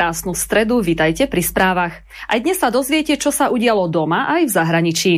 krásnu stredu, vitajte pri správach. Aj dnes sa dozviete, čo sa udialo doma aj v zahraničí.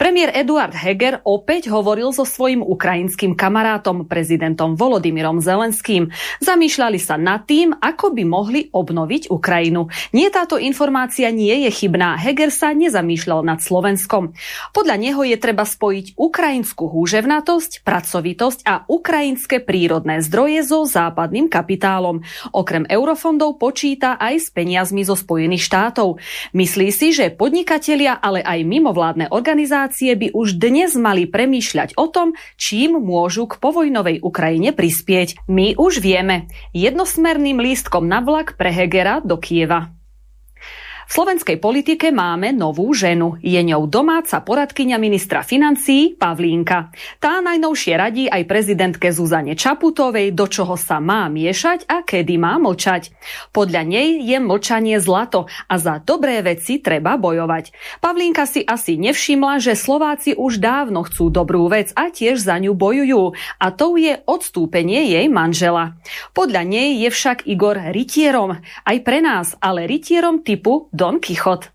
Premiér Eduard Heger opäť hovoril so svojím ukrajinským kamarátom, prezidentom Volodymyrom Zelenským. Zamýšľali sa nad tým, ako by mohli obnoviť Ukrajinu. Nie táto informácia nie je chybná. Heger sa nezamýšľal nad Slovenskom. Podľa neho je treba spojiť ukrajinskú húževnatosť, pracovitosť a ukrajinské prírodné zdroje so západným kapitálom. Okrem eurofondov počíta aj s peniazmi zo Spojených štátov. Myslí si, že podnikatelia, ale aj mimovládne organizácie by už dnes mali premýšľať o tom, čím môžu k povojnovej Ukrajine prispieť. My už vieme. Jednosmerným lístkom na vlak pre Hegera do Kieva. V slovenskej politike máme novú ženu. Je ňou domáca poradkyňa ministra financií Pavlínka. Tá najnovšie radí aj prezidentke Zuzane Čaputovej, do čoho sa má miešať a kedy má mlčať. Podľa nej je mlčanie zlato a za dobré veci treba bojovať. Pavlínka si asi nevšimla, že Slováci už dávno chcú dobrú vec a tiež za ňu bojujú. A to je odstúpenie jej manžela. Podľa nej je však Igor rytierom. Aj pre nás, ale rytierom typu Don Quixote.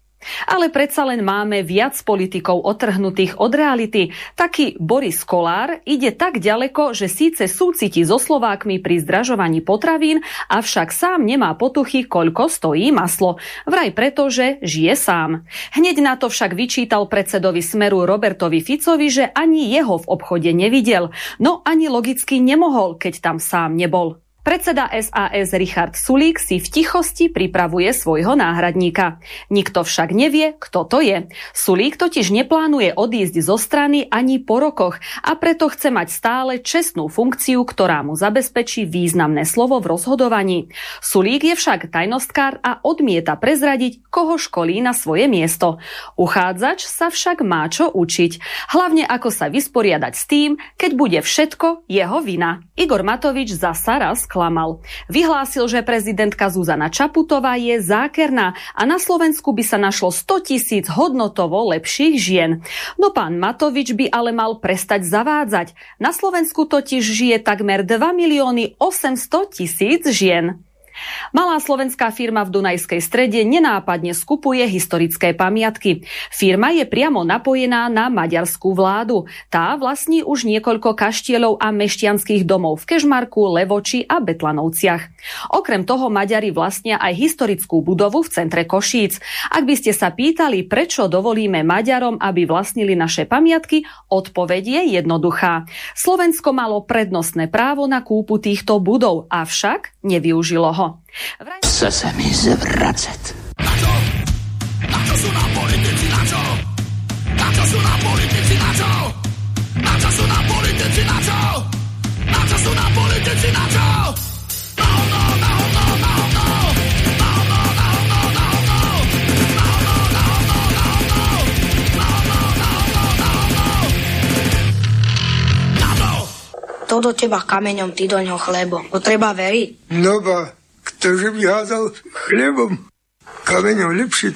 Ale predsa len máme viac politikov otrhnutých od reality. Taký Boris Kolár ide tak ďaleko, že síce súciti so Slovákmi pri zdražovaní potravín, avšak sám nemá potuchy, koľko stojí maslo. Vraj preto, že žije sám. Hneď na to však vyčítal predsedovi Smeru Robertovi Ficovi, že ani jeho v obchode nevidel. No ani logicky nemohol, keď tam sám nebol. Predseda SAS Richard Sulík si v tichosti pripravuje svojho náhradníka. Nikto však nevie, kto to je. Sulík totiž neplánuje odísť zo strany ani po rokoch a preto chce mať stále čestnú funkciu, ktorá mu zabezpečí významné slovo v rozhodovaní. Sulík je však tajnostkár a odmieta prezradiť, koho školí na svoje miesto. Uchádzač sa však má čo učiť. Hlavne ako sa vysporiadať s tým, keď bude všetko jeho vina. Igor Matovič zasa raz sklamal. Vyhlásil, že prezidentka Zuzana Čaputová je zákerná a na Slovensku by sa našlo 100 tisíc hodnotovo lepších žien. No pán Matovič by ale mal prestať zavádzať. Na Slovensku totiž žije takmer 2 milióny 800 tisíc žien. Malá slovenská firma v Dunajskej strede nenápadne skupuje historické pamiatky. Firma je priamo napojená na maďarskú vládu. Tá vlastní už niekoľko kaštielov a mešťanských domov v Kežmarku, Levoči a Betlanovciach. Okrem toho Maďari vlastnia aj historickú budovu v centre Košíc. Ak by ste sa pýtali, prečo dovolíme Maďarom, aby vlastnili naše pamiatky, odpoveď je jednoduchá. Slovensko malo prednostné právo na kúpu týchto budov, avšak nevyužilo ho. Vraj... Chce se mi zvracet. Na čo? Na čo sú nám politici, na čo? Na čo sú nám politici, na čo? Na čo sú nám politici, na čo? Na čo sú nám politici, na čo? No, no, no, no, no, no. To do teba kameňom, ty do ňoho chlebo. To treba veriť. No ba, ktože by házal chlebom, kameňom lepšie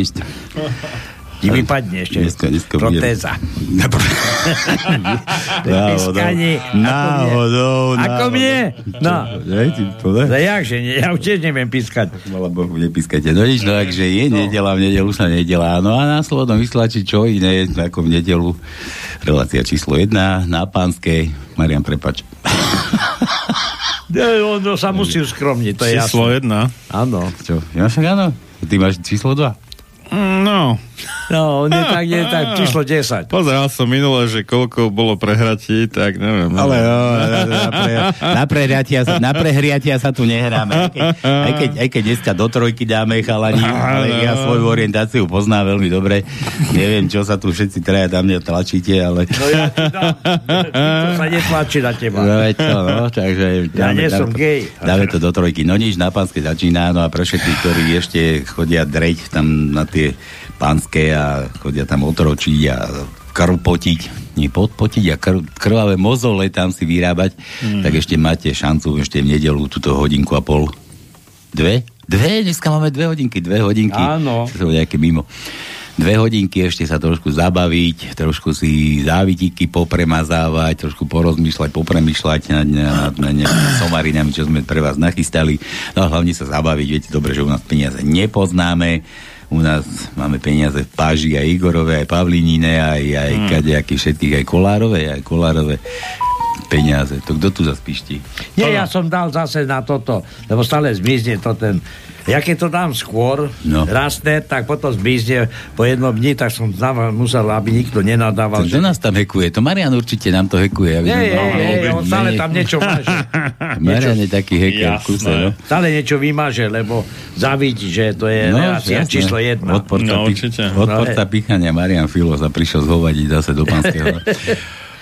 ísť. Ti vypadne ešte. Dneska, dneska Protéza. Vyskanie. Náhodou. Ako mne? No. no ja, že nie, ja už tiež neviem pískať. Mala Bohu, nepískate. No nič, no, takže je no. nedela, v nedelu sa nedelá. No a následom slobodnom vyslači čo iné, ako v nedelu. Relácia číslo 1 na Pánskej. Marian, prepač. On no, no, sa musí uskromniť, to je číslo jasné. Číslo 1? Áno. Čo? Ja však áno. Ty máš číslo 2. Mm, No, No, nie tak, nie tak, číslo 10. pozeral som minule, že koľko bolo prehratí, tak neviem. Ale jo, na, pre, na, prehriatia sa, na prehriatia sa tu nehráme. Aj keď, aj, keď, aj keď dneska do trojky dáme chalani, ale ja svoju orientáciu poznám veľmi dobre. Neviem, čo sa tu všetci traja na mňa tlačíte, ale... No ja ti dám. To sa netlačí na teba. No, veď to, no, takže Ja nie som dáme, gej. dáme to do trojky. No nič, na pánske začína, no a pre všetkých, ktorí ešte chodia dreť tam na tie pánske a chodia tam otročiť a krv potiť, nie pot, potiť a krv, krvavé mozole tam si vyrábať, mm. tak ešte máte šancu ešte v nedelu túto hodinku a pol. Dve? Dve? Dneska máme dve hodinky, dve hodinky. Áno. To sú nejaké mimo. Dve hodinky ešte sa trošku zabaviť, trošku si závitiky popremazávať, trošku porozmýšľať, popremýšľať nad, nad, nad nejakými somarinami, čo sme pre vás nachystali. No a hlavne sa zabaviť, viete dobre, že u nás peniaze nepoznáme, u nás máme peniaze v Páži, aj Igorové, aj Pavlinine, aj, aj hmm. kadejakých všetkých, aj Kolárové, aj Kolárové peniaze. To kto tu zaspíšti? Nie, ja som dal zase na toto, lebo stále zmizne to ten... Ja keď to dám skôr, No. no. rastne, tak potom zmizne po jednom dni, tak som dával, musel, aby nikto nenadával. Kto nás tam hekuje? To Marian určite nám to hekuje. aby Nie, sme- nie, nie, on stále tam niečo máže. Marian je taký heker v kuse, no. Stále niečo vymaže, lebo zavidí, že to je no, relácia jasné. číslo jedna. Odporca, No, určite. odporca No, pichania Marian Filo sa prišiel zhovadiť zase do pánskeho.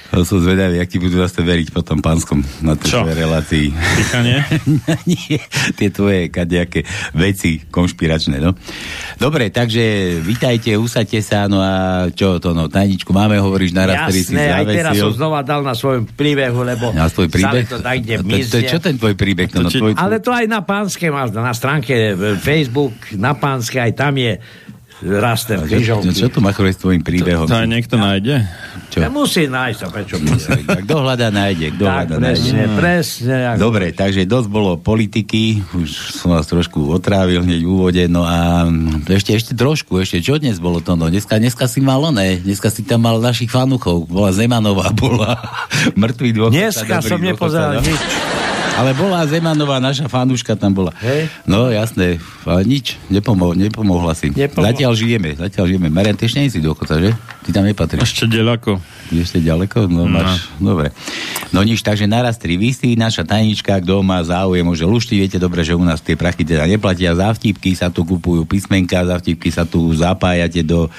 To som zvedavý, jak ti budú zase veriť po tom pánskom na tej Čo? relácii. Pichanie? Nie, tie tvoje kadejaké veci konšpiračné, no. Dobre, takže vítajte, usadte sa, no a čo to, no, tajničku máme, hovoríš naraz, ktorý si Jasné, aj teraz zavesil. som znova dal na svojom príbehu, lebo Na tvoj príbeh? stále to tak, kde to, čo ten tvoj príbeh? No, no, tvoj, Ale to aj na pánske máš, na stránke e, Facebook, na pánske, aj tam je rasté v čo, križovky. čo tu Machorec s tvojim príbehom? To aj niekto nájde? Čo? Ja musí nájsť sa, prečo Kto hľadá, nájde. Kto Tak, hľadá, nájde. presne, presne. ako- Dobre, takže dosť bolo politiky, už som vás trošku otrávil hneď v úvode, no a mm, ešte, ešte trošku, ešte čo dnes bolo to, no dneska, dneska si mal oné, dneska si tam mal našich fanúchov, bola Zemanová, bola mŕtvý dôchodca. Dneska dobrý som dôchodca, nepozeral no. nič. Ale bola Zemanová, naša fanúška tam bola. Hej. No jasné, ale nič, nepomo- nepomohla si. Nepomohla. Zatiaľ žijeme, zatiaľ žijeme. Marian, ty ešte nie si dôchodca, že? Ty tam nepatríš. Ešte ďaleko. Ešte ďaleko? No, máš, dobre. No nič, takže naraz tri výsty, naša tajnička, kto má záujem, môže lušti, viete dobre, že u nás tie prachy teda neplatia, za vtipky sa tu kupujú písmenka, za vtipky sa tu zapájate do,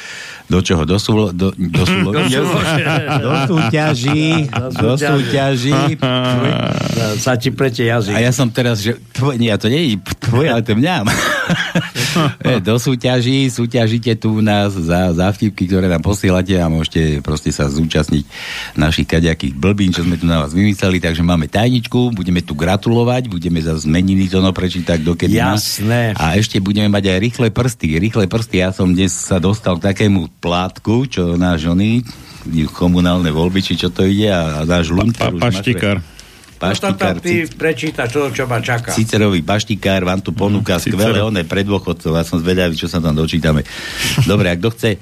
do čoho? Do, súlo, do, do, súlo, do, do súťaží, do súťaží. Sa ti plete jazyk. A ja som teraz, že tvoj, nie, to nie je tvoj, ale to mňam. E, do súťaží, súťažíte tu u nás za, za vtipky, ktoré nám posielate a môžete proste sa zúčastniť našich kaďakých blbín, čo sme tu na vás vymysleli, takže máme tajničku, budeme tu gratulovať, budeme za zmeniny to no prečítať dokedy má. Jasné. A ešte budeme mať aj rýchle prsty. Rýchle prsty, ja som dnes sa dostal k takému plátku, čo náš oný, komunálne voľby, či čo to ide, a, a náš Pa, Lunter už paštikár. mašle- No Paštikár, ty prečítaš to, čo ma čaká. Cicerový baštikár vám tu ponúka Mm, skvelé oné pre dôchodcov. Ja som zvedavý, čo sa tam dočítame. Dobre, a kto chce,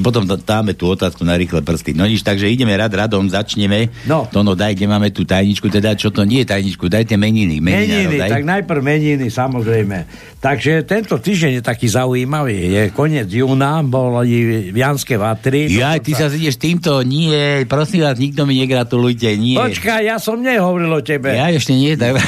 potom dáme tú otázku na rýchle prsty. No nič, takže ideme rad radom, začneme. No. Tono, daj, kde máme tú tajničku, teda čo to nie je tajničku, dajte meniny. Meniny, Meninárov, daj. tak najprv meniny, samozrejme. Takže tento týždeň je taký zaujímavý. Je koniec júna, boli Vianské vatry. Ja, ty sa ideš týmto, nie, prosím vás, nikto mi negratulujte, nie. Počkaj, ja som nehovoril o tebe. Ja ešte nie, tak...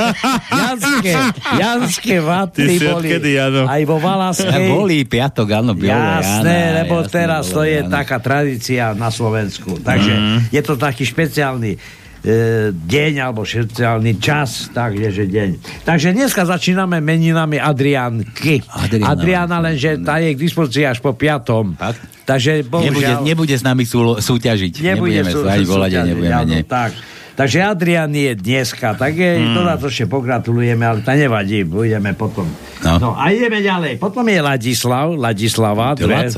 Janské, Janské vatry boli odkedy, aj vo Valaskej. Boli piatok, áno, biele, Jasné, áno, lebo jasné, teraz to je áno. taká tradícia na Slovensku. Takže Mhm. je to taký špeciálny e, deň alebo špeciálny čas, takže deň. Takže dneska začíname meninami Adrianky. Adriana. Adriana, lenže tá je k dispozícii až po piatom. Fakt? Takže Nebude, bohužiaľ... nebude s nami súlo, súťažiť. Nebude nebudeme sú- sa ani sú- volať nebudeme, áno. Tak. Takže Adrian je dneska, tak je, mm. dodatočne pogratulujeme, ale to nevadí, budeme potom. No. No. a ideme ďalej. Potom je Ladislav, Ladislava, dve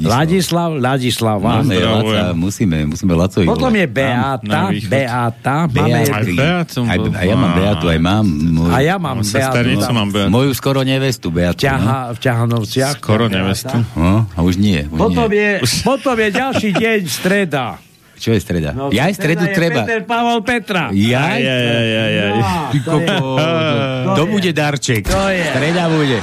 Ladislav. Ladislav, Ladislav. Máme. Pozdravujem. Laca, musíme, musíme Lacovi Potom je Beata. Beata, máme. Aj Beatu Aj, a ja mám. Beatu, aj mám. Môj, a ja mám Beatu. tam mám Beatu. Moju skoro nevestu, Beatu. ťaha, v ťahanovciach. Skoro Beata. nevestu. No, a už nie. Už Potom nie. je, potom je ďalší deň, streda. Čo je streda? No, ja aj stredu je treba. Peter Pavel Petra. Ja? Aj, aj, aj, aj, aj. No, to je- to bude darček. To je. Streda bude.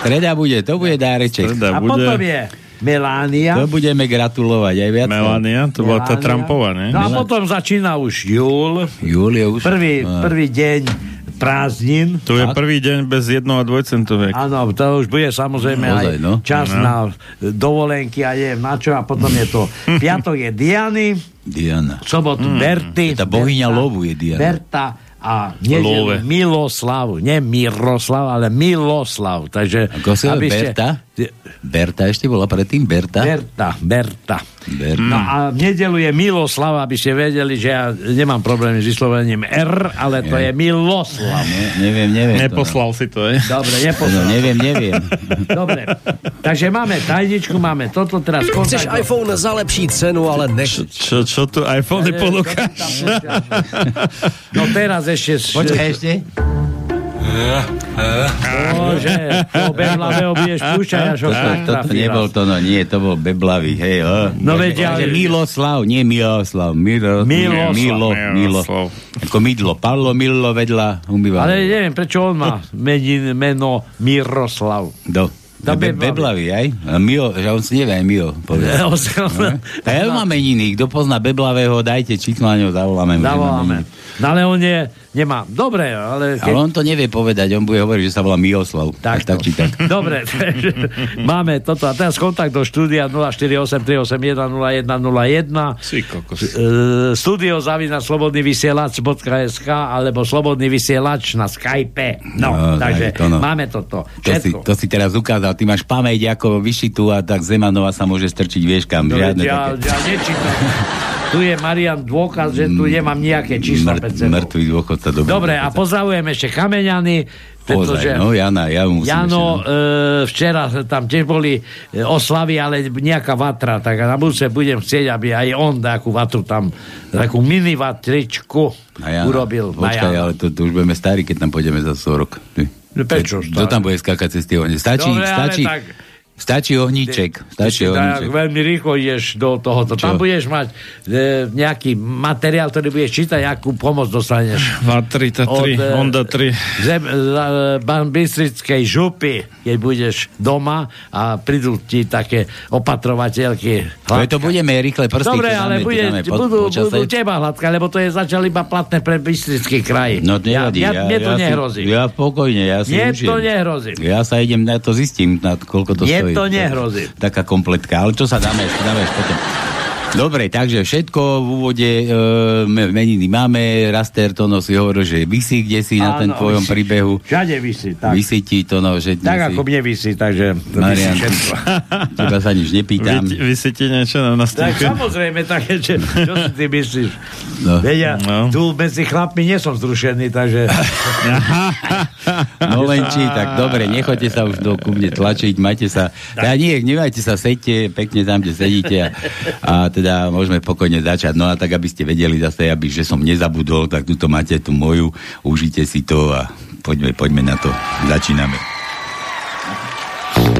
Streda bude, to bude dáreček. Streda A bude potom je Melania. To budeme gratulovať aj viac. Melania, to bola tá Melania. Trumpová, ne? No a potom začína už júl. Júlie už. Prvý, Á. prvý deň prázdnin. Tu je prvý deň bez jedno a dvojcentoviek. Áno, to už bude samozrejme Ozaj, aj no. čas No. na dovolenky a neviem na čo. A potom je to piatok je Diany, Diana. sobotu Berty. Tá bohyňa Berta- lovu je Diana. Berta a nedelu Miloslav. Nie Miroslav, ale Miloslav. Takže, Ako sa aby ste- Berta? Berta ešte bola predtým? Berta? Berta, Berta. Berta. No a v nedelu je Miloslav, aby ste vedeli, že ja nemám problémy s vyslovením R, ale to je Miloslav. Ne, neviem, neviem. Neposlal si to, je? Dobre, To, no, neposlal. neviem, neviem. Dobre, takže máme tajničku, máme toto, teraz Chceš kontakt. iPhone za lepší cenu, ale nech... Čo, čo tu iPhone čo tam ponúkaš? No teraz ešte... Počkaj ešte. Bože, to Beblavého budeš púšťať až ho Toto, nebol to, no nie, to bol Beblavý, hej, o. No veď ja- Takže Miloslav, nie Miloslav. Miro, Miloslav. Milo, Milo. Ako mydlo. Pavlo Milo vedľa umýval. Ale neviem, prečo on má menin, meno Miroslav. Do. Da Be, Beblavý. Aj? Mio, že on si nevie aj Mio povedať. A ja mám meniny, kto pozná Beblavého, dajte číslo na ňo, zavoláme. má Zavoláme. No ale on je, nemá. Dobre, ale... Ale on to nevie povedať, on bude hovoriť, že sa volá Mioslav. Tak, tak, či tak. Dobre, máme toto. A teraz kontakt do štúdia 0483810101. Si kokos. E, studio zavina slobodný vysielač.sk alebo slobodný vysielač na Skype. No, No, takže to no. máme toto. To si, to si teraz ukázal, ty máš pamäť ako vyšitú a tak Zemanova sa môže strčiť vieš kam. No, Žiadne ja, také. ja nečítam. Tu je Marian dôkaz, že tu nemám nejaké čísla sebou. mŕtvý dôchodca. Dobrý Dobre, a dôchodca. pozdravujem ešte Kameňany, pretože... Ozaj, no Jana, ja mu musím Jano, ešte, no. e, včera tam tiež boli e, oslavy, ale nejaká vatra, tak na budúce budem chcieť, aby aj on takú vatru tam, takú mini vatričku A Jana, urobil. na Počkaj, Jana. ale to, to už budeme starí, keď tam pôjdeme za 100 rok. Ty. No prečo Kto tam bude skákať cez tie? Stačí, Dobre, stačí, tak- stačí ohníček. Ty Stačí ohníček. veľmi rýchlo ideš do tohoto. Tam Čo? budeš mať e, nejaký materiál, ktorý budeš čítať, akú pomoc dostaneš. Vatrita 3, Od, e, Honda 3. Zem, z Bystrickej župy, keď budeš doma a prídu ti také opatrovateľky. Ale to budeme rýchle prsty. Dobre, to ale dáme, to bude, dáme po- budú, počase. budú teba hladká, lebo to je začal iba platné pre Bystrický kraj. No to nevadí. Ja, ja, mne to ja nehrozí. Si, ja spokojne, ja si Mne užijem. to nehrozí. Ja sa idem na to zistím, na to, koľko to Mne to nehrozí. Taká kompletka, ale čo sa dáme, dáme potom. Dobre, takže všetko v úvode e, meniny máme. Raster to no si hovoril, že vysí kde si na ten tvojom vysí. príbehu. Všade vysí, tak. Vysí ti to no, že Tak si- ako mne vysí, takže to vysí Marian, všetko. teba sa nič nepýtam. Vy, vy si ti niečo na Tak nastýke? samozrejme, také, že, čo si ty myslíš? No. Veď ja No. tu medzi chlapmi nie som zrušený, takže... No len či, tak dobre, nechoďte sa už do ku mne tlačiť, majte sa, teda nie, nemajte sa, sedte pekne tam, kde sedíte a, a teda môžeme pokojne začať. No a tak, aby ste vedeli zase, aby, že som nezabudol, tak tuto máte tú moju, užite si to a poďme, poďme na to. Začíname.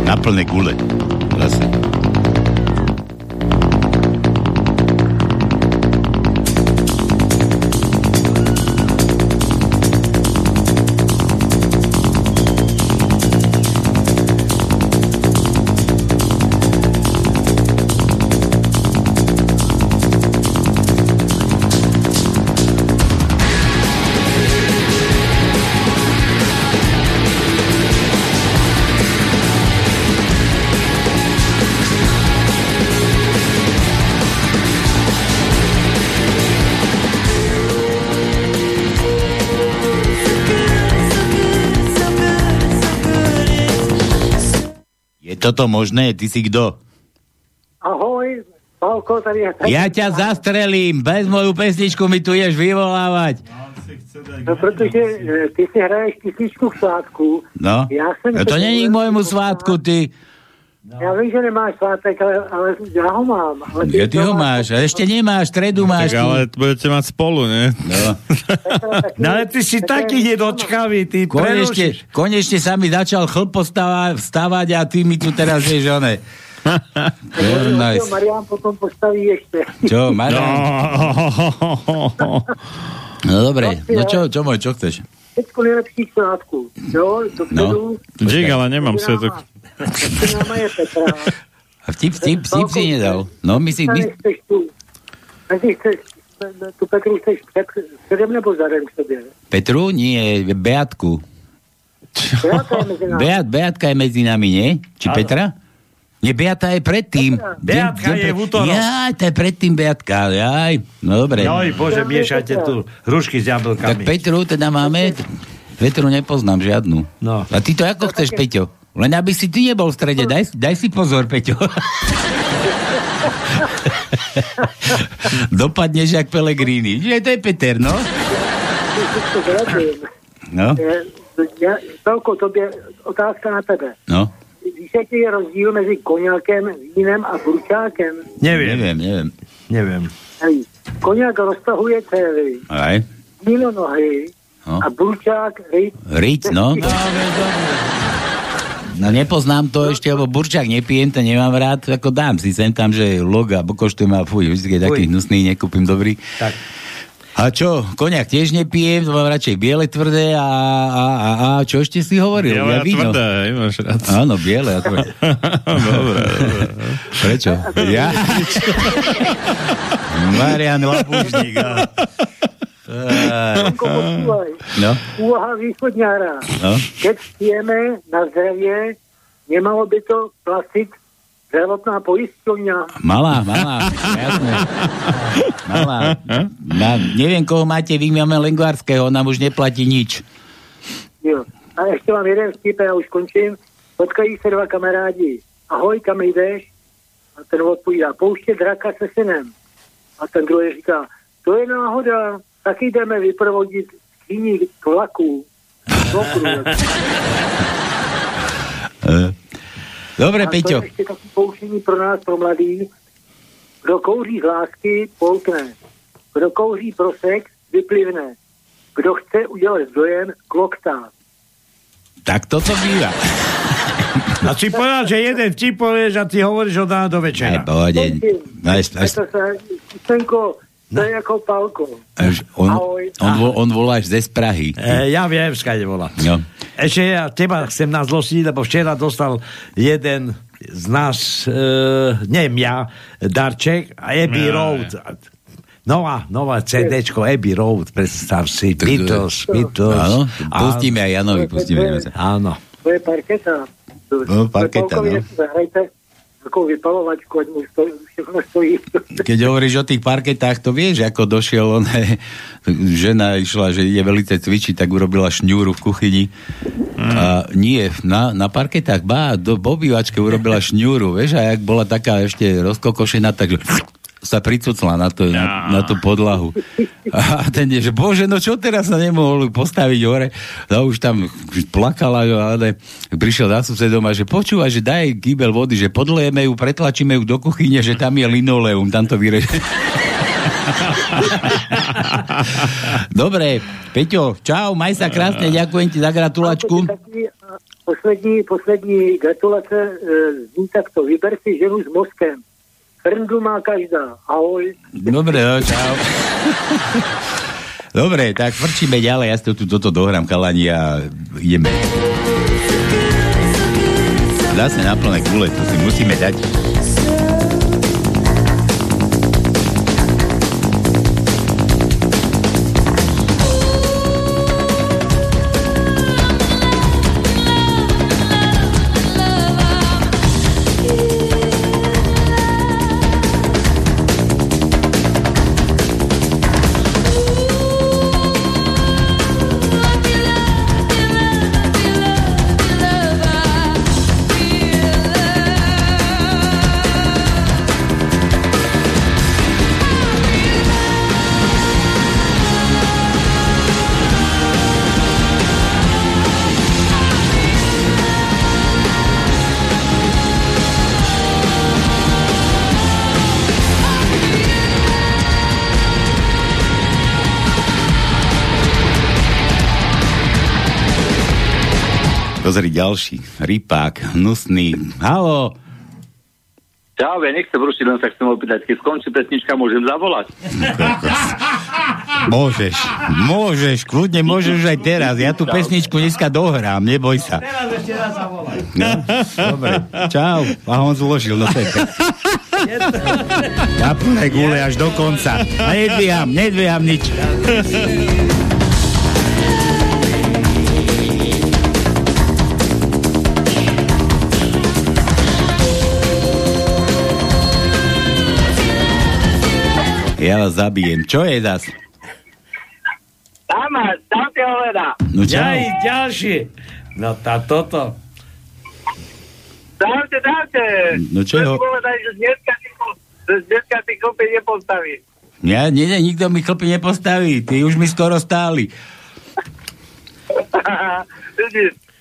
Na plné gule. Zase. Toto možné? Ty si kto? Ahoj, Pálko, tady je... Ja ťa zastrelím, bez moju pesničku mi tu ješ vyvolávať. No, protože e, ty si hraješ k svátku. No, jsem no to není k môjmu svátku, ty. Ja vím, že nemáš svátek, ale, ale ja ho mám. Ale Ja ty ho máš, a ešte nemáš, stredu máš. Tak ale budete mať spolu, nie? No. No ale ty si taký nedočkavý, ty Konečne, konečne sa mi začal chlp stávať, vstávať a ty mi tu teraz vieš, one. Very nice. Marian potom postaví ešte. Čo, Marian? No dobre, no čo, čo môj, čo chceš? Všetko nejlepších svátků. Jo, dopředu. No. Dík, ale nemám Petra. A vtip, vtip, vtip si nedal. No my si, my, tu. A ty chceš, tu Petru chceš před, předem nebo zadem k sobě? Petru? Nie, Beatku. Beata je mezi námi. Beat, Beatka je medzi nami, nie? Či Áno. Petra? Nie, Beata je predtým. Beatka je v útorok. Jaj, to je predtým Beatka, jaj. No dobre. Joj, bože, miešajte tu hrušky s Tak jablkami. Petru teda máme... Petru nepoznám žiadnu. No. A ty to ako chceš, Peťo? Len aby si ty nebol v strede. Daj, daj si pozor, Peťo. Dopadneš jak Pelegrini. Že to je Peter, no? To. No, Eh, Já, Velko, tobě otázka na tebe. no. Víš, jaký je rozdíl mezi koněkem, vínem a burčákem? Neviem, Neviem, neviem. neviem. Koněk roztahuje cévy, Aj. víno nohy No. a burčák ryť. Riť, no. no. No nepoznám to ešte, lebo burčák nepijem, to nemám rád, ako dám si sem tam, že loga, bo koštujem a fuj, vždy, keď taký hnusný nekúpim dobrý. Tak. A čo, koniak tiež nepijem, to mám radšej biele tvrdé a, a, a, a čo ešte si hovoril? Biele ja a tvrdé, máš rád. Áno, biele a tvrdé. dobre, dobre. Prečo? Ja? Marian počúvaj. No, Úvaha východňára. no. Keď pijeme na zdravie, nemalo by to platiť zdravotná poisťovňa. Malá, malá, jasné. Malá. Na, neviem, koho máte, vy máme Lengvarského, on nám už neplatí nič. Jo. A ještě mám jeden vtip, já už končím. Potkají se dva kamarádi. Ahoj, kam jdeš? A ten odpovídá, pouště draka se synem. A ten druhý říká, to je náhoda, taky jdeme vyprovodit skýní k vlaku. Do okruhu. Dobre, A to Peťo. je ještě takové poučení pro nás, pro mladý. Kdo kouří z lásky, polkne. Kdo kouří pro sex, vyplivne. Kdo chce udělat dojem, kloktá. Tak toto býva. A si povedal, že jeden vtip povieš a ty hovoríš od rána do Aj, večera. pohode. Aj, aj, To se, Stenko, to je jako palko. až, on, on, on voláš ze z Prahy. E, ja viem, skade volá. No. Ešte ja teba chcem nás zlostiť, lebo včera dostal jeden z nás, e, neviem ja, darček a Abbey Ja, Road. Nová, nová CDčko Abbey Road, predstav si, Beatles, Beatles. Áno, pustíme aj Janovi, pustíme. Áno. To je parketa. No, parketa, no. Zahrajte takovou vypalovačku, ať mu stojí. Keď hovoríš o tých parketách, to vieš, ako došiel on, žena išla, že ide velice cvičiť, tak urobila šňúru v kuchyni. A nie, na, na parketách, bá, do obývačke urobila šňúru, vieš, a jak bola taká ešte rozkokošená, tak sa pricucla na, to, na, na tú podlahu. A ten je, že bože, no čo teraz sa nemohol postaviť hore? No už tam už plakala, ale prišiel za susedom a že počúva, že daj kýbel vody, že podlejeme ju, pretlačíme ju do kuchyne, že tam je linoleum, tam to vyreže. Dobre, Peťo, čau, maj sa krásne, ďakujem ti za gratulačku. A Poslední, poslední gratulace e, zní takto. Vyber si ženu s mozkem. Frndu má každá. Ahoj. Dobre, no, čau. Dobre, tak vrčíme ďalej, ja si tu toto dohrám kalani a ideme. Zase na plné gule, to si musíme dať. Pozri ďalší. Rypák, hnusný. Halo. Čau, ja nechcem rušiť, len sa chcem opýtať, keď skončí pesnička, môžem zavolať. Môžeš, môžeš, kľudne môžeš už aj teraz. Ja tú pesničku dneska dohrám, neboj sa. Teraz ešte raz zavolaj. No, dobre, čau. A on zložil, no pekné. Ja plné gule až do konca. A nedvíham, nedvíham nič. Ja vás zabijem. Čo je zas? Tam máš, tam ti hoveda. No čau. Ďaj, ďalší. No tá toto. Dávte, dávte. No čo ho- povedať, že dneska ty, že dneska ty kopie nepostaví. Ja, nie, nie, nikto mi chlpy nepostaví. Ty už mi skoro stáli.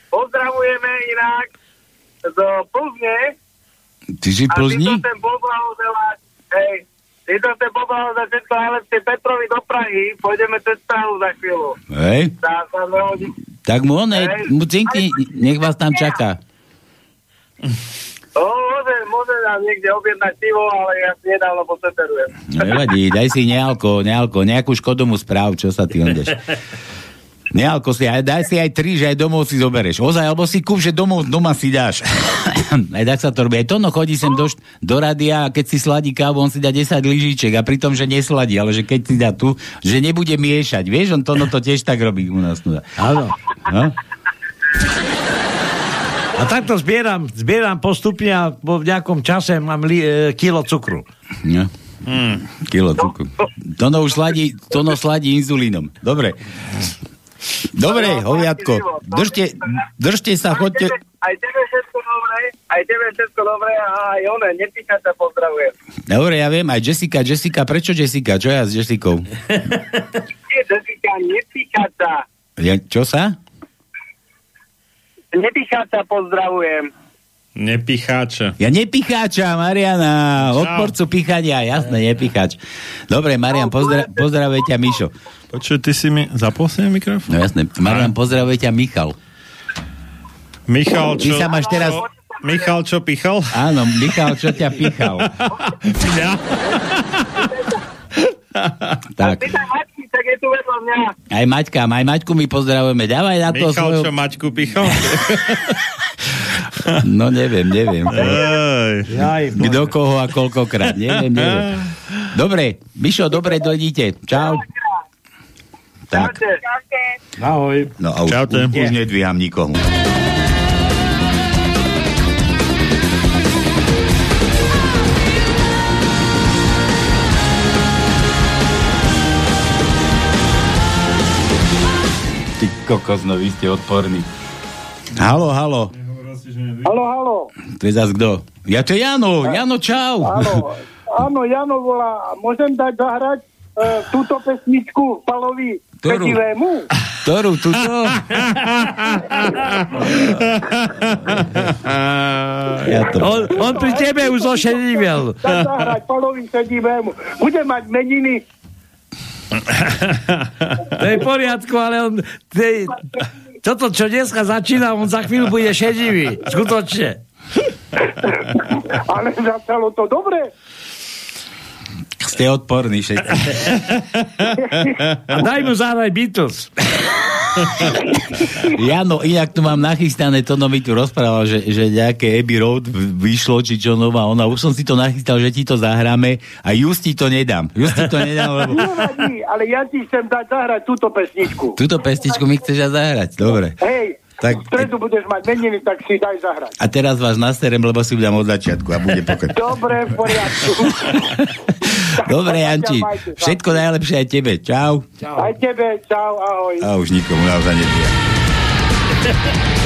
Pozdravujeme inak zo Plzne. Ty si A ty Plzni? to ten poblahoželať, hej, ty to ten poblahoželať všetko najlepšie Petrovi do Prahy, pôjdeme cez Prahu za chvíľu. Hej? Tá sa. Tak mu onej, mu cinky, nech vás tam čaká. No, môže, môže nám niekde objednať pivo, ale ja si nedávno poseterujem. No nevadí, daj si nealko, nealko, nejakú škodu mu správ, čo sa ty ondeš. Nealko si, aj, daj si aj tri, že aj domov si zobereš. Ozaj, alebo si kúp, že domov, doma si dáš. Aj tak sa to robí. Aj Tono chodí sem do, do radia a keď si sladí kávu, on si dá 10 lyžiček a pritom, že nesladí, ale že keď si dá tu, že nebude miešať. Vieš, on Tono to tiež tak robí u nás. No? Áno. No? A takto zbieram, zbieram postupne a po nejakom čase mám li, e, kilo cukru. No. Kilo cukru. Tono už sladí, Tono sladí inzulínom. Dobre. Dobre, hoviatko. Držte, držte sa, chodte. Aj tebe dobré, aj tebe všetko dobré a aj one, nepíka sa pozdravujem. Dobre, ja viem, aj Jessica, Jessica, prečo Jessica? Čo ja s Jessicou? Nie, Jessica, nepíka sa. Ja, čo sa? Sa pozdravujem. Nepicháča. Ja nepicháča, Mariana. Odporcu pichania, jasné, nepicháč. Dobre, Marian, pozdra- pozdravuje ťa Mišo. Počuj, ty si mi... Zapol si mi mikrofón? No jasné, Marian, pozdravuje ťa Michal. Michal, Ty čo... sa máš teraz... Michal, čo pichal? Áno, Michal, čo ťa pichal. Ja? Tak, Maťky, tak je tu vedľa mňa. aj Maťka, aj Maťku my pozdravujeme. Dávaj na to Michal, svoju... čo Maťku pichal? No neviem, neviem. Kto koho a koľkokrát, neviem, neviem. Dobre, Mišo, dobre dojdite. Čau. Tak, Ahoj. no a už, Čaute. už, už nedvíham nikomu. Ty kokos, no vy ste odporní. Halo, halo. Halo, halo. To je zas kto? Ja to je Jano. Jano, čau. Áno, áno, Jano volá. Môžem dať zahrať e, túto pesničku Palovi Ktorú? Pedivému? Ktorú, tuto? Ja to... On, on pri tebe už ošedivel. Dať zahrať Palovi Pedivému. Bude mať meniny. To je v poriadku, ale on... Tej, toto, čo dneska začína, on za chvíľu bude šedivý. Skutočne. Ale začalo to dobre. Ste odporní všetci. A daj mu zahraj Beatles. Jano, inak tu mám nachystané, to no mi tu rozprával, že, že nejaké Abbey Road vyšlo, či čo nová ona. Už som si to nachystal, že ti to zahráme a Justi to nedám. Justi to nedám, lebo Nevadí, ale ja ti chcem dať zahrať túto pesničku. túto pestičku mi chceš zahrať. Dobre. Hej, Tak- v stredu budeš mať meniny, tak si daj zahrať. A teraz vás naserem, lebo si budem od začiatku a bude pokoj. Dobre, v poriadku. Dobre, Janči. Všetko najlepšie aj tebe. Čau. Aj tebe, čau, ahoj. A už nikomu naozaj nebudem.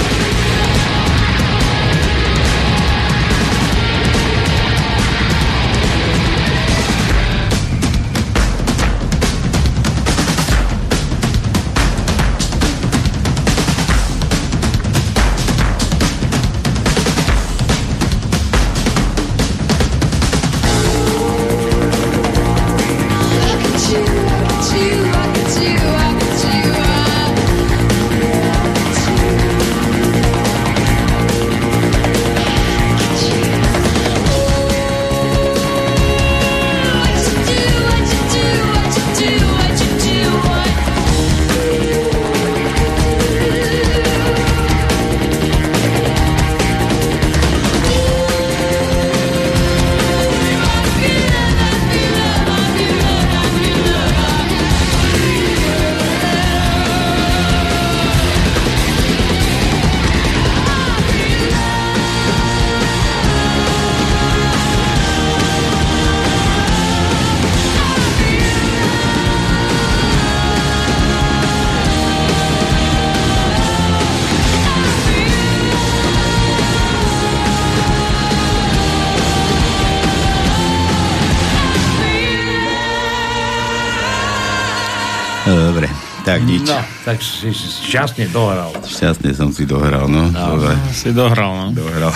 nič. No, tak si si šťastne dohral. Šťastne som si dohral, no. Dobre. Si dohral, no. Dohral.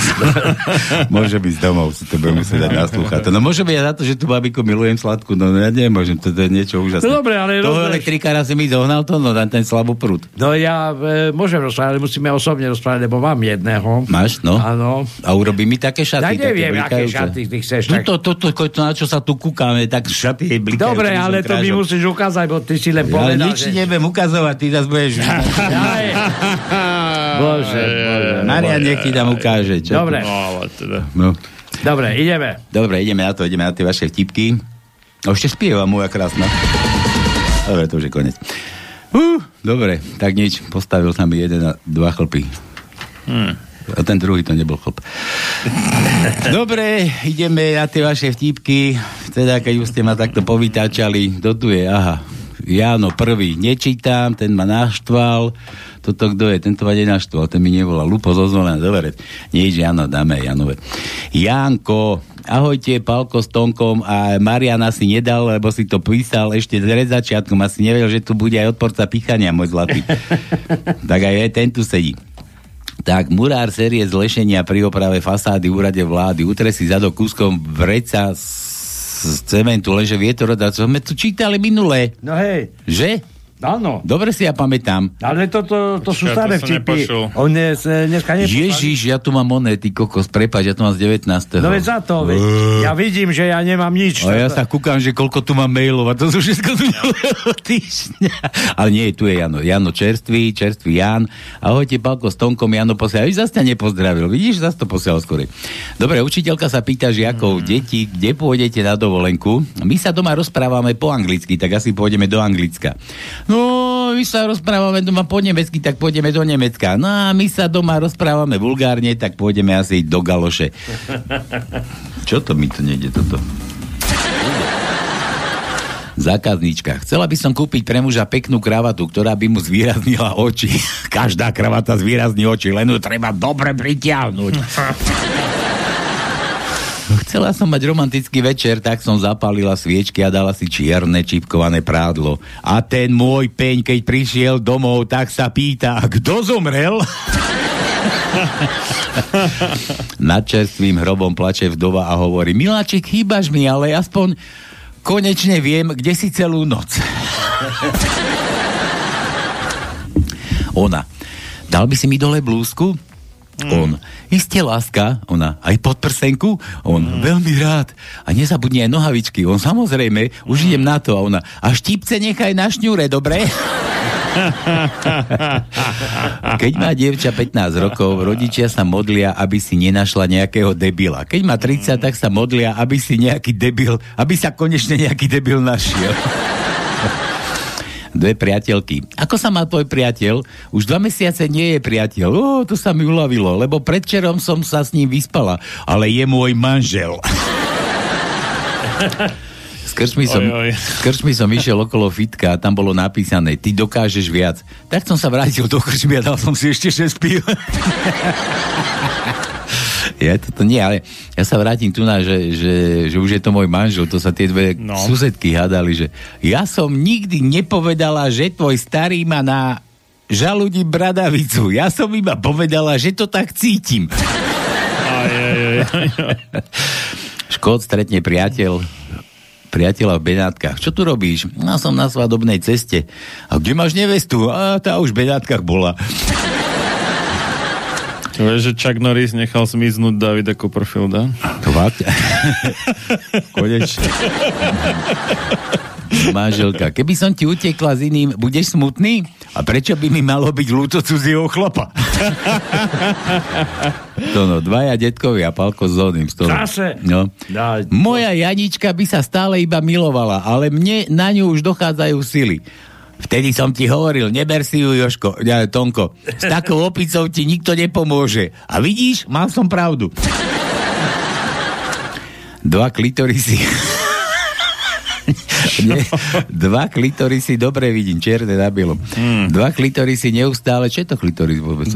môže byť z domov, si to budem musieť dať na slúchadlo. No môže byť aj za to, že tu babiku milujem sladku, no ja nemôžem, to, to je niečo úžasné. No dobre, ale Toho elektrikára si mi dohnal to, no na ten slabú prúd. No ja e, môžem rozprávať, ale musíme osobne rozprávať, lebo mám jedného. Máš, no? Áno. A urobí mi také šaty. Ja neviem, také aké šaty ty chceš. No Tak... to, to, to, to, na čo sa tu kúkame, tak šaty je blikajúce. Dobre, ale to mi musíš ukázať, bo ty si len Ja povedal, nič že... nebudem ukazovať, ty zase budeš... Aj. Bože, bože. Marian nech ti tam ukáže. Čo Dobre. tu- No, teda. No. Dobre, ideme. Dobre, ideme na to, ideme na tie vaše vtipky. A ešte spieva moja krásna. Dobre, to už je konec. Uh, dobre, tak nič, postavil sa mi jeden a dva chlpy. Hmm. A ten druhý to nebol chlp. Dobre, ideme na tie vaše vtipky. Teda, keď už ste ma takto povytáčali, kto tu je? Aha, Jáno prvý. Nečítam, ten ma naštval. Toto kto je? Tento ma nenaštval, ten mi nevolal. Lupo zozvolené, dobre. Nič, Jano, dáme Janové. Janko, ahojte, Palko s Tonkom a Mariana si nedal, lebo si to písal ešte pred začiatkom. Asi nevedel, že tu bude aj odporca pichania, môj zlatý. tak aj, aj ten tu sedí. Tak, murár série zlešenia pri oprave fasády v úrade vlády. Utre si zadok kúskom vreca z, z cementu, lenže vietor čo sme tu čítali minulé. No hej, Že? Áno. Dobre si ja pamätám. Ale toto to, sú Počkaj, staré to vtipy. nepočul. On dnes, e, dneska neposlal. Ježiš, ja tu mám monety, kokos, prepáč, ja tu mám z 19. No veď za to, veď. Ja vidím, že ja nemám nič. A ja sa kúkam, že koľko tu mám mailov a to sú všetko z týždňa. Ale nie, tu je Jano. Jano čerstvý, čerstvý Jan. Ahojte, Palko s Tonkom, Jano posiela. Už zase ťa nepozdravil. Vidíš, zase to posielal skôr. Dobre, učiteľka sa pýta žiakov, deti, kde pôjdete na dovolenku? My sa doma rozprávame po anglicky, tak asi pôjdeme do Anglicka. No, my sa rozprávame doma po nemecky, tak pôjdeme do Nemecka. No a my sa doma rozprávame vulgárne, tak pôjdeme asi do Galoše. Čo to mi to nejde toto? Zákazníčka. Chcela by som kúpiť pre muža peknú kravatu, ktorá by mu zvýraznila oči. Každá kravata zvýrazní oči, len ju treba dobre pritiahnuť. Chcela som mať romantický večer, tak som zapálila sviečky a dala si čierne čipkované prádlo. A ten môj peň, keď prišiel domov, tak sa pýta, kto zomrel? Nad čerstvým hrobom plače vdova a hovorí, Miláčik, chýbaš mi, ale aspoň konečne viem, kde si celú noc. Ona, dal by si mi dole blúzku? On, iste láska, ona, aj podprsenku? On, veľmi rád. A nezabudni aj nohavičky. On, samozrejme, už idem na to. A ona, a štipce nechaj na šňúre, dobre? Keď má dievča 15 rokov, rodičia sa modlia, aby si nenašla nejakého debila. Keď má 30, tak sa modlia, aby si nejaký debil, aby sa konečne nejaký debil našiel. Dve priateľky. Ako sa má tvoj priateľ? Už dva mesiace nie je priateľ. Ó, to sa mi uľavilo, lebo predčerom som sa s ním vyspala, ale je môj manžel. S krčmi, som, Oj, oj. s krčmi som išiel okolo fitka a tam bolo napísané, ty dokážeš viac. Tak som sa vrátil do krčmy a dal som si ešte 6 pív. Ja toto nie, ale ja sa vrátim tu na, že, že, že už je to môj manžel, to sa tie dve no. Susedky hádali, že ja som nikdy nepovedala, že tvoj starý má na žalúdi bradavicu. Ja som iba povedala, že to tak cítim. Aj, aj, aj, aj. Škód stretne priateľ priateľa v Benátkach. Čo tu robíš? No som na svadobnej ceste. A kde máš nevestu? A tá už v Benátkach bola. Vieš, že Chuck Norris nechal zmiznúť Davida Copperfielda? Fakt? Konečne. Manželka, keby som ti utekla s iným, budeš smutný? A prečo by mi malo byť ľúto cudzieho chlapa? to no, dvaja detkovia, Palko s toho. Zase? No. Moja Janička by sa stále iba milovala, ale mne na ňu už dochádzajú sily. Vtedy som ti hovoril, neber si ju, Joško, ja, Tonko. S takou opicou ti nikto nepomôže. A vidíš, mal som pravdu. Dva klitorisy. Nie, dva klitorisy, dobre vidím, čierne na bielom. Dva klitorisy neustále, čo je to klitoris vôbec?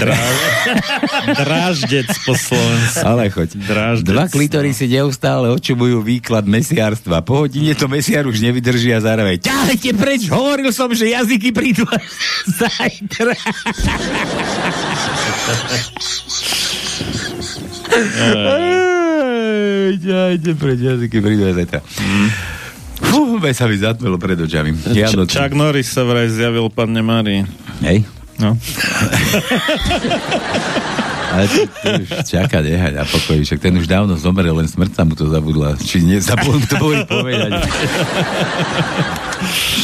Dráždec po Slovensku. Ale choď. Dráždec, Dva klitorisy neustále očubujú výklad mesiarstva. Po hodine to mesiar už nevydrží a zároveň ťahajte preč, hovoril som, že jazyky prídu až zajtra. Ťahajte preč, jazyky prídu až zajtra. Fú, sa mi zatmelo pred očami. Č- Chuck Norris sa vraj zjavil panne Márii. Hej. No. Ale to, to už čaká, nehať na pokoji, však ten už dávno zomrel, len smrť sa mu to zabudla. Či nie, zabudol boli povedať.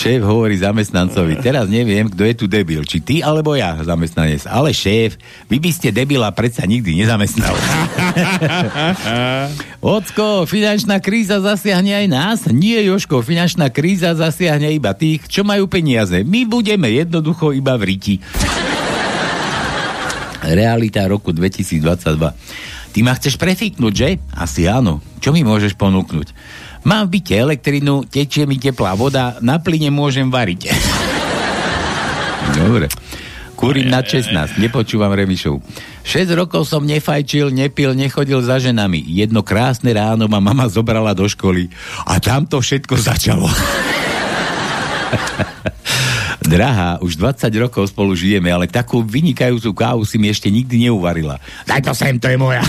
šéf hovorí zamestnancovi, teraz neviem, kto je tu debil, či ty alebo ja, zamestnanec. Ale šéf, vy by ste debila predsa nikdy nezamestnal. Ocko, finančná kríza zasiahne aj nás? Nie, Joško, finančná kríza zasiahne iba tých, čo majú peniaze. My budeme jednoducho iba v riti. Realita roku 2022. Ty ma chceš prefiknúť, že? Asi áno. Čo mi môžeš ponúknuť? Mám v byte elektrinu, tečie mi teplá voda, na plyne môžem variť. Dobre. Kúrim na 16, nepočúvam Remišov. 6 rokov som nefajčil, nepil, nechodil za ženami. Jedno krásne ráno ma mama zobrala do školy a tam to všetko začalo. Drahá, už 20 rokov spolu žijeme, ale takú vynikajúcu kávu si mi ešte nikdy neuvarila. Daj to sem, to je moja.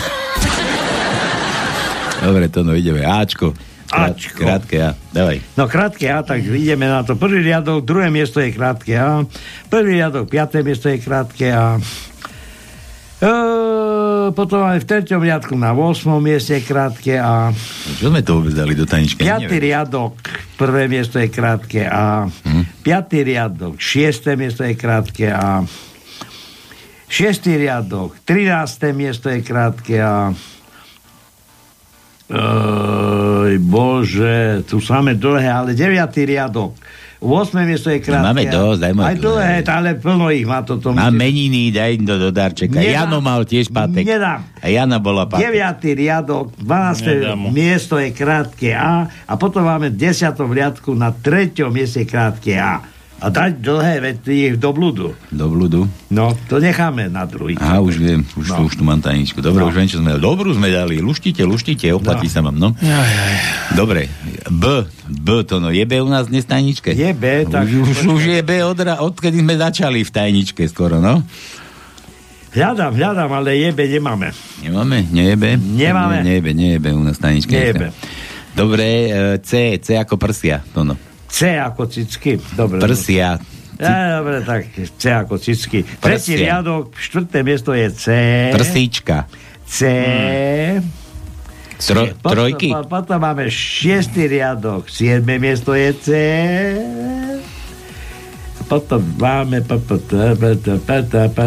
Dobre, to no, ideme. Ačko. Krát, Ačko. Krátke A. Dávaj. No krátke A, tak ideme na to. Prvý riadok, druhé miesto je krátke A. Prvý riadok, piaté miesto je krátke A. E, potom máme v treťom riadku na 8. mieste krátke A. Čo sme to vôbec dali do taničky? Piatý riadok, prvé miesto je krátke A. Hm? Piatý riadok, šiesté miesto je krátke A. Šiestý riadok, 13. miesto je krátke A. Ej, bože, tu máme dlhé, ale 9. riadok. 8. miesto je krátke. Máme dosť, daj Aj dlhé, ale plno ich má toto. Mám meniny, daj im to do darčeka. Nedám. Jano mal tiež pátek. Nedám. A Jana bola pátek. 9. riadok, 12. Nedám miesto je krátke A a potom máme v 10. riadku na 3. mieste krátke A. A dať dlhé vety do blúdu. Do blúdu. No, to necháme na druhý. Aha, už viem, už, No. tu, už tu mám tajničku. Dobre, No. už viem, čo sme dali. Dobrú sme dali. Luštite, luštite, oplatí No. sa vám, no. Dobre. B, B to no. Je B u nás dnes tajničke? Je B, tak- Už, už, už je B, od, odkedy sme začali v tajničke skoro, no. Hľadám, hľadám, ale jebe nemáme. Nemáme? Nie je B? Nemáme. Nie, nie je B, nie je B u nás tajničke. B. Dobre, e, C, C ako prsia, to no. C ako cicky. Dobre. Prsia. Ja, dobre, tak C ako cicky. Tretí riadok, štvrté miesto je C. Prsíčka. C. Tro, trojky. Potom, potom máme šiestý riadok, siedme miesto je C. Potom máme...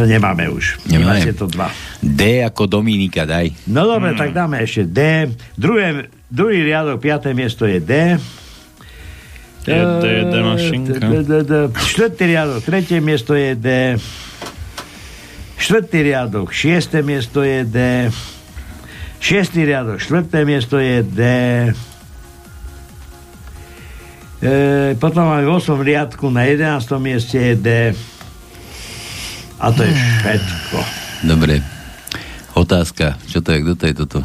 Nemáme už. Nemáme. To dva. D ako Dominika, daj. No dobre, tak dáme ešte D. Druhé, druhý riadok, piaté miesto je D. Štvrtý riadok, tretie miesto je D. Štvrtý riadok, šiesté miesto je D. Šiestý riadok, štvrté miesto je D. E, potom máme v 8. riadku na 11. mieste je D. A to je všetko. Dobre. Otázka. Čo to je? Kto to je toto?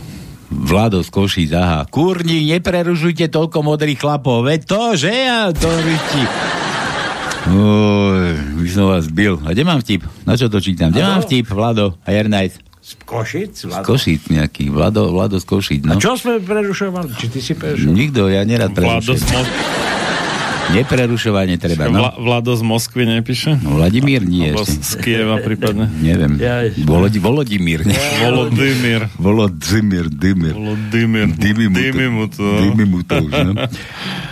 Vlado z Košíc, aha. Kurni, neprerušujte toľko modrých chlapov. Veď to, že ja to. Oj, by som vás bil. A kde mám vtip? Na čo to čítam? Kde mám vtip, Vlado a Jernajc? Z Košic? Z Košíc nejaký. Vlado, Vlado z Košíc, A no. čo sme prerušovali? Či ty si prerušoval? Nikto, ja nerad Vlado z, prerušujem. Mo- Neprerušovanie treba, no. Vla- Vlado z Moskvy nepíše? no Vladimír nie Alebo z Kieva prípadne. Neviem. Jaj. Volodi, Volodimír. nie? Volodymyr. Volodymyr, Dymyr. Volodymyr. Dými mu to. Dými mu to. To už, no.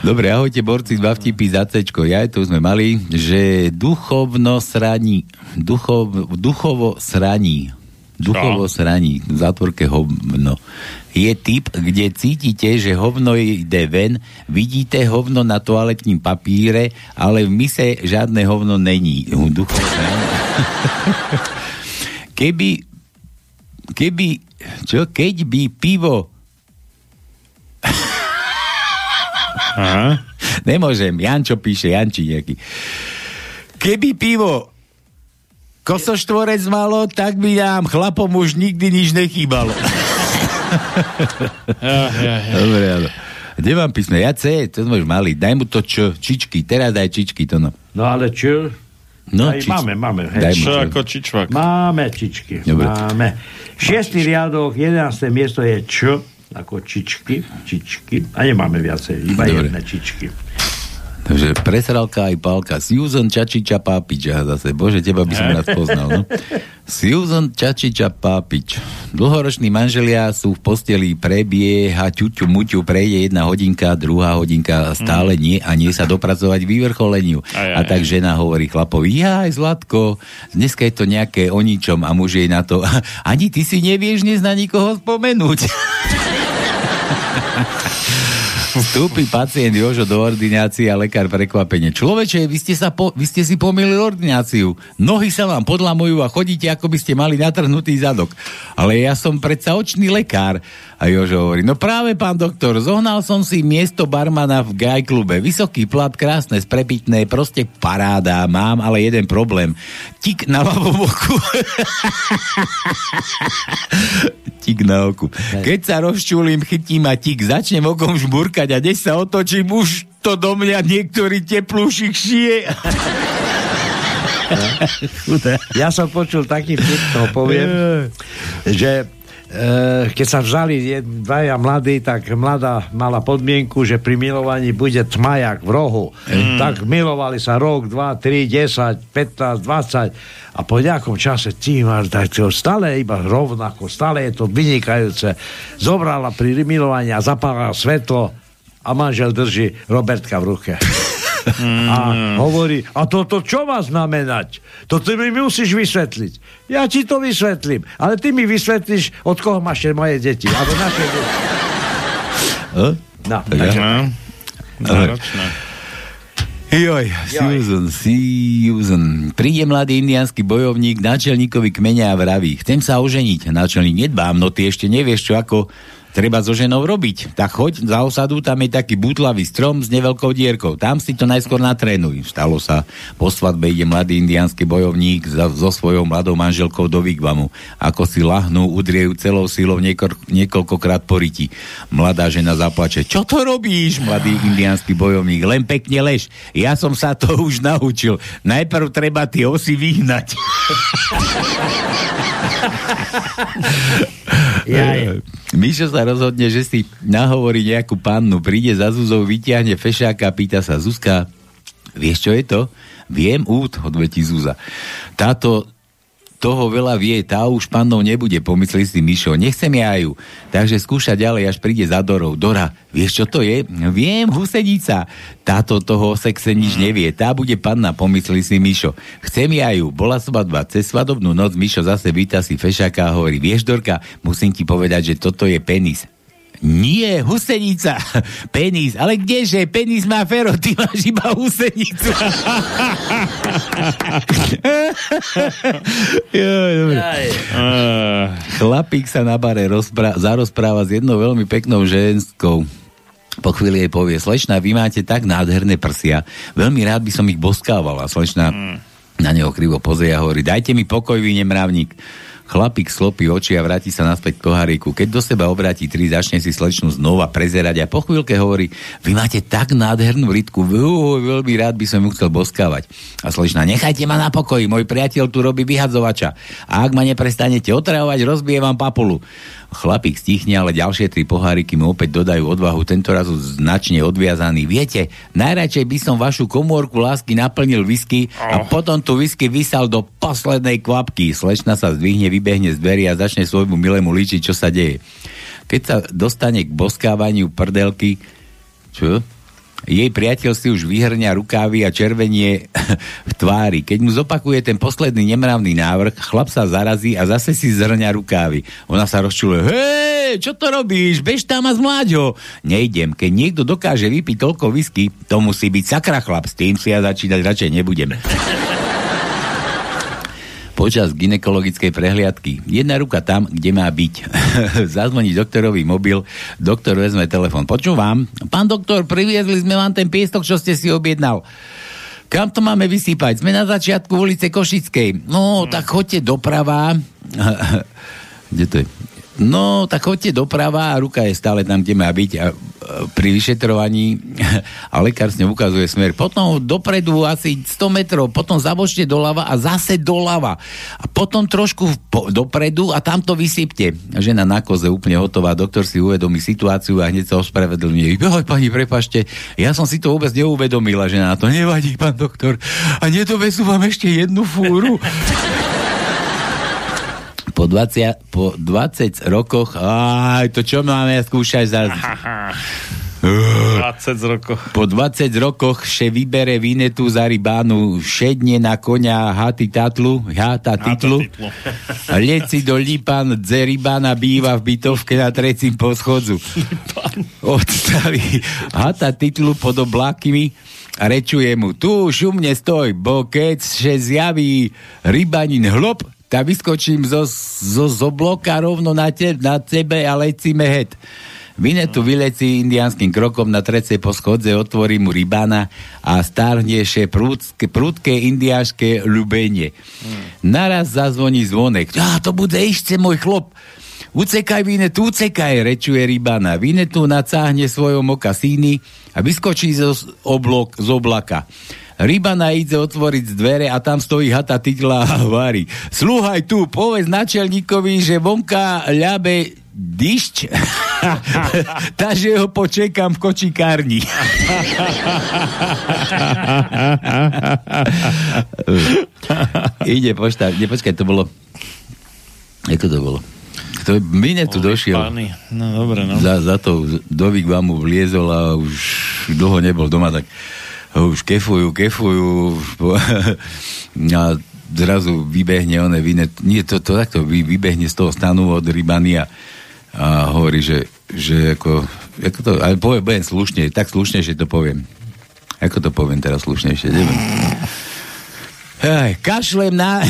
Dobre, ahojte borci, dva vtipy za Cčko. Ja tu sme mali, že duchovno sraní, duchov, duchovo sraní, duchovo sraní, v zátvorke hovno, je typ, kde cítite, že hovno ide ven, vidíte hovno na toaletním papíre, ale v mise žiadne hovno není. Duchovo sraní. Keby keby, čo, keď by pivo Aha. Nemôžem. Jančo píše, Janči nejaký. Keby pivo kosoštvorec malo, tak by nám chlapom už nikdy nič nechýbalo. Dobre, áno. Kde mám písme? Ja C, to môžeš mali. Daj mu to čo, čičky, teraz daj čičky, to no. No ale čo? No, Aj čič- máme, máme. Daj Hej. mu Čo čo. ako čičvak? Máme čičky. Dobre. Máme. Šiestý riadok, 11. miesto je Č, ako čičky, čičky. A nemáme viacej, iba Dobre. jedné čičky. Takže presralka aj pálka. Susan Čačiča Pápiča zase. Bože, teba by som rád poznal. No? Susan Čačiča Pápič. Dlhoroční manželia sú v posteli, prebieha ťuťu muťu, prejde jedna hodinka, druhá hodinka, stále nie a nie sa dopracovať vyvrcholeniu. Aj, aj, A tak žena hovorí chlapovi, jaj, Zlatko, dneska je to nejaké o ničom a muž jej na to, ani ty si nevieš dnes na nikoho spomenúť. Vstúpi pacient Jožo do ordinácie a lekár prekvapenie. Človeče, vy ste, sa po, vy ste si pomýlili ordináciu. Nohy sa vám podlamujú a chodíte, ako by ste mali natrhnutý zadok. Ale ja som predsa očný lekár. A Jožo hovorí, no práve pán doktor, zohnal som si miesto barmana v Gaj klube. Vysoký plat, krásne, sprepitné, proste paráda. Mám ale jeden problém. Tik na ľavom boku. tik na oku. Keď sa rozčulím, chytím a tik, začnem okom žmurkať a než sa otočím, už to do mňa niektorý teplúšik šije. Ja som počul taký vtip, to poviem, že e, keď sa vzali dvaja mladí, tak mladá mala podmienku, že pri milovaní bude tmajak v rohu. Tak milovali sa rok, dva, tri, 10, 15, 20 a po nejakom čase tí máš, tak to stále iba rovnako, stále je to vynikajúce. Zobrala pri milovaní a zapálila svetlo a manžel drží Robertka v ruke. A hovorí, a toto čo má znamenať? To ty mi musíš vysvetliť. Ja ti to vysvetlím, ale ty mi vysvetlíš, od koho máš moje deti. Alebo naše deti. No, Ja. takže, náročné. Joj, Susan, Susan. Príde mladý indiánsky bojovník náčelníkovi kmeňa a vraví, chcem sa oženiť. Náčelník, nedbám, no ty ešte nevieš, čo ako treba so ženou robiť. Tak choď za osadu, tam je taký butlavý strom s neveľkou dierkou. Tam si to najskôr natrénuj. Stalo sa, po svadbe ide mladý indiánsky bojovník za, so svojou mladou manželkou do Vigvamu. Ako si lahnú, udriejú celou sílou niekor, niekoľkokrát poriti. Mladá žena zaplače. Čo to robíš, mladý indiánsky bojovník? Len pekne lež. Ja som sa to už naučil. Najprv treba tie osy vyhnať. Jaj. Mišo sa rozhodne, že si nahovorí nejakú pannu, príde za Zuzou, vyťahne fešáka pýta sa, Zuzka, vieš čo je to? Viem, út, odvetí Zuza. Táto toho veľa vie, tá už pannou nebude, pomyslí si Mišo, nechcem ja ju. Takže skúša ďalej, až príde za Dorou. Dora, vieš čo to je? Viem, husenica. Táto toho sexe nič nevie, tá bude panna, pomyslí si Mišo. Chcem ja ju. Bola svadba, cez svadobnú noc Mišo zase víta si fešaka a hovorí, vieš Dorka, musím ti povedať, že toto je penis. Nie, husenica. Penis. Ale kdeže? Penis má fero, ty máš iba husenicu. Dobre. Uh, Chlapík sa na bare rozpra- zarozpráva s jednou veľmi peknou ženskou. Po chvíli jej povie, slečna, vy máte tak nádherné prsia, veľmi rád by som ich boskával. A slečna na neho krivo pozrie a hovorí, dajte mi pokoj, vy nemravník. Chlapík slopí oči a vráti sa naspäť k poháriku. Keď do seba obráti tri, začne si slečnu znova prezerať a po chvíľke hovorí, vy máte tak nádhernú rytku, veľmi rád by som ju chcel boskávať. A slečna, nechajte ma na pokoji, môj priateľ tu robí vyhadzovača. A ak ma neprestanete otravovať, rozbije vám papulu. Chlapík stichne, ale ďalšie tri poháriky mu opäť dodajú odvahu, tento raz už značne odviazaný. Viete, najradšej by som vašu komórku lásky naplnil whisky a potom tu whisky vysal do poslednej kvapky. Slečna sa zdvihne, vybehne z dverí a začne svojmu milému líčiť, čo sa deje. Keď sa dostane k boskávaniu prdelky, čo? Jej priateľ si už vyhrňa rukávy a červenie v tvári. Keď mu zopakuje ten posledný nemravný návrh, chlap sa zarazí a zase si zhrňa rukávy. Ona sa rozčuluje. Hej, čo to robíš? Bež tam a zmláď ho. Nejdem. Keď niekto dokáže vypiť toľko whisky, to musí byť sakra chlap. S tým si ja začínať radšej nebudem. počas ginekologickej prehliadky. Jedna ruka tam, kde má byť. Zazvoní doktorový mobil, doktor vezme telefon. Počúvam, pán doktor, priviezli sme vám ten piestok, čo ste si objednal. Kam to máme vysypať? Sme na začiatku ulice Košickej. No, tak choďte doprava. kde to je? No, tak choďte doprava a ruka je stále tam, kde má byť. A pri vyšetrovaní a lekár s ňou ukazuje smer. Potom dopredu asi 100 metrov, potom zabočte doľava a zase doľava. A potom trošku po, dopredu a tam to vysypte. Žena na koze úplne hotová, doktor si uvedomí situáciu a hneď sa ospravedlňuje. Joj, pani, prepašte, ja som si to vôbec neuvedomila, že na to nevadí, pán doktor. A nedovezú vám ešte jednu fúru po 20, po 20 rokoch, aj to čo máme skúšať za... 20 rokov. Po 20 rokoch še vybere vinetu za rybánu, šedne na konia haty tatlu, hata titlu. Leci do Lipan, dze rybána býva v bytovke na trecím poschodzu. Odstaví hata titlu pod oblákmi a rečuje mu, tu šumne stoj, bo keď še zjaví rybanin hlop, tak vyskočím zo, zo, zo bloka rovno na, te, na tebe a lecíme het. Vinetu vylecí indiánskym krokom na trece po schodze, otvorí mu rybana a starnejšie prúdke, prúdke indiáške ľubenie. Hmm. Naraz zazvoní zvonek. Á, to bude ešte môj chlop. Ucekaj, Vinetu, ucekaj, rečuje rybana. Vinetu nacáhne svojom oka síny a vyskočí z, oblok, z oblaka. Rybana ide otvoriť dvere a tam stojí hata titla a hovorí Sluhaj tu, povedz načelníkovi, že vonka ľabe dyšť, takže ho počekám v kočikárni. Ide pošta, ne, počkaj, to bolo ako to bolo? To mine tu došiel. No dobre, no. Za, za to vám mu vliezol a už dlho nebol doma, tak už kefujú, kefujú a zrazu vybehne one vine, nie to, to takto, vy, vybehne z toho stanu od Rybany a, hovorí, že, že ako, ako to, ale poviem, poviem slušne, tak slušnejšie to poviem. Ako to poviem teraz slušnejšie, neviem. Aj, kašlem na...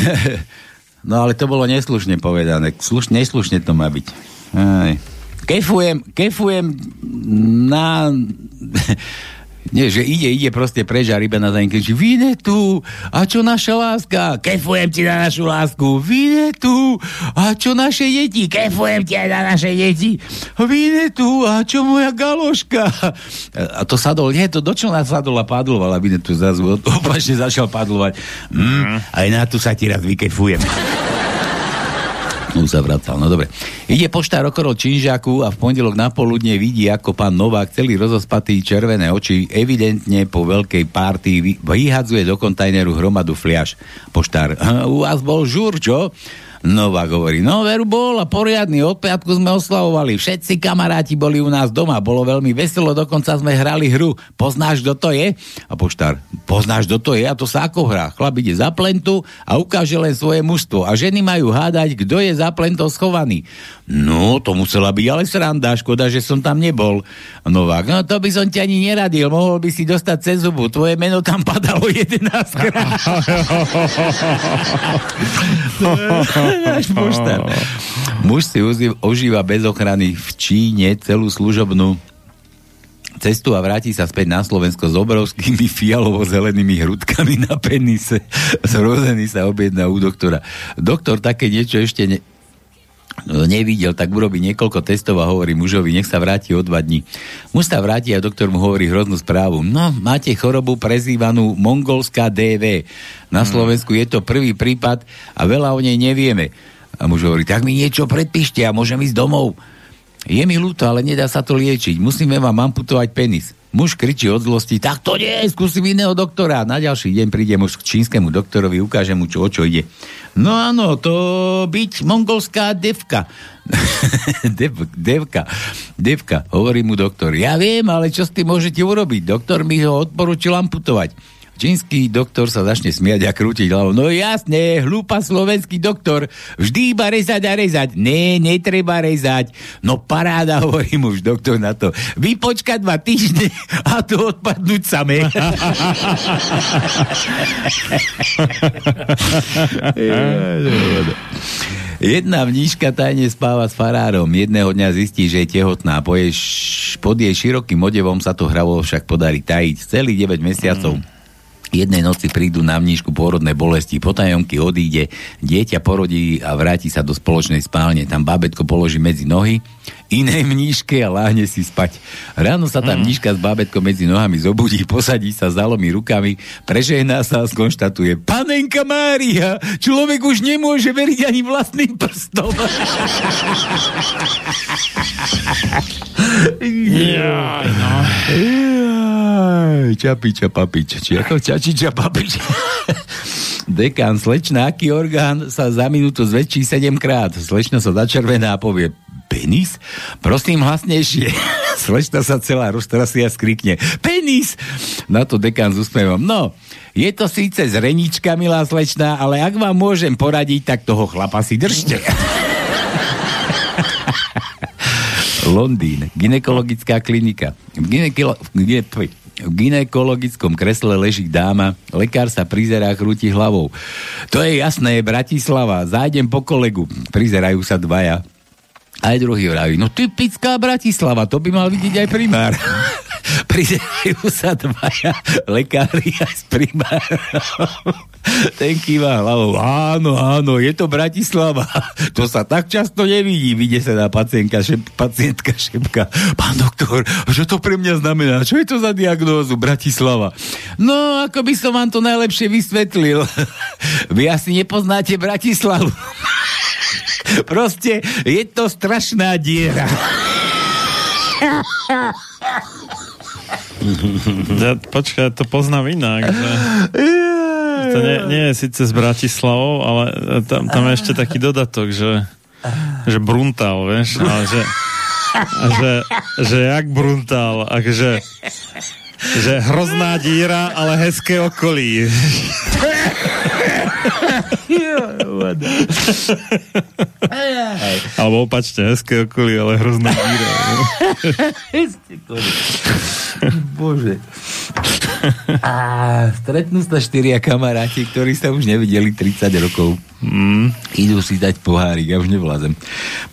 No ale to bolo neslušne povedané. Sluš, neslušne to má byť. Aj. Kefujem, kefujem na nie, že ide, ide proste preč a ryba na zájem kričí tu, a čo naša láska? Kefujem ti na našu lásku. tu, a čo naše deti? Kefujem ti aj na naše deti. tu, a čo moja galoška? A to sadol, nie, to do čo nás sadol a padloval a tu zrazu opačne začal padlovať. Mm, aj na tu sa ti raz vykefujem. Už sa vracal, no dobre. Ide poštár okolo Činžaku a v pondelok na poludne vidí, ako pán Novák celý rozospatý červené oči evidentne po veľkej párty vyhadzuje do kontajneru hromadu fliaž. Poštár, u vás bol žúr, čo? Novák hovorí, no veru bol a poriadny, od piatku sme oslavovali, všetci kamaráti boli u nás doma, bolo veľmi veselo, dokonca sme hrali hru. Poznáš, kto to je? A poštár, poznáš, kto to je? A to sa ako hrá? Chlap ide za plentu a ukáže len svoje mužstvo. A ženy majú hádať, kto je za plentou schovaný. No, to musela byť ale sranda, škoda, že som tam nebol. Novák, no to by som ťa ani neradil, mohol by si dostať cez zubu, tvoje meno tam padalo 11 krát. Náš poštár. Muž si užíva bez ochrany v Číne celú služobnú cestu a vráti sa späť na Slovensko s obrovskými fialovo-zelenými hrudkami na penise. Zrozený sa objedná u doktora. Doktor také niečo ešte ne, nevidel, tak urobí niekoľko testov a hovorí mužovi, nech sa vráti o dva dní. Muž sa vráti a doktor mu hovorí hroznú správu. No, máte chorobu prezývanú mongolská DV. Na hmm. Slovensku je to prvý prípad a veľa o nej nevieme. A muž hovorí, tak mi niečo predpíšte a môžem ísť domov. Je mi ľúto, ale nedá sa to liečiť. Musíme vám amputovať penis. Muž kričí od zlosti, tak to nie, skúsim iného doktora. Na ďalší deň príde muž k čínskemu doktorovi, ukáže mu, čo, o čo ide. No áno, to byť mongolská devka. Dev, devka, devka, hovorí mu doktor. Ja viem, ale čo s tým môžete urobiť? Doktor mi ho odporúčil amputovať. Čínsky doktor sa začne smiať a krútiť hlavou. No jasne, hlúpa slovenský doktor, vždy iba rezať a rezať. Nie, netreba rezať. No paráda, hovorím už doktor na to. Vy počkať dva týždne a to odpadnúť samé. Jedna mníška tajne spáva s farárom. Jedného dňa zistí, že je tehotná. Po jej, pod jej širokým odevom sa to hravo však podarí tajiť. Celých 9 mesiacov. Mm Jednej noci prídu na mníšku pôrodné bolesti, potajomky odíde, dieťa porodí a vráti sa do spoločnej spálne. Tam bábetko položí medzi nohy, inej mníške a láhne si spať. Ráno sa tá mm. mníška s bábetkom medzi nohami zobudí, posadí sa zalomi rukami, prežehná sa a skonštatuje Panenka Mária, človek už nemôže veriť ani vlastným prstom. Jaj, no. Čapiča, papič. Či ako čačiča, papič. Dekán, slečná, aký orgán sa za minútu zväčší 7 krát. Slečna sa začervená a povie, penis? Prosím hlasnejšie. Slečna sa celá roztrasie a skrikne, penis! Na to dekán s úsmevom. No, je to síce zrenička, milá slečná, ale ak vám môžem poradiť, tak toho chlapa si držte. Londýn, ginekologická klinika. Ginekolo, gine, v ginekologickom kresle leží dáma, lekár sa prizerá, krúti hlavou. To je jasné, Bratislava, zájdem po kolegu. Prizerajú sa dvaja. Aj druhý vraví, no typická Bratislava, to by mal vidieť aj primár. Prizerajú sa dvaja lekári aj s primárom. Ten kýva hlavou, áno, áno, je to Bratislava. To sa tak často nevidí. Vidie sa na pacientka, šep, pacientka šepka. Pán doktor, čo to pre mňa znamená? Čo je to za diagnózu Bratislava? No, ako by som vám to najlepšie vysvetlil. Vy asi nepoznáte Bratislavu. Proste je to strašná diera. Ja, počkaj, to poznám inak. Že... To nie, nie je síce s Bratislavou, ale tam, tam je ešte taký dodatok, že, že Bruntal, vieš, ale že, že, že jak Bruntal, akže že hrozná díra, ale hezké okolí. Alebo opačte, hezké okolí, ale hrozná díra. Bože. A stretnú sa štyria kamaráti, ktorí sa už nevideli 30 rokov. Mm, idú si dať pohárik, ja už nevlázem.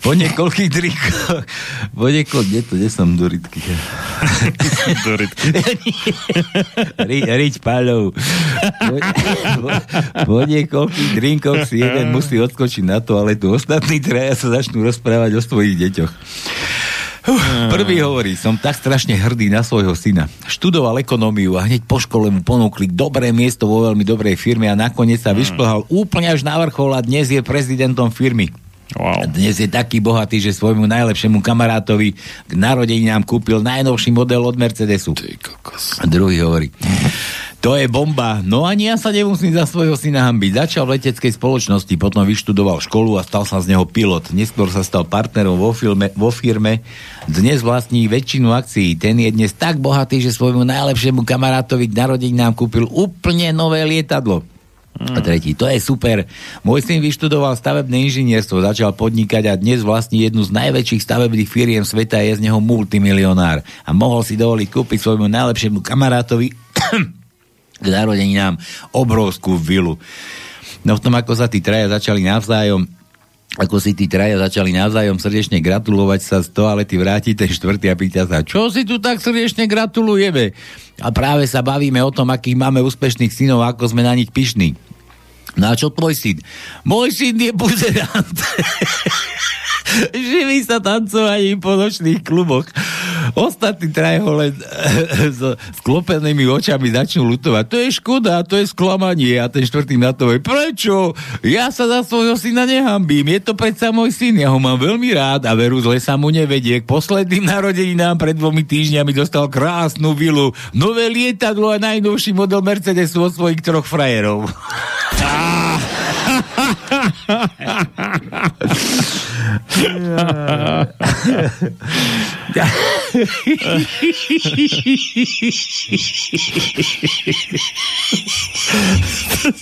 Po niekoľkých drinkoch, po niekoľkých, kde to, kde som do rytky? do rytky. Ri, riť. Po, po, po niekoľkých drinkoch si jeden musí odskočiť na to, ale tu ostatní traja sa začnú rozprávať o svojich deťoch. Uh, prvý hovorí, som tak strašne hrdý na svojho syna. Študoval ekonómiu a hneď po škole mu ponúkli dobré miesto vo veľmi dobrej firme a nakoniec sa vyšplhal úplne až na vrchol a dnes je prezidentom firmy. Wow. Dnes je taký bohatý, že svojmu najlepšiemu kamarátovi k narodeninám kúpil najnovší model od Mercedesu. A druhý hovorí, to je bomba. No ani ja sa nemusím za svojho syna hambiť. Začal v leteckej spoločnosti, potom vyštudoval školu a stal sa z neho pilot. Neskôr sa stal partnerom vo, filme, vo firme. Dnes vlastní väčšinu akcií. Ten je dnes tak bohatý, že svojmu najlepšiemu kamarátovi k narodeninám kúpil úplne nové lietadlo. A tretí, to je super. Môj syn vyštudoval stavebné inžinierstvo, začal podnikať a dnes vlastní jednu z najväčších stavebných firiem sveta je z neho multimilionár. A mohol si dovoliť kúpiť svojmu najlepšiemu kamarátovi k narodeninám obrovskú vilu. No v tom, ako sa tí traja začali navzájom ako si tí traja začali navzájom srdečne gratulovať sa z toalety vráti ten štvrtý a pýta sa, čo si tu tak srdečne gratulujeme? A práve sa bavíme o tom, akých máme úspešných synov, ako sme na nich pyšní. No a čo tvoj syn? Môj syn je buzerant. Živí sa tancovaním po nočných kluboch. Ostatní traje ho len s sklopenými očami začnú lutovať. To je škoda, to je sklamanie. A ten štvrtý na to je, prečo? Ja sa za svojho syna nehambím. Je to predsa môj syn, ja ho mám veľmi rád a veru zle sa mu nevedie. K posledným narodeninám pred dvomi týždňami dostal krásnu vilu, nové lietadlo a najnovší model Mercedesu od svojich troch frajerov.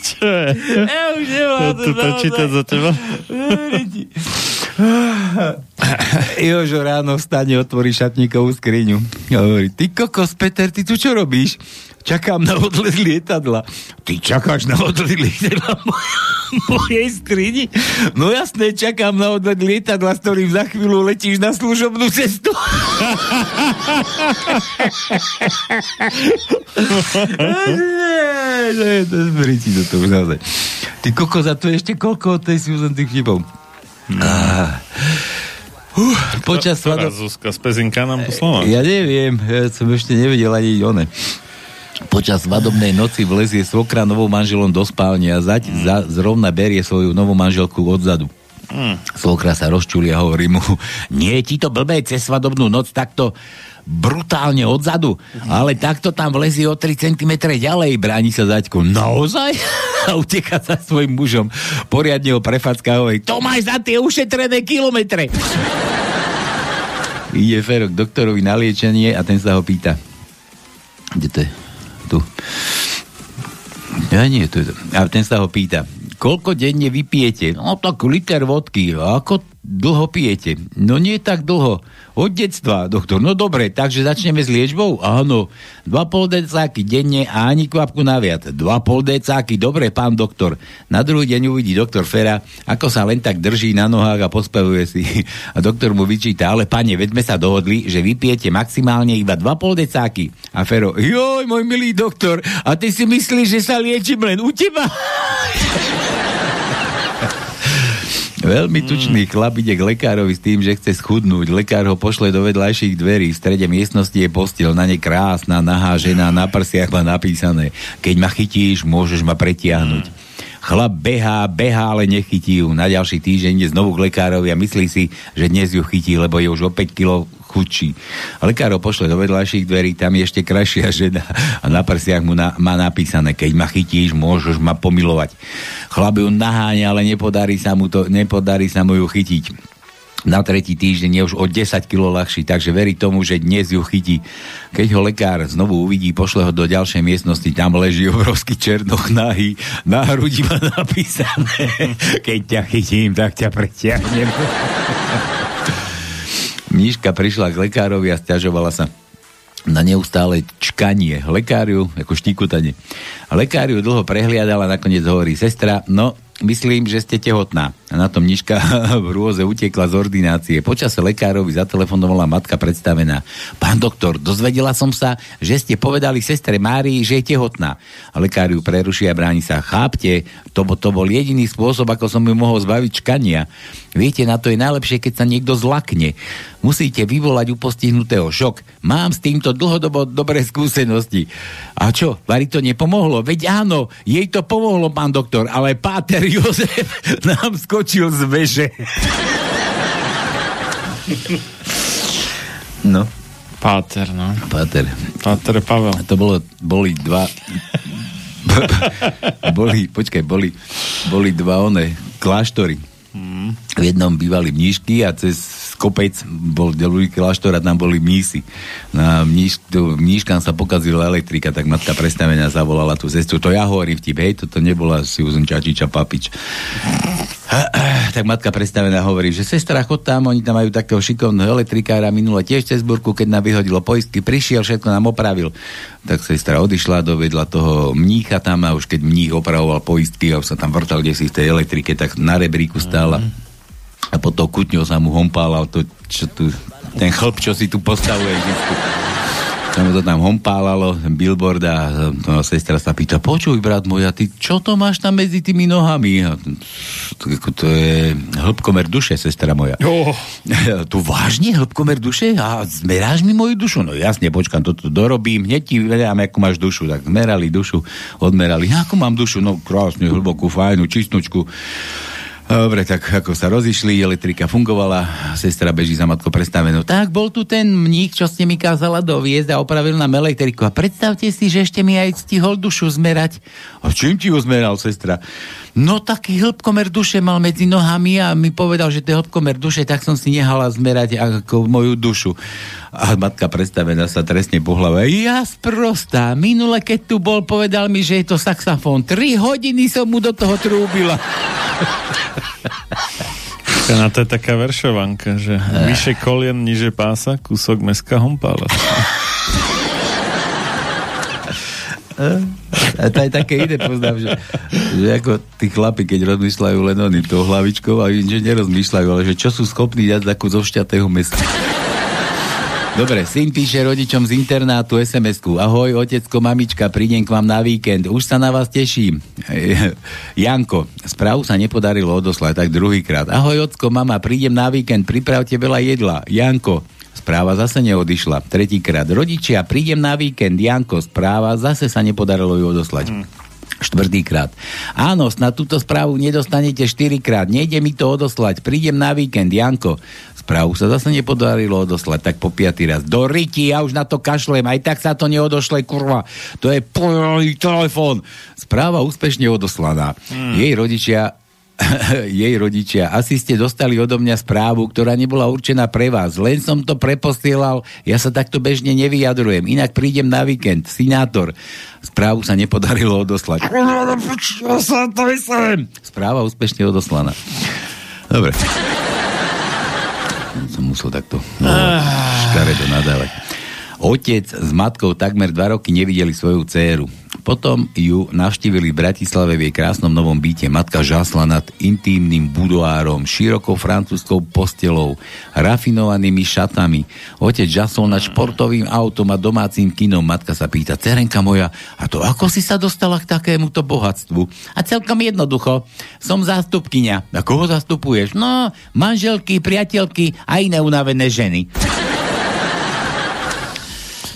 Čo je? Ja už nemám to, to, to čítať za teba? Jožo ráno vstane, otvorí šatníkovú skriňu. A hovorí, ty kokos, Peter, ty tu čo robíš? Čakám na odlet lietadla. Ty čakáš na odlet lietadla mojej skrini? No jasné, čakám na odlet lietadla, s ktorým za chvíľu letíš na služobnú cestu. to je to zberiť do toho naozaj. Ty kokos, a to je ešte koľko od tej Susan tých Ah. Uh, počas Ktorá. Zuzka z Pezinka nám poslala? Ja neviem, ja som ešte nevedel ani one. Počas svadobnej noci vlezie svokra novou manželom do spálne a zať mm. za, zrovna berie svoju novú manželku odzadu. Mm. Svokra sa rozčuli a hovorí mu, nie ti to blbé cez svadobnú noc takto brutálne odzadu, ale takto tam vlezie o 3 cm ďalej, bráni sa zaďko. Naozaj? A uteká za svojim mužom. Poriadne ho prefacká hovorí, to máš za tie ušetrené kilometre. Ide Fero k doktorovi na liečenie a ten sa ho pýta. Kde to je? Tu. Ja nie, tu je to. A ten sa ho pýta, koľko denne vypijete? No tak liter vodky. A ako dlho pijete? No nie tak dlho. Od detstva, doktor. No dobre, takže začneme s liečbou? Áno. 2,5 decáky denne a ani kvapku naviac. 2,5 decáky, dobre, pán doktor. Na druhý deň uvidí doktor Fera, ako sa len tak drží na nohách a pospevuje si. A doktor mu vyčíta, ale pane, veď sme sa dohodli, že vypijete maximálne iba 2,5 decáky. A Fero, joj, môj milý doktor, a ty si myslíš, že sa liečím len u teba? Veľmi tučný chlap ide k lekárovi s tým, že chce schudnúť. Lekár ho pošle do vedľajších dverí. V strede miestnosti je postel, na ne krásna, nahá žena, na prsiach má napísané. Keď ma chytíš, môžeš ma pretiahnuť. Chlap behá, behá, ale nechytí ju. Na ďalší týždeň ide znovu k lekárovi a myslí si, že dnes ju chytí, lebo je už o 5 kg chudší. A lekár ho pošle do vedľajších dverí, tam je ešte krajšia žena a na prsiach mu na, má napísané, keď ma chytíš, môžeš ma pomilovať. Chlap ju naháňa, ale nepodarí sa mu, to, nepodarí sa mu ju chytiť. Na tretí týždeň je už o 10 kg ľahší, takže verí tomu, že dnes ju chytí. Keď ho lekár znovu uvidí, pošle ho do ďalšej miestnosti, tam leží obrovský černoch nahý, na hrudi má napísané, keď ťa chytím, tak ťa pretiahnem. Mníška prišla k lekárovi a stiažovala sa na neustále čkanie. Lekár ju, ako štíkutanie. A lekár ju dlho prehliadal a nakoniec hovorí, sestra, no, myslím, že ste tehotná. A na tom Niška v rôze utekla z ordinácie. Počase lekárovi zatelefonovala matka predstavená. Pán doktor, dozvedela som sa, že ste povedali sestre Márii, že je tehotná. A lekár ju preruší a bráni sa. Chápte, to, to bol jediný spôsob, ako som ju mohol zbaviť čkania. Viete, na to je najlepšie, keď sa niekto zlakne. Musíte vyvolať u postihnutého šok. Mám s týmto dlhodobo dobré skúsenosti. A čo, Vari to nepomohlo? Veď áno, jej to pomohlo, pán doktor, ale Páter Jozef nám skočil z veže. No. Páter, no. Páter. Páter Pavel. To bolo, boli dva... boli, počkaj, boli, boli dva one kláštory. Mm. V jednom bývali mnížky a cez kopec bol druhý kláštor a tam boli mísy. Na mníž, mnížkam sa pokazila elektrika, tak matka predstavenia zavolala tú sestru. To ja hovorím vtip, hej, toto nebola Susan Čačiča Papič. Tak matka predstavená hovorí, že sestra, chod tam, oni tam majú takého šikovného elektrikára, minule tiež cez burku, keď nám vyhodilo poistky, prišiel, všetko nám opravil. Tak sestra odišla, dovedla toho mnícha tam a už keď mních opravoval poistky a už sa tam vrtal kde si v tej elektrike, tak na rebríku stála. Mm-hmm a pod tou kutňou sa mu hompálal to, čo tu, ten chlp, čo si tu postavuje. Tam to tam hompálalo, billboard a to sestra sa pýta, počuj, brat môj, a ty čo to máš tam medzi tými nohami? A to, to je hĺbkomer duše, sestra moja. Oh. Tu vážne hĺbkomer duše? A zmeráš mi moju dušu? No jasne, počkam, toto dorobím, hneď ti vedám, ako máš dušu. Tak zmerali dušu, odmerali. Ako mám dušu? No krásne, hlbokú, fajnú, čistúčku. Dobre, tak ako sa rozišli, elektrika fungovala, sestra beží za matkou predstavenú. Tak bol tu ten mník, čo ste mi kázala doviezť a opravil nám elektriku. A predstavte si, že ešte mi aj stihol dušu zmerať. A čím ti ju zmeral, sestra? No taký hĺbkomer duše mal medzi nohami a mi povedal, že to je hĺbkomer duše, tak som si nehala zmerať ako moju dušu. A matka predstavená sa trestne po hlave. Ja sprostá, minule keď tu bol, povedal mi, že je to saxofón. Tri hodiny som mu do toho trúbila. Na to je taká veršovanka, že vyše kolien, niže pása, kúsok meska hompála. A to je také iné poznám, že, že ako tí chlapi, keď rozmýšľajú len oni tou hlavičkou a že nerozmýšľajú, ale že čo sú schopní dať takú zo šťatého mesa. Dobre, syn píše rodičom z internátu SMS-ku. Ahoj, otecko, mamička, prídem k vám na víkend. Už sa na vás teším. Janko, správu sa nepodarilo odoslať, tak druhýkrát. Ahoj, ocko, mama, prídem na víkend, pripravte veľa jedla. Janko, správa zase neodišla. Tretíkrát. Rodičia, prídem na víkend. Janko, správa zase sa nepodarilo ju odoslať. Hmm. Štvrtýkrát. Áno, na túto správu nedostanete štyrikrát. Nejde mi to odoslať. Prídem na víkend. Janko, správu sa zase nepodarilo odoslať, tak po piatý raz. Do ryti, ja už na to kašlem, aj tak sa to neodošle, kurva. To je plný telefón. Správa úspešne odoslaná. Hmm. Jej rodičia jej rodičia. Asi ste dostali odo mňa správu, ktorá nebola určená pre vás. Len som to preposielal, ja sa takto bežne nevyjadrujem. Inak prídem na víkend. Sinátor. Správu sa nepodarilo odoslať. Správa úspešne odoslaná. Dobre som musel takto no, škaredo nadávať. Otec s matkou takmer dva roky nevideli svoju dceru. Potom ju navštívili v Bratislave v jej krásnom novom byte. Matka žasla nad intímnym budoárom, širokou francúzskou postelou, rafinovanými šatami. Otec žasol nad športovým autom a domácim kinom. Matka sa pýta, cerenka moja, a to ako si sa dostala k takémuto bohatstvu? A celkom jednoducho, som zástupkynia. A koho zastupuješ? No, manželky, priateľky a iné unavené ženy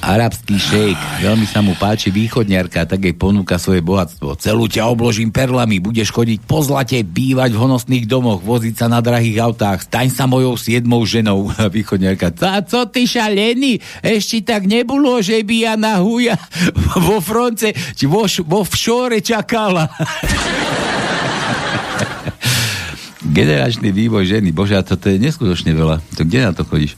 arabský šejk. Veľmi sa mu páči východňarka, tak jej ponúka svoje bohatstvo. Celú ťa obložím perlami, budeš chodiť po zlate, bývať v honosných domoch, voziť sa na drahých autách, staň sa mojou siedmou ženou. východňarka, a co ty šalený? Ešte tak nebolo, že by ja na huja vo fronce, či vo, vo všore čakala. Generačný vývoj ženy, bože, a toto je neskutočne veľa. To kde na to chodíš?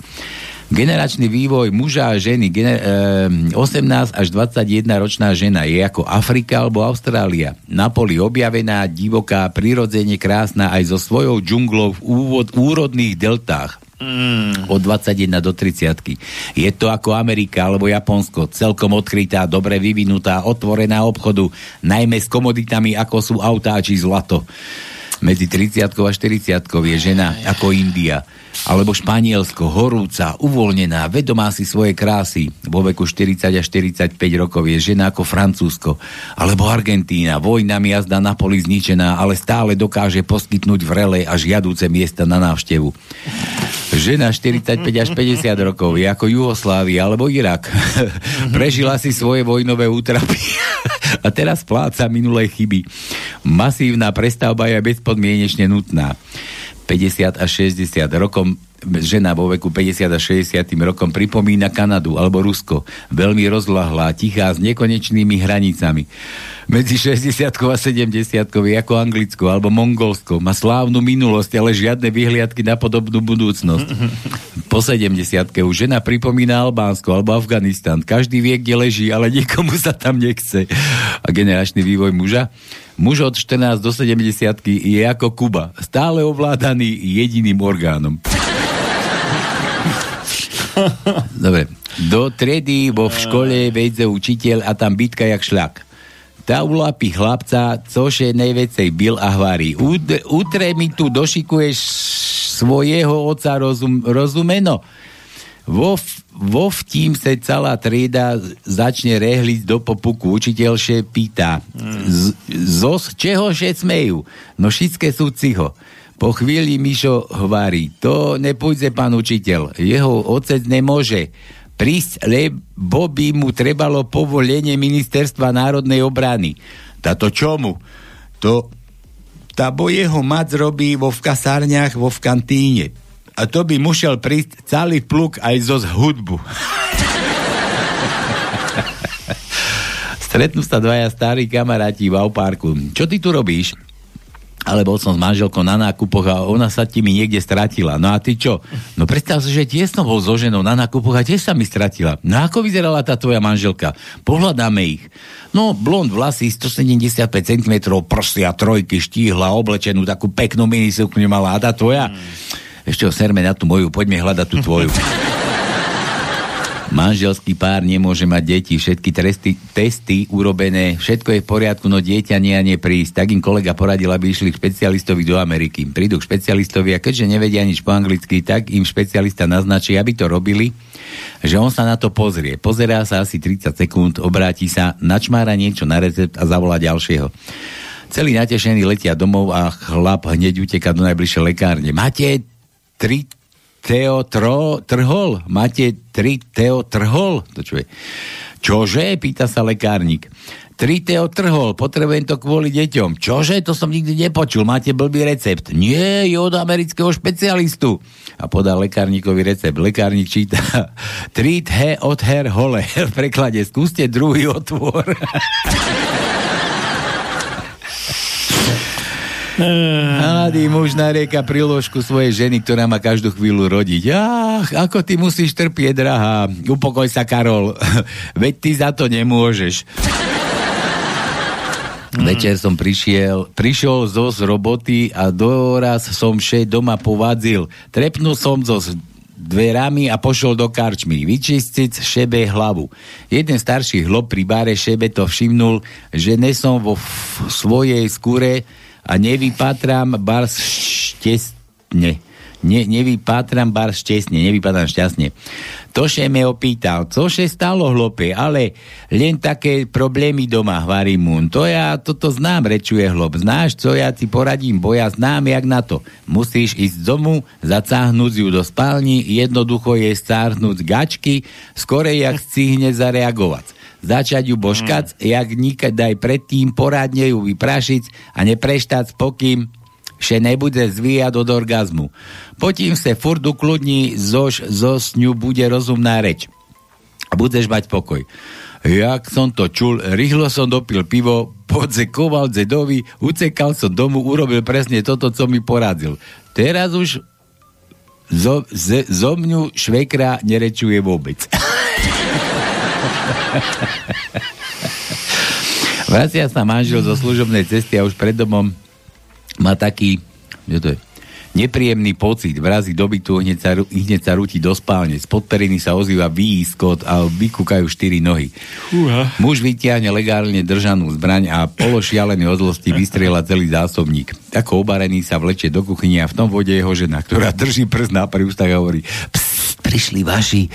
Generačný vývoj muža a ženy, gener, e, 18 až 21 ročná žena je ako Afrika alebo Austrália. Na poli objavená, divoká, prirodzene krásna aj so svojou džunglou v úvod, úrodných deltách. Mm. Od 21 do 30. Je to ako Amerika alebo Japonsko, celkom odkrytá, dobre vyvinutá, otvorená obchodu, najmä s komoditami ako sú autá či zlato. Medzi 30 a 40 je žena ako India alebo Španielsko, horúca, uvoľnená, vedomá si svoje krásy. Vo veku 40 až 45 rokov je žena ako Francúzsko. Alebo Argentína, vojnami jazda na poli zničená, ale stále dokáže poskytnúť vrele a žiadúce miesta na návštevu. Žena 45 až 50 rokov je ako Jugoslávia alebo Irak. Prežila si svoje vojnové útrapy a teraz pláca minulej chyby. Masívna prestavba je bezpodmienečne nutná. 50 až 60 rokom žena vo veku 50 až 60 rokom pripomína Kanadu alebo Rusko. Veľmi rozlahlá, tichá, s nekonečnými hranicami. Medzi 60 a 70 je ako Anglicko alebo Mongolsko. Má slávnu minulosť, ale žiadne vyhliadky na podobnú budúcnosť. Po 70 už žena pripomína Albánsko alebo Afganistan. Každý vie, kde leží, ale nikomu sa tam nechce. A generačný vývoj muža? Muž od 14 do 70 je ako Kuba, stále ovládaný jediným orgánom. Dobre. Do triedy vo v škole vejde učiteľ a tam bitka jak šľak. Tá ulapí chlapca, cože najvecej bil a hvarí. Utre mi tu došikuješ svojho oca rozum, rozumeno. Vo, vo vtím sa celá trieda začne rehliť do popuku. Učiteľ še pýta, z, zo čeho še smejú? No všetké sú cicho. Po chvíli Mišo hovorí, to nepôjde pán učiteľ, jeho otec nemôže prísť, lebo by mu trebalo povolenie ministerstva národnej obrany. Tato čomu? To, bo jeho mac robí vo v kasárniach, vo v kantíne a to by musel prísť celý pluk aj zo hudbu. Stretnú sa dvaja starí kamaráti v Auparku. Čo ty tu robíš? Ale bol som s manželkou na nákupoch a ona sa ti mi niekde stratila. No a ty čo? No predstav si, že tiež som bol so ženou na nákupoch a tiež sa mi stratila. No ako vyzerala tá tvoja manželka? Pohľadáme ich. No, blond vlasy, 175 cm, prsia, trojky, štíhla, oblečenú, takú peknú minisukňu mala. A tá tvoja? Hmm. Ešte ho serme na tú moju, poďme hľadať tú tvoju. Manželský pár nemôže mať deti, všetky tresty, testy urobené, všetko je v poriadku, no dieťa nie a nie prísť. Tak im kolega poradil, aby išli k špecialistovi do Ameriky. Prídu k špecialistovi a keďže nevedia nič po anglicky, tak im špecialista naznačí, aby to robili, že on sa na to pozrie. Pozerá sa asi 30 sekúnd, obráti sa, načmára niečo na recept a zavolá ďalšieho. Celý natešený letia domov a chlap hneď uteká do najbližšej lekárne. Máte tri Teo tro, Trhol? Máte tri Teo Trhol? To čo je? Čože? Pýta sa lekárnik. Tri Teo Trhol, potrebujem to kvôli deťom. Čože? To som nikdy nepočul. Máte blbý recept. Nie, je od amerického špecialistu. A podá lekárnikovi recept. Lekárnik číta Treat he od her hole. V preklade skúste druhý otvor. Mladý muž narieka príložku svojej ženy, ktorá má každú chvíľu rodiť. Ach, ako ty musíš trpieť, drahá. Upokoj sa, Karol. Veď ty za to nemôžeš. Mm. Večer som prišiel, prišiel zo z roboty a doraz som še doma povadzil. Trepnul som zo dverami a pošol do karčmy. Vyčistiť šebe hlavu. Jeden starší hlob pri bare šebe to všimnul, že nesom vo f- svojej skúre a nevypatram bar štestne. Ne, nevypatram bar štestne, nevypatram šťastne. Toše me opýtal, cože stalo hlope, ale len také problémy doma, hvarí mu. To ja toto znám, rečuje hlop. Znáš, co ja ti poradím, bo ja znám, jak na to. Musíš ísť z domu, zacáhnuť ju do spálni, jednoducho je stárnuť gačky, skorej jak stihne zareagovať začať ju božkať, mm. jak nikdaj predtým poradne ju vyprašiť a nepreštať pokým že nebude zvíjať od orgazmu. Potím se furt ukludní, zož zo sňu bude rozumná reč. Budeš mať pokoj. Jak som to čul, rýchlo som dopil pivo, podzekoval dzedovi, ucekal som domu, urobil presne toto, co mi poradil. Teraz už zo, ze, zo mňu švekra nerečuje vôbec. Vracia sa manžel zo služobnej cesty a už pred domom má taký, čo to je, nepríjemný pocit, vrazí do bytu, hneď sa, hneď sa rúti do spálne. Z podperiny sa ozýva výskot a vykúkajú štyri nohy. Uha. Muž vytiahne legálne držanú zbraň a pološialený od zlosti vystrieľa celý zásobník. Ako obarený sa vlečie do kuchyne a v tom vode jeho žena, ktorá drží prst na ústach a hovorí Psst, prišli vaši.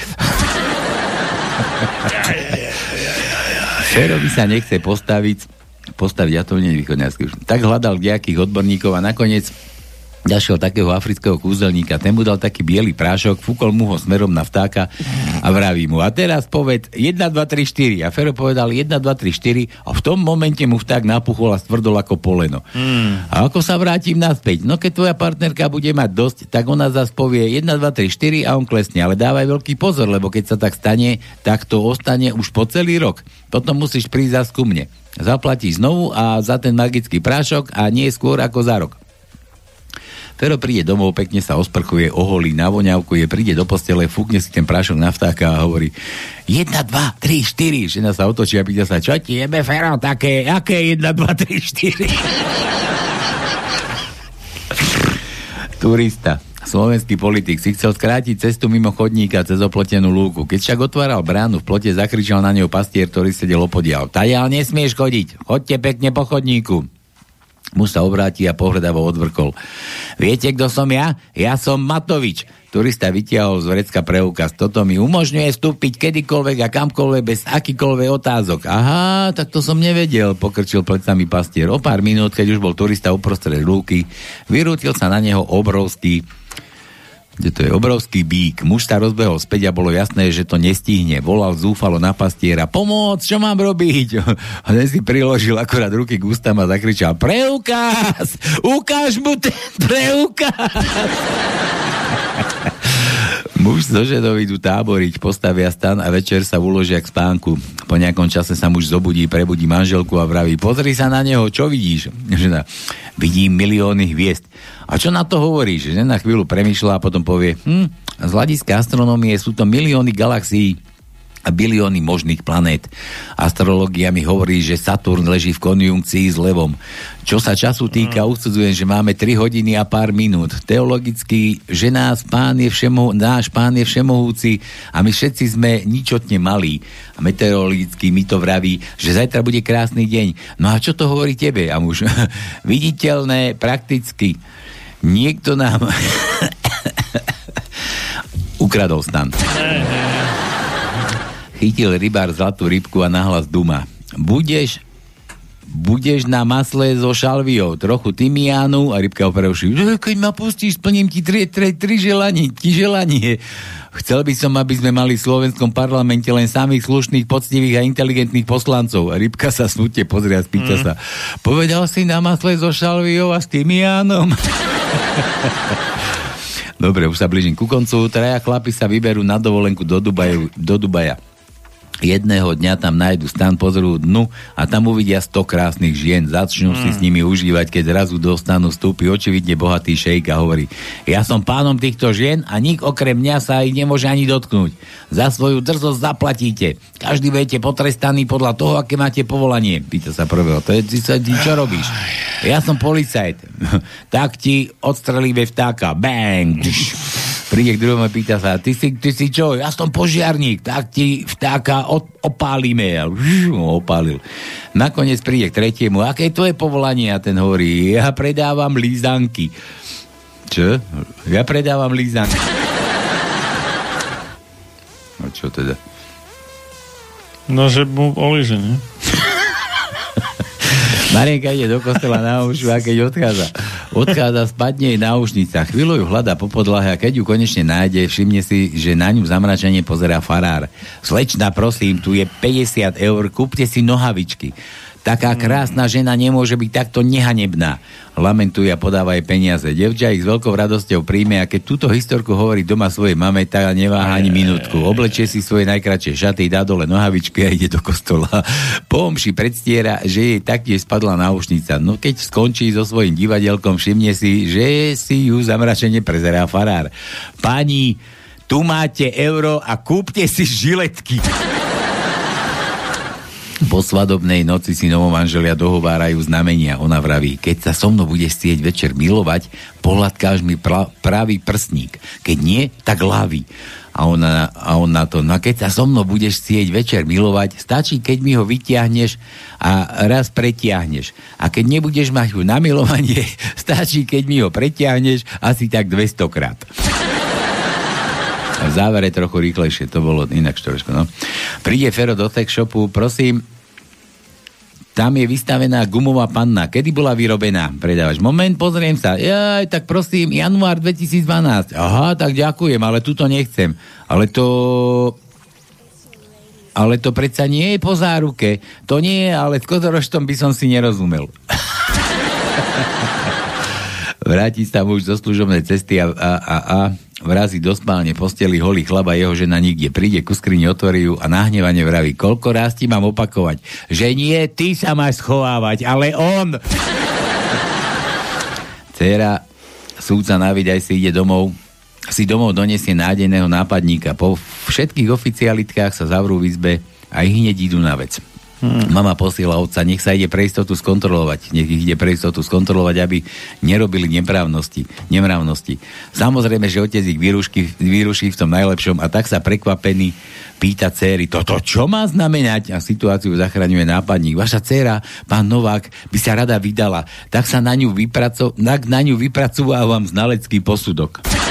Ferovi sa nechce postaviť, postaviť atomne východňarský. Tak hľadal nejakých odborníkov a nakoniec ďalšieho takého afrického kúzelníka, ten mu dal taký biely prášok, fúkol mu ho smerom na vtáka a vraví mu, a teraz poved 1, 2, 3, 4. A Fero povedal 1, 2, 3, 4 a v tom momente mu vták napuchol a stvrdol ako poleno. Hmm. A ako sa vrátim naspäť? No keď tvoja partnerka bude mať dosť, tak ona zase povie 1, 2, 3, 4 a on klesne. Ale dávaj veľký pozor, lebo keď sa tak stane, tak to ostane už po celý rok. Potom musíš prísť zase ku mne. Zaplatíš znovu a za ten magický prášok a nie skôr ako za rok. Fero príde domov, pekne sa osprchuje, oholí na voňavku, príde do postele, fúkne si ten prášok na vtáka a hovorí 1, 2, 3, 4. Žena sa otočí a pýta sa, čo ti jebe, Fero, také, aké 1, 2, 3, 4? Turista. Slovenský politik si chcel skrátiť cestu mimo chodníka cez oplotenú lúku. Keď však otváral bránu, v plote zakričal na neho pastier, ktorý sedel opodial. Tajal nesmieš chodiť, chodte pekne po chodníku. Muž sa obráti a pohľadavo odvrkol. Viete, kto som ja? Ja som Matovič. Turista vytiahol z vrecka preukaz. Toto mi umožňuje vstúpiť kedykoľvek a kamkoľvek bez akýkoľvek otázok. Aha, tak to som nevedel, pokrčil plecami pastier. O pár minút, keď už bol turista uprostred lúky, vyrútil sa na neho obrovský to je obrovský bík. Muž sa rozbehol späť a bolo jasné, že to nestihne. Volal zúfalo na pastiera. Pomoc, čo mám robiť? A ten si priložil akorát ruky k ústam a zakričal Preukaz! Ukáž mu ten preukaz! Muž so ženou idú táboriť, postavia stan a večer sa uložia k spánku. Po nejakom čase sa muž zobudí, prebudí manželku a vraví, pozri sa na neho, čo vidíš? Žena, vidím milióny hviezd. A čo na to hovoríš? Žena chvíľu premýšľa a potom povie, hm, z hľadiska astronómie sú to milióny galaxií, bilióny možných planét. Astrológia mi hovorí, že Saturn leží v konjunkcii s levom. Čo sa času týka, usudzujem, že máme 3 hodiny a pár minút. Teologicky, že nás pán je všemo, náš pán je všemohúci a my všetci sme ničotne malí. A meteorologicky mi to vraví, že zajtra bude krásny deň. No a čo to hovorí tebe? A muž, viditeľné, prakticky. Niekto nám ukradol stan. Chytil rybár zlatú rybku a nahlas duma. Budeš budeš na masle so šalviou, trochu tymiánu a rybka opravší. Keď ma pustíš, splním ti tri, tri, tri želanie, ti želanie. Chcel by som, aby sme mali v slovenskom parlamente len samých slušných, poctivých a inteligentných poslancov. A rybka sa smutne pozrie a spýta mm. sa. Povedal si na masle so šalviou a s tymiánom? Dobre, už sa blížim ku koncu. Traja chlapi sa vyberú na dovolenku do, Dubaju, do Dubaja jedného dňa tam nájdu stan, pozrú dnu a tam uvidia 100 krásnych žien, začnú mm. si s nimi užívať, keď zrazu dostanú stúpy očividne bohatý šejk a hovorí, ja som pánom týchto žien a nik okrem mňa sa ich nemôže ani dotknúť. Za svoju drzosť zaplatíte. Každý budete potrestaný podľa toho, aké máte povolanie. Pýta sa prvého, to je, ty, ty čo robíš? Ja som policajt. tak ti odstrelíme vtáka. Bang! Príde k druhému pýta sa, ty si, ty si čo, ja som požiarník, tak ti vtáka od, opálime. A opálil. Nakoniec príde k tretiemu, aké je tvoje povolanie? A ten hovorí, ja predávam lízanky. Čo? Ja predávam lízanky. No čo teda? No, že mu oliže, ne? Marienka ide do kostela na ušu a keď odchádza, odchádza, spadne jej náušnica. Chvíľu ju hľadá po podlahe a keď ju konečne nájde, všimne si, že na ňu zamračenie pozerá farár. Slečna, prosím, tu je 50 eur, kúpte si nohavičky. Taká krásna žena nemôže byť takto nehanebná. Lamentuje a podáva jej peniaze. Devča ich s veľkou radosťou príjme a keď túto historku hovorí doma svojej mame, tak neváha ani minútku. Oblečie si svoje najkračšie šaty, dá dole nohavičky a ide do kostola. Po omši predstiera, že jej taktiež spadla náušnica. No keď skončí so svojím divadelkom, všimne si, že si ju zamračene prezerá farár. Pani, tu máte euro a kúpte si žiletky. Po svadobnej noci si novomanželia dohovárajú znamenia. Ona vraví, keď sa so mnou budeš chcieť večer milovať, pohľadkáš mi pra, pravý prstník. Keď nie, tak ľavý. A, ona, a on na to, no keď sa so mnou budeš chcieť večer milovať, stačí, keď mi ho vytiahneš a raz pretiahneš. A keď nebudeš mať ho na milovanie, stačí, keď mi ho pretiahneš asi tak 200 krát. A v závere trochu rýchlejšie, to bolo inak trošku, no. Príde Fero do tech shopu, prosím, tam je vystavená gumová panna. Kedy bola vyrobená? Predávaš. Moment, pozriem sa. Jaj, tak prosím, január 2012. Aha, tak ďakujem, ale tuto nechcem. Ale to... Ale to predsa nie je po záruke. To nie je, ale s kozoroštom by som si nerozumel. Vráti sa muž zo služobnej cesty a, a, a, a vrazí do spálne posteli holý chlaba, jeho žena nikde. Príde ku skrini, otvorí ju a nahnevane vraví, koľko raz ti mám opakovať, že nie ty sa máš schovávať, ale on. Cera, súdca aj si ide domov, si domov donesie nádejného nápadníka. Po všetkých oficialitkách sa zavrú v izbe a ich hneď idú na vec. Hmm. Mama posiela otca, nech sa ide pre istotu skontrolovať. Nech ich ide pre istotu skontrolovať, aby nerobili nemravnosti. nemravnosti. Samozrejme, že otec ich vyruší, vyruší v tom najlepšom a tak sa prekvapený pýta céry, toto čo má znamenať? A situáciu zachraňuje nápadník. Vaša dcéra, pán Novák, by sa rada vydala. Tak sa na ňu, vypraco- na, na ňu vypracúvam znalecký posudok.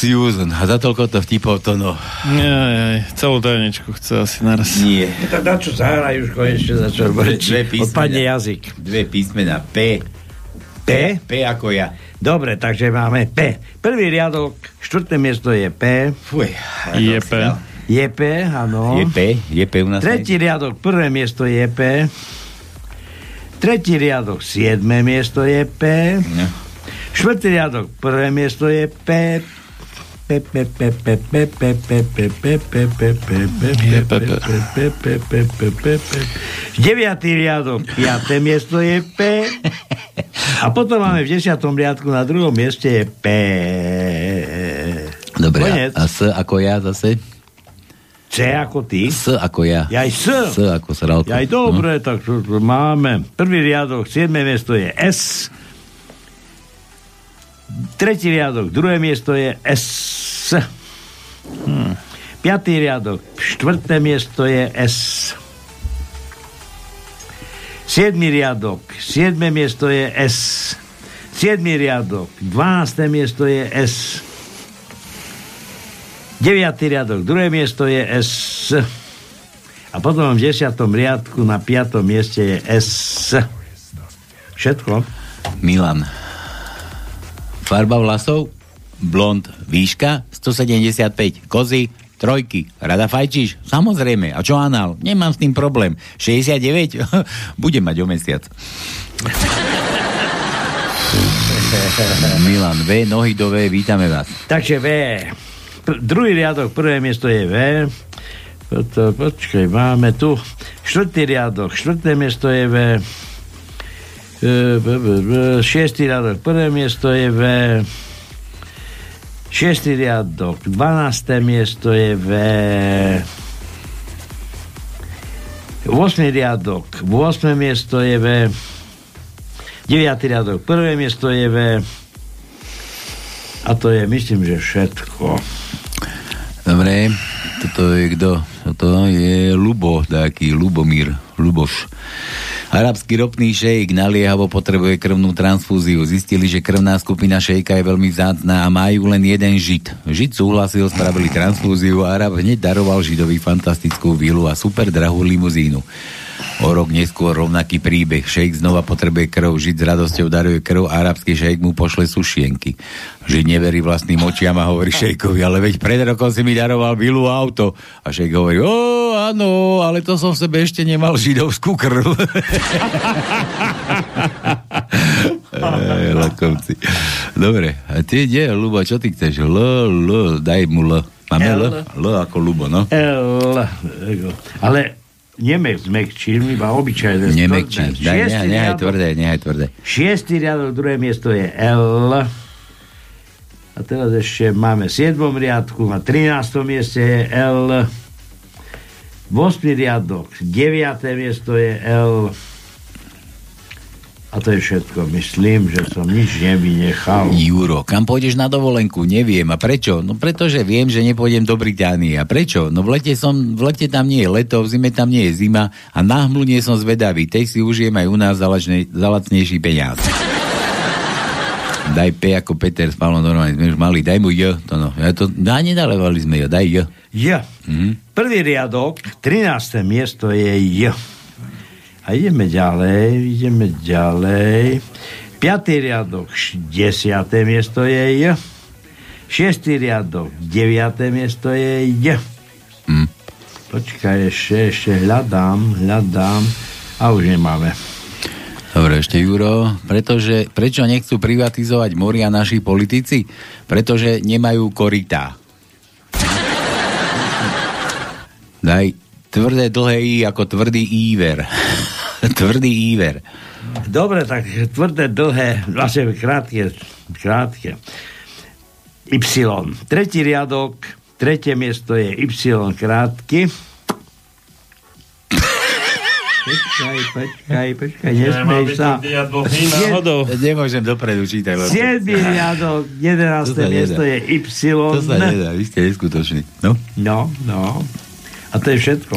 Susan. A za toľko to vtipov to no. Nie, nie, celú tajničku chce asi naraz. Nie. Tak na čo zahraj už konečne začal Dve písmena. Odpadne jazyk. Dve písmena. P. P? P ako ja. Dobre, takže máme P. Prvý riadok, štvrté miesto je P. Fuj. Je P. Je P, áno. Je P, je P u nás. Tretí riadok, prvé miesto je P. Tretí riadok, siedme miesto je P. No. Štvrtý riadok, prvé miesto je P. pe, Deviatý riadok, piaté miesto je P. A potom máme v desiatom riadku na druhom mieste je P. Dobre, Konec. a, S ako ja zase? C ako ty. S ako ja. Jaj S. S ako sralko. Aj dobre, tak čo tu máme. Prvý riadok, siedme miesto je S. Tretí riadok, druhé miesto je S. Hm. Piatý riadok, štvrté miesto je S. Siedmy riadok, siedme miesto je S. Siedmy riadok, dvanácté miesto je S. Deviatý riadok, druhé miesto je S. A potom v desiatom riadku na piatom mieste je S. Všetko. Milan. Farba vlasov? Blond. Výška? 175. Kozy? Trojky. Rada fajčíš? Samozrejme. A čo anál? Nemám s tým problém. 69? Budem mať o mesiac. Milan V, nohy do V, vítame vás. Takže V. Pr- druhý riadok, prvé miesto je V. Toto, počkaj, máme tu štvrtý riadok, štvrté miesto je V. Šiestý riadok, prvé miesto je V. Šiestý riadok, dvanácté miesto je V. 8. riadok, 8. miesto je V. 9. riadok, prvé miesto je V. A to je, myslím, že všetko. Dobre, toto je kto? Toto je Lubo, taký Lubomír, Luboš. Arabský ropný šejk naliehavo potrebuje krvnú transfúziu. Zistili, že krvná skupina šejka je veľmi vzácná a majú len jeden žid. Žid súhlasil, spravili transfúziu a Arab hneď daroval židovi fantastickú vilu a super drahú limuzínu. O rok neskôr rovnaký príbeh. Šejk znova potrebuje krv, žid s radosťou daruje krv arabský šejk mu pošle sušienky. Žid neverí vlastným očiam a hovorí šejkovi, ale veď pred rokom si mi daroval vilu auto. A šejk hovorí, o áno, ale to som v sebe ešte nemal židovskú krv. Ej, lakomci. Dobre, a ty kde, Lubo, čo ty chceš? L, L, daj mu L. Máme L? L. Ako Lubo, no. L. Ale Nemec zmekčil, iba obyčajné. Nemekčí. tvrdé. Daj, nehaj, nehaj tvrdé, nehaj tvrdé. Šiestý riadok, druhé miesto je L. A teraz ešte máme v 7. riadku, na 13. mieste je L. 8. riadok, 9. miesto je L. A to je všetko. Myslím, že som nič nevynechal. Juro, kam pôjdeš na dovolenku? Neviem. A prečo? No pretože viem, že nepôjdem do Británie. A prečo? No v lete, som, v lete tam nie je leto, v zime tam nie je zima a na hmlu nie som zvedavý. Tej si užijem aj u nás za, lacnejší peniaz. Daj P ako Peter s Pavlom normálne, sme už mali. Daj mu J. To no. Ja to, no, nedalevali sme J. Daj J. J. Mhm. Prvý riadok, 13. miesto je J. A ideme ďalej, ideme ďalej. Piatý riadok, š- 10. miesto je J. Šiestý riadok, 9. miesto je J. Hm. Počkaj, ešte, ešte hľadám, hľadám. A už nemáme. Dobre, ešte Juro, pretože, prečo nechcú privatizovať moria naši politici? Pretože nemajú korytá. Daj tvrdé dlhé I ako tvrdý íver. tvrdý íver. Dobre, tak tvrdé, dlhé, vlastne krátke, krátke. Y. Tretí riadok, tretie miesto je Y krátky. Počkaj, počkaj, počkaj, nesmej sa. náhodou. Nemôžem dopredu čítať. lebo- 7. riadok, 11. To sa miesto je Y. To sa nedá, vy ste neskutoční. No? No, no. A to je všetko.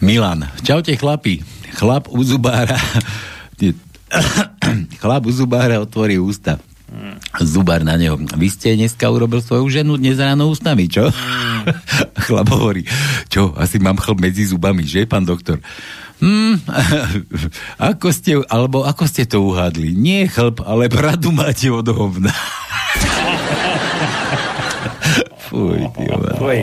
Milan, čaute chlapi. Chlap u zubára... Chlap u zubára otvorí ústa. Zubár na neho. Vy ste dneska urobil svoju ženu dnes ráno ústami, čo? Chlap hovorí, čo, asi mám chlb medzi zubami, že, pán doktor? Hmm, ako ste, alebo ako ste to uhádli? Nie chlb, ale bradu máte od hovna. Fuj, ty vole. Tvoj.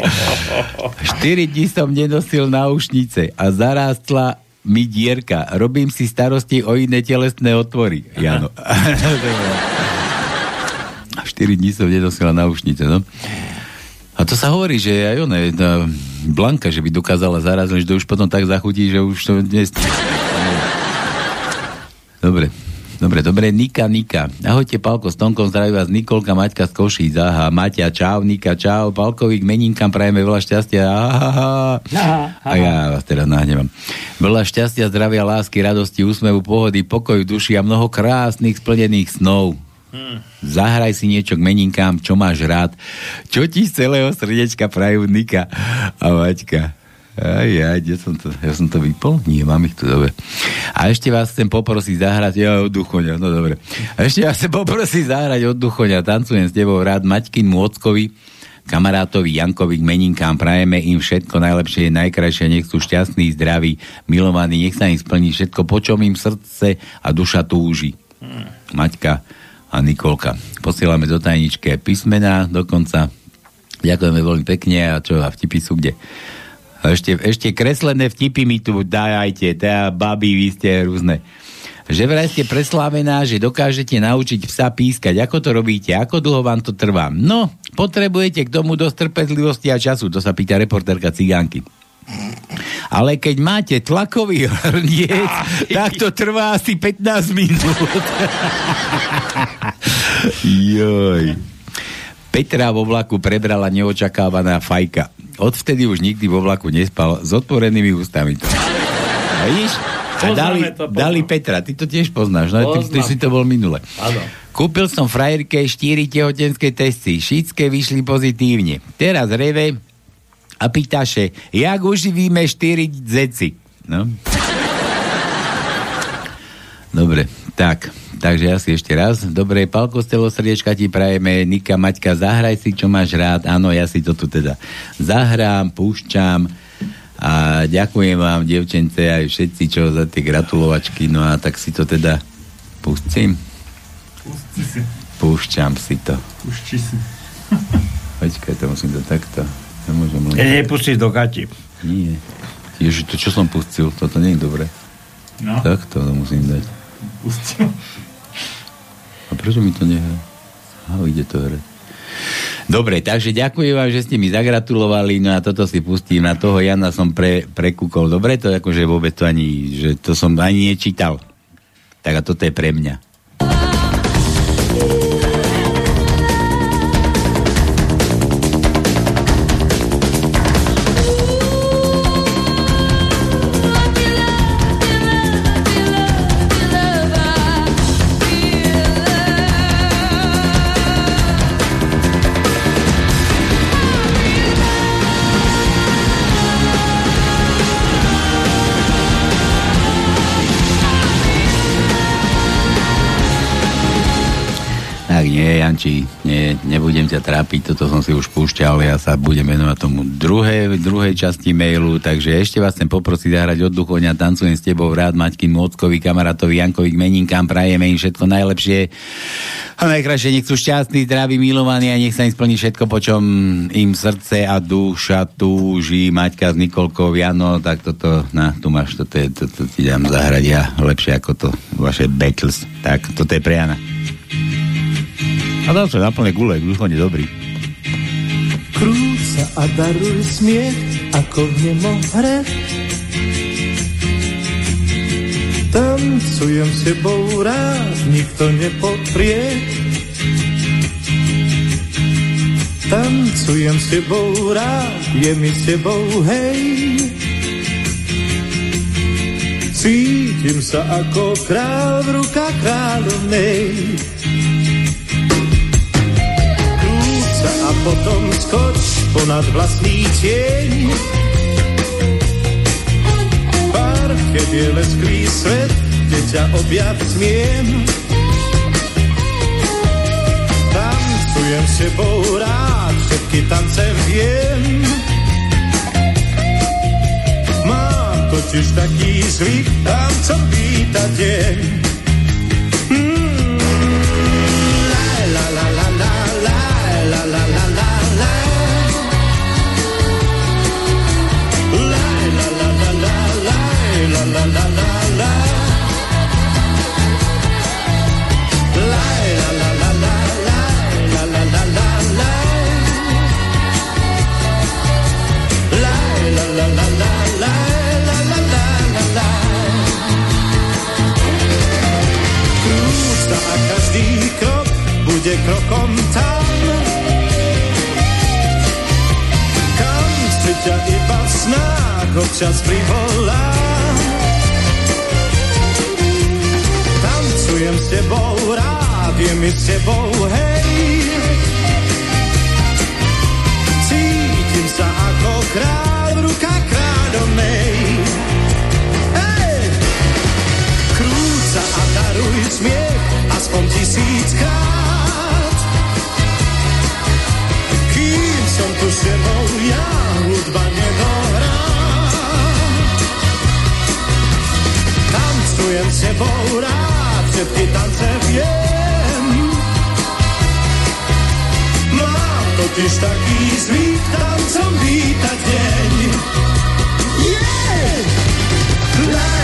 4 dní som nenosil náušnice a zarástla mi dierka. Robím si starosti o iné telesné otvory. Jano. 4 dní som nenosil náušnice, no. To sa hovorí, že aj ona, jedna Blanka, že by dokázala zaraz, že to už potom tak zachutí, že už to dnes... Dobre. Dobre, dobre, Nika, Nika. Ahojte, Palko, s Tonkom zdraví vás Nikolka, Maťka z Košíc. Aha, Maťa, čau, Nika, čau. Palkovi k meninkám prajeme veľa šťastia. Aha, aha. A ja vás teraz nahnevam. Veľa šťastia, zdravia, lásky, radosti, úsmevu, pohody, pokoju duši a mnoho krásnych splnených snov. Hmm. Zahraj si niečo k meninkám, čo máš rád. Čo ti z celého srdečka prajú Nika a Maťka. Aj, aj, kde som to, ja som to vypol? Nie, mám ich tu, dobre. A ešte vás chcem poprosiť zahrať, ja od Duchoňa, no dobre. A ešte vás chcem poprosiť zahrať od Duchoňa, tancujem s tebou rád Maťkin Môckovi, kamarátovi Jankovi k meninkám, prajeme im všetko najlepšie, najkrajšie, nech sú šťastní, zdraví, milovaní, nech sa im splní všetko, po čom im srdce a duša túži. Maťka a Nikolka. Posielame do tajničke písmená dokonca. Ďakujeme veľmi pekne a čo, a vtipy sú kde? Ešte, ešte kreslené vtipy mi tu dajajte, teda babi, vy ste rôzne. Že vraj ste preslávená, že dokážete naučiť psa pískať. Ako to robíte? Ako dlho vám to trvá? No, potrebujete k tomu dosť trpezlivosti a času. To sa pýta reportérka Cigánky. Ale keď máte tlakový hrniec, tak to trvá asi 15 minút. Joj. Petra vo vlaku prebrala neočakávaná fajka. Odvtedy už nikdy vo vlaku nespal s otvorenými ústami. A vidíš? A dali, to, dali Petra, ty to tiež poznáš, no? Ty, ty si to bol minule. Ano. Kúpil som frajerke 4 tehotenské testy, všetké vyšli pozitívne. Teraz reve a pýtaše, jak uživíme 4 zeci. No. Dobre, tak. Takže asi ešte raz. Dobre, Palko z srdiečka ti prajeme. Nika, Maťka, zahraj si, čo máš rád. Áno, ja si to tu teda zahrám, púšťam. A ďakujem vám, devčence, aj všetci, čo za tie gratulovačky. No a tak si to teda pustím. Pusti si. Púšťam si to. Pušti si. Počkaj, to musím to takto. Nemôžem len... Ja nepustíš do gati. Nie. Ježi, to čo som pustil, toto nie je dobre. No. Takto to musím dať. Pustil. A prečo mi to nehrá? Aha, ide to hre. Dobre, takže ďakujem vám, že ste mi zagratulovali, no a toto si pustím. Na toho Jana som pre, prekúkol. Dobre, to akože vôbec to ani, že to som ani nečítal. Tak a toto je pre mňa. Janči, nie, nebudem ťa trápiť, toto som si už púšťal, ja sa budem venovať tomu druhej, druhej časti mailu, takže ešte vás chcem poprosiť zahrať od duchoňa, tancujem s tebou rád Maťkin Môckovi, kamarátovi Jankovi meninkám, prajeme im všetko najlepšie. A najkrajšie, nech sú šťastní, zdraví, milovaní a nech sa im splní všetko, po čom im srdce a duša túži, Maťka s Nikolkou, Jano, tak toto, na, tu máš, toto, je, toto ti dám zahrať ja, lepšie ako to vaše Battles, tak toto je pre Jana. A dal sa na plné gule, duchovne dobrý. Krúť a daruj smiech, ako v nemo hre. Tancujem s tebou rád, nikto nepoprie. Tancujem s tebou rád, je mi s tebou hej. Cítim sa ako král v rukách kráľovnej. Potom skoč ponad vlastný tieň. keď je lesklý svet, kde ťa objať smiem. Tancujem s tebou rád, všetky tance viem. Mám totiž taký zvyk, tancom pýtať deň. Ťa iba v snách občas privolám. Tancujem s tebou, rád je mi s tebou, hej. Cítim sa ako král v rukách kráľovnej. Hej! Krúca a daruj smiech, aspoň tisíckrát. są tu szybą jagód baniego Czuję się bora, szybki tance wiem. Mam totiż taki zwyk, tam co wita dzień. Yeah!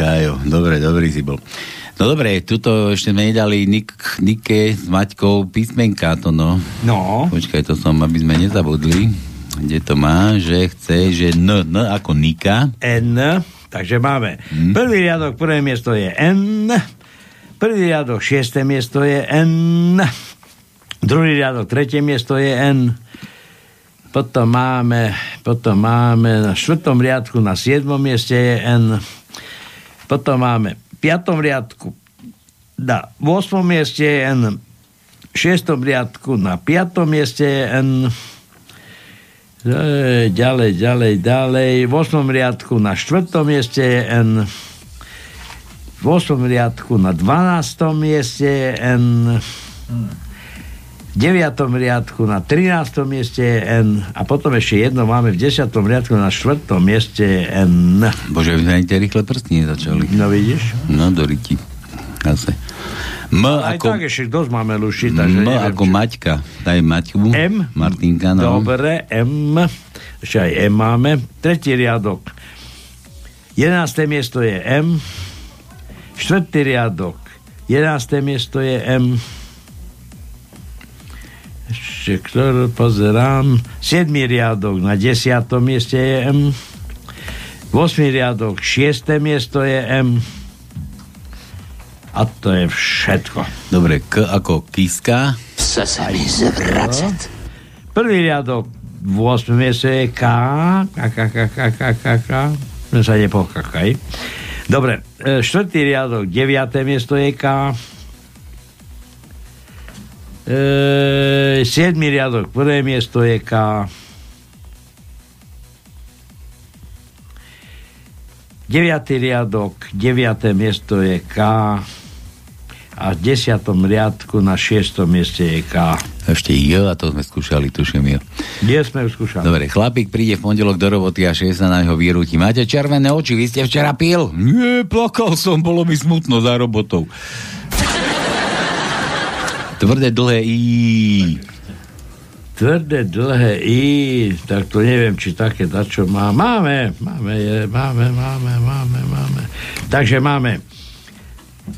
Kájo, dobre, dobrý si bol. No dobre, tuto ešte sme nedali Nik, Nike s Maťkou písmenka to no. No. Počkaj, to som, aby sme nezabudli. Kde to má, že chce, že N, N ako Nika. N, takže máme. Hm. Prvý riadok, prvé miesto je N. Prvý riadok, šiesté miesto je N. Druhý riadok, tretie miesto je N. Potom máme, potom máme na štvrtom riadku na siedmom mieste je N. Potom máme v piatom riadku na 8. mieste je N. V šiestom riadku na piatom mieste je N. E, Ďalej, ďalej, ďalej. V 8. riadku na 4. mieste je N. V 8. riadku na 12. mieste je N. V 9. riadku na 13. mieste je N. A potom ešte jedno máme v 10. riadku na 4. mieste je N. Bože, ani tie rýchle prsty nezačali. No vidíš? No, do ryti. Zase. M Aj ako, tak ešte dosť máme lušiť, takže M neviem, ako Maťka. Daj Maťku. M. Martinka, no. Dobre, M. Ešte aj M máme. Tretí riadok. 11. miesto je M. Štvrtý riadok. 11. miesto je M. Ešte ktorú pozerám. 7. riadok. Na 10. mieste je M. 8. riadok. 6. miesto je M. A to je všetko. Dobre, K ako Kiska. Chce sa mi zvracať. Prvý riadok v 8. mieste je K. K, K, K, K, K, K, K. No sa nepokakaj. Dobre, e, štvrtý riadok, 9. miesto je K. E, 7. riadok, prvé miesto je K. 9. riadok, 9. miesto je K. A v 10. riadku na 6. mieste je K. Ešte J, a to sme skúšali, tuším J. Kde sme skúšali? Dobre, chlapík príde v pondelok do roboty a šéf sa na neho vyrúti. Máte červené oči, vy ste včera pil? Nie, plakal som, bolo mi smutno za robotou. Tvrdé dlhé I. Tvrdé, dlhé I, tak to neviem, či také dačo má. Máme, máme, je, máme, máme, máme, máme. Takže máme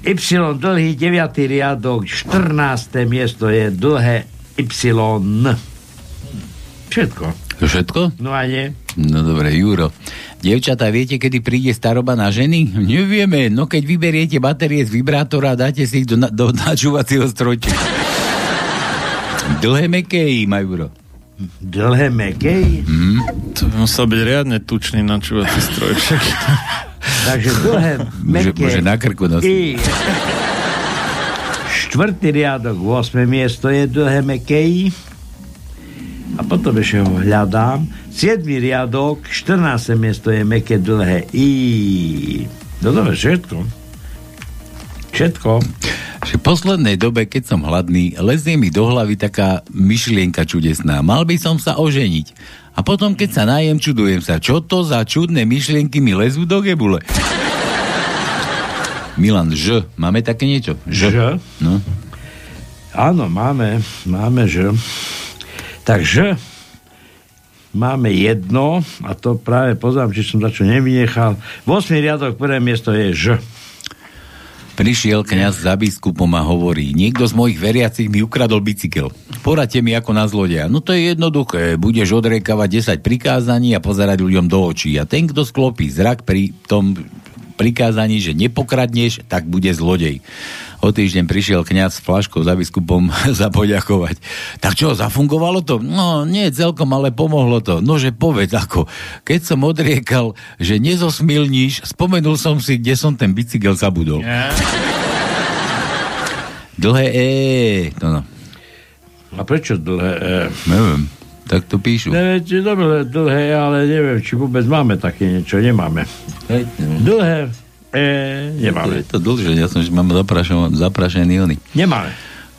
Y dlhý, 9. riadok, 14. miesto je dlhé Y. Všetko. Všetko? No a nie. No dobre, Juro. Devčatá, viete, kedy príde staroba na ženy? Nevieme, no keď vyberiete batérie z vibrátora a dáte si ich do, na- do načúvacieho strojčeka. Dlhé meké I, Majuro. Dlhé mekej? Mm. To by musel byť riadne tučný načúvací strojček. Takže dlhé Môže, meké môže na krku nosiť. I. Štvrtý riadok, 8. miesto je dlhé meké I. A potom ešte ho hľadám. 7. riadok, 14. miesto je meké dlhé I. No dobre, všetko. Všetko. V poslednej dobe, keď som hladný, lezie mi do hlavy taká myšlienka čudesná. Mal by som sa oženiť. A potom, keď sa najem, čudujem sa, čo to za čudné myšlienky mi lezú do gebule. Milan, Ž. Máme také niečo? Ž. Ž? No. Áno, máme, máme, že. Takže máme jedno, a to práve pozrám, či som za čo nevynechal. 8. riadok, prvé miesto je Ž. Prišiel kňaz za biskupom a hovorí, niekto z mojich veriacich mi ukradol bicykel. Poradte mi ako na zlodeja. No to je jednoduché, budeš odrekávať 10 prikázaní a pozerať ľuďom do očí. A ten, kto sklopí zrak pri tom prikázaní, že nepokradneš, tak bude zlodej. O týždeň prišiel kňaz s flaškou za biskupom za poďakovať. Tak čo, zafungovalo to? No, nie celkom, ale pomohlo to. Nože povedz ako. Keď som odriekal, že nezosmilníš, spomenul som si, kde som ten bicykel zabudol. Dlhé E. To no. A prečo dlhé E? Neviem. Tak to píšu. Neviem, či dobre, dlhé, ale neviem, či vôbec máme také niečo. Nemáme. Hej, Dlhé E nemáme. Je to dlhšie, ja som, že máme zaprašený, ony. Nemáme.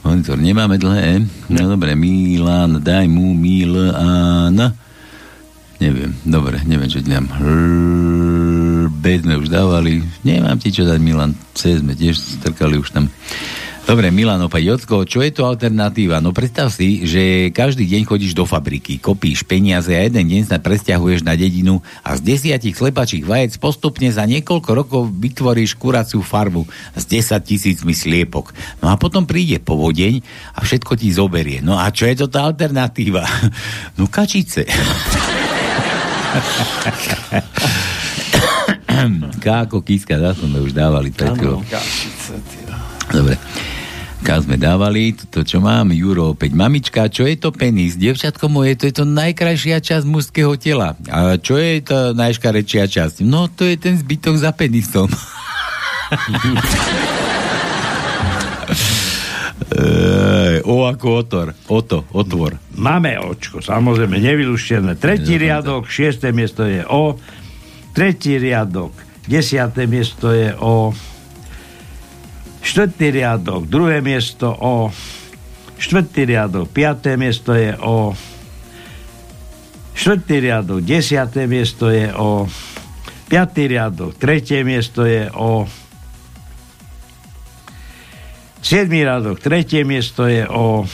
Monitor, nemáme dlhé E? No dobre, Milan, daj mu Milan. Neviem, dobre, neviem, čo dám. B sme už dávali. Nemám ti čo dať, Milan. C sme tiež strkali už tam. Dobre, Milan opäť, Jocko, čo je to alternatíva? No predstav si, že každý deň chodíš do fabriky, kopíš peniaze a jeden deň sa presťahuješ na dedinu a z desiatich slepačích vajec postupne za niekoľko rokov vytvoríš kuraciu farmu s 10 tisícmi sliepok. No a potom príde povodeň a všetko ti zoberie. No a čo je to tá alternatíva? No kačice. K ako kíska, za sme už dávali pred. Dobre. Kam sme dávali, to čo mám, Juro opäť. Mamička, čo je to penis? Devčatko moje, to je to najkrajšia časť mužského tela. A čo je to najškarečia časť? No, to je ten zbytok za penisom. Ej, o ako otor. Oto, otvor. Máme očko, samozrejme, nevyluštené. Tretí riadok, šiesté miesto je O. Tretí riadok, desiaté miesto je O. Štvrtý riadok, druhé miesto O. Štvrtý riadok, piaté miesto je O. Štvrtý riadok, desiaté miesto je O. Piatý riadok, tretie miesto je O. Siedmý riadok, tretie miesto je O.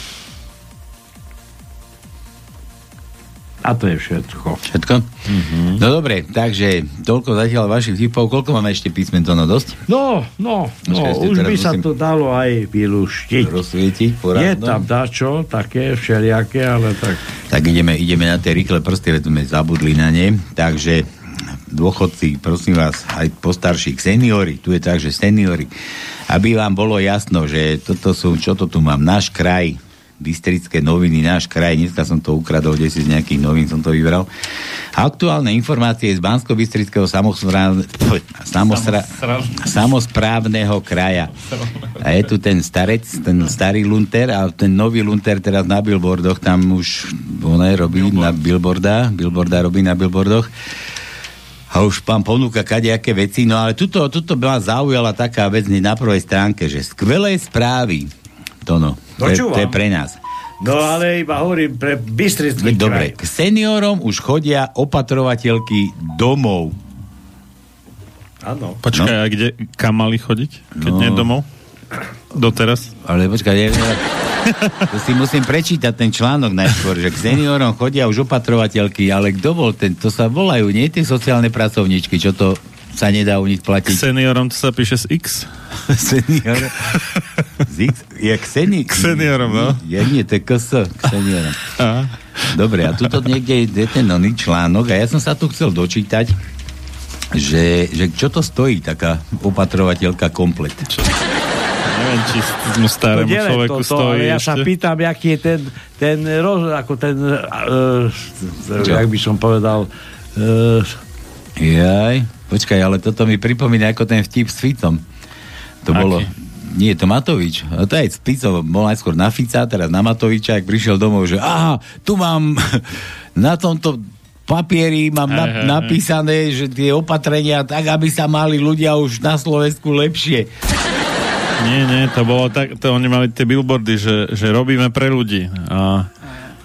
A to je všetko. Všetko? Mm-hmm. No dobre, takže toľko zatiaľ vašich typov. Koľko máme ešte písmen, to no dosť? No, no, no, Počkaj, už by sa to dalo aj vyluštiť. Rozsvietiť Je poradno. tam dačo, také všelijaké, ale tak... Tak ideme, ideme na tie rýchle prsty, veď sme zabudli na ne. Takže dôchodci, prosím vás, aj postarší, seniori, tu je tak, že seniori, aby vám bolo jasno, že toto sú, čo to tu mám, náš kraj, Bystrické noviny, náš kraj, dneska som to ukradol, kde si z nejakých novín som to vybral. Aktuálne informácie z Bansko-Bystrického samozpráv... samostra... samozprávneho kraja. A je tu ten starec, ten starý lunter a ten nový lunter teraz na billboardoch, tam už on robí na billboarda, billboarda robí na billboardoch. A už pán ponúka kadejaké veci, no ale tuto, tuto ma zaujala taká vec na prvej stránke, že skvelé správy, to no, to je, Počúvam. to je pre nás. No ale iba hovorím pre Bystrický Dobre, kraj. k seniorom už chodia opatrovateľky domov. Áno. Počkaj, a kde, kam mali chodiť, keď No. nie domov? Doteraz? Ale počkaj, ja, ja, to si musím prečítať ten článok najskôr, že k seniorom chodia už opatrovateľky, ale kto bol ten, to sa volajú, nie tie sociálne pracovníčky, čo to sa nedá u nich K platiť. seniorom to sa píše z X. Senior. Z X, je k, seni- K seniorom, no. Ja nie, to je KS, k seniorom. Aha. Dobre, a tuto niekde je ten oný článok a ja som sa tu chcel dočítať, že, že čo to stojí, taká opatrovateľka komplet. Neviem, či mu starému No, človeku toto, stojí ja ešte. sa pýtam, aký je ten, ten roz, ako ten, uh, Čo? jak by som povedal, uh, Jaj, počkaj, ale toto mi pripomína ako ten vtip s Ficom. To Aký? bolo... Nie, to Matovič. A to aj s Ficom. Bol najskôr na Fica, teraz na Matoviča, ak prišiel domov, že aha, tu mám na tomto papieri mám na, napísané, že tie opatrenia tak, aby sa mali ľudia už na Slovensku lepšie. Nie, nie, to bolo tak, to oni mali tie billboardy, že, že robíme pre ľudí. A,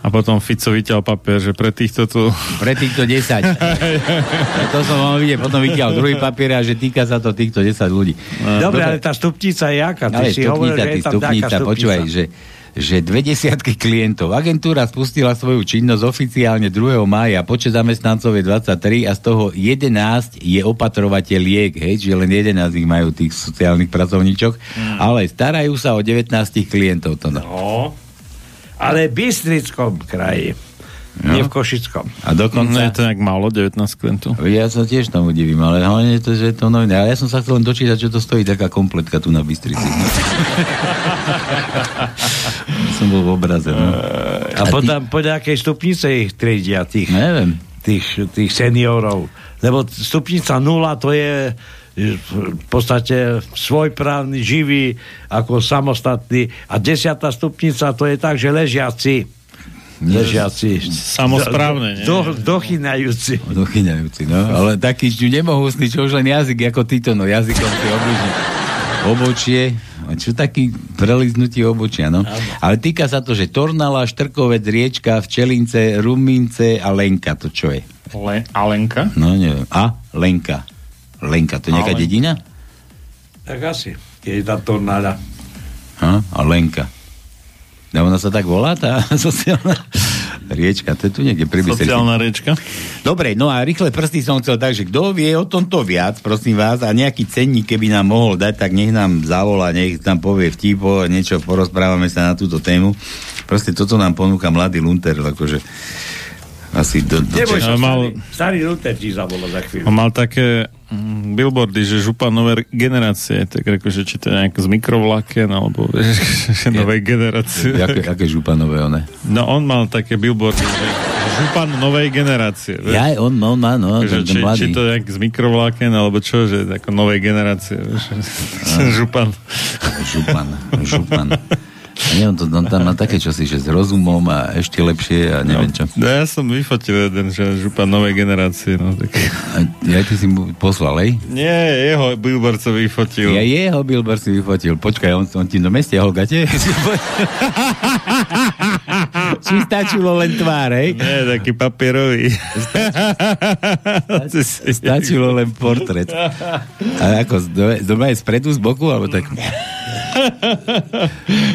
a potom Fico vyťal papier, že pre týchto tu... Pre týchto 10. A to som mal vidieť, potom vytiaľ druhý papier a že týka sa to týchto 10 ľudí. dobre, ale tá stupnica je aká? Ty Ale si hovoril, stupnica, že ty je tam stupnica, stupnica. počúvaj, že že dve desiatky klientov. Agentúra spustila svoju činnosť oficiálne 2. mája. Počet zamestnancov je 23 a z toho 11 je opatrovateľiek, hej, čiže len 11 ich majú tých sociálnych pracovníčok, Hmm. ale starajú sa o 19 klientov. To no. No, ale v Bystrickom kraji, No. nie v Košickom. A dokonca... No, je to nejak málo, 19 klientov. Ja sa tiež tomu divím, ale hlavne to, že je to noviny. Ale ja som sa chcel len dočítať, čo to stojí taká kompletka tu na Bystrici. No. som bol v obraze. No. A podľa, podľa akej stupnice ich triedia tých, Neviem. tých, tých seniorov. Lebo stupnica nula to je v podstate svojprávny, živý, ako samostatný. A desiatá stupnica to je tak, že ležiaci. Ležiaci. Samosprávne, nie? Do, dochynajúci. Dochyňajúci, no. Ale taký čo nemohúsny, čo už len jazyk ako títo, no jazykom si obliží obočie. A Čo taký preliznutí obočia, no. Ale týka sa to, že Tornala, Štrkovec, Riečka, Včelince, Rumince a Lenka, to čo je? Le- Alenka? No neviem. A? Lenka. Lenka, to je nejaká Ale- dedina? Tak asi. Keď je tá tornáda. Ha? A Lenka. A ona sa tak volá, tá sociálna riečka, to je tu niekde pri. Sociálna riečka. Dobre, no a rýchle prsty som chcel tak, že kto vie o tomto viac, prosím vás, a nejaký cenník, keby nám mohol dať, tak nech nám zavolá, nech nám povie vtipo, niečo porozprávame sa na túto tému. Proste toto nám ponúka mladý Lunter, akože asi do, do Neboj sa, mal- starý, Luther ti zavolá za chvíľu. On mal také mm, billboardy, že župa nové generácie, tak akože či to je nejak z mikrovlaken, alebo vieš, že novej generácie. Jaké, aké županové one? No on mal také billboardy, že župan novej generácie. vieš. Ja, on, on má, no, že, či, mladý. či to je nejak z mikrovláken, alebo čo, že ako novej generácie, vieš. župan. Župan, župan. On, to, on tam má také čosi, že s rozumom a ešte lepšie a neviem čo. No, ja som vyfotil jeden, že župan novej generácie. No, tak... A ja ty si mu poslal, hej? Nie, jeho billboard som vyfotil. Ja jeho billboard si vyfotil. Počkaj, on, on ti do meste holgate? Či stačilo len tvár, hej? Nie, taký papierový. Stačilo len portrét. A ako, dole je spredu, z boku, alebo tak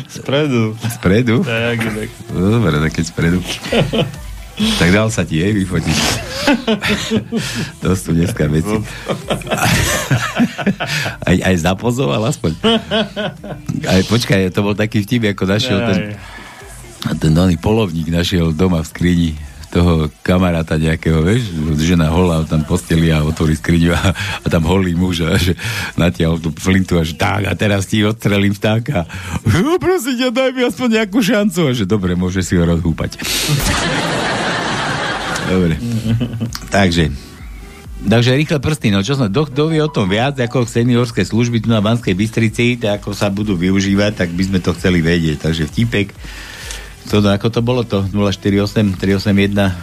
Spredu. spredu? Tak, tak. No, dobre, tak keď spredu. Tak dal sa ti jej vyfotiť. to sú dneska veci. aj, aj zapozoval aspoň. Aj, počkaj, to bol taký vtip, ako našiel ten, ten oný polovník našiel doma v skrini toho kamaráta nejakého, vieš, žena holá tam posteli a otvorí skriňu a, a tam holý muž a že natiahol tú flintu a že tak a teraz ti odstrelím vtáka. No prosím ťa, daj mi aspoň nejakú šancu a že dobre, môže si ho rozhúpať. dobre. Takže, Takže rýchle prsty, no čo som, kto, vie o tom viac, ako seniorské služby tu na Banskej Bystrici, ako sa budú využívať, tak by sme to chceli vedieť. Takže vtipek, to, ako to bolo to? 048 381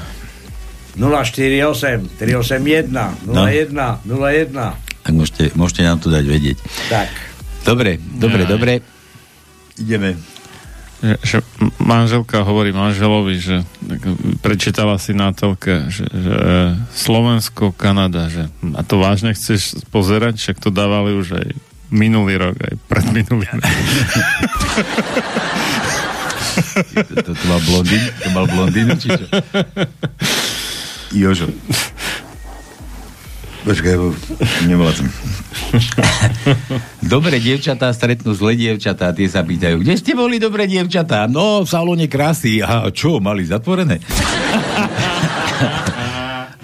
048 381 01 01 tak môžete, môžete nám to dať vedieť. Tak. Dobre, dobre, Aj. dobre. Ideme. Že, že manželka hovorí manželovi, že tak, prečítala si na telke, že, že Slovensko, Kanada, že a to vážne chceš pozerať, však to dávali už aj minulý rok, aj predminulý rok. To, to, to mal blondín? To mal blondín, či čo? Jožo. Počkaj, som. Dobré dievčatá stretnú zlé dievčatá, tie sa pýtajú, kde ste boli dobré dievčatá? No, v salóne krásy. A čo, mali zatvorené?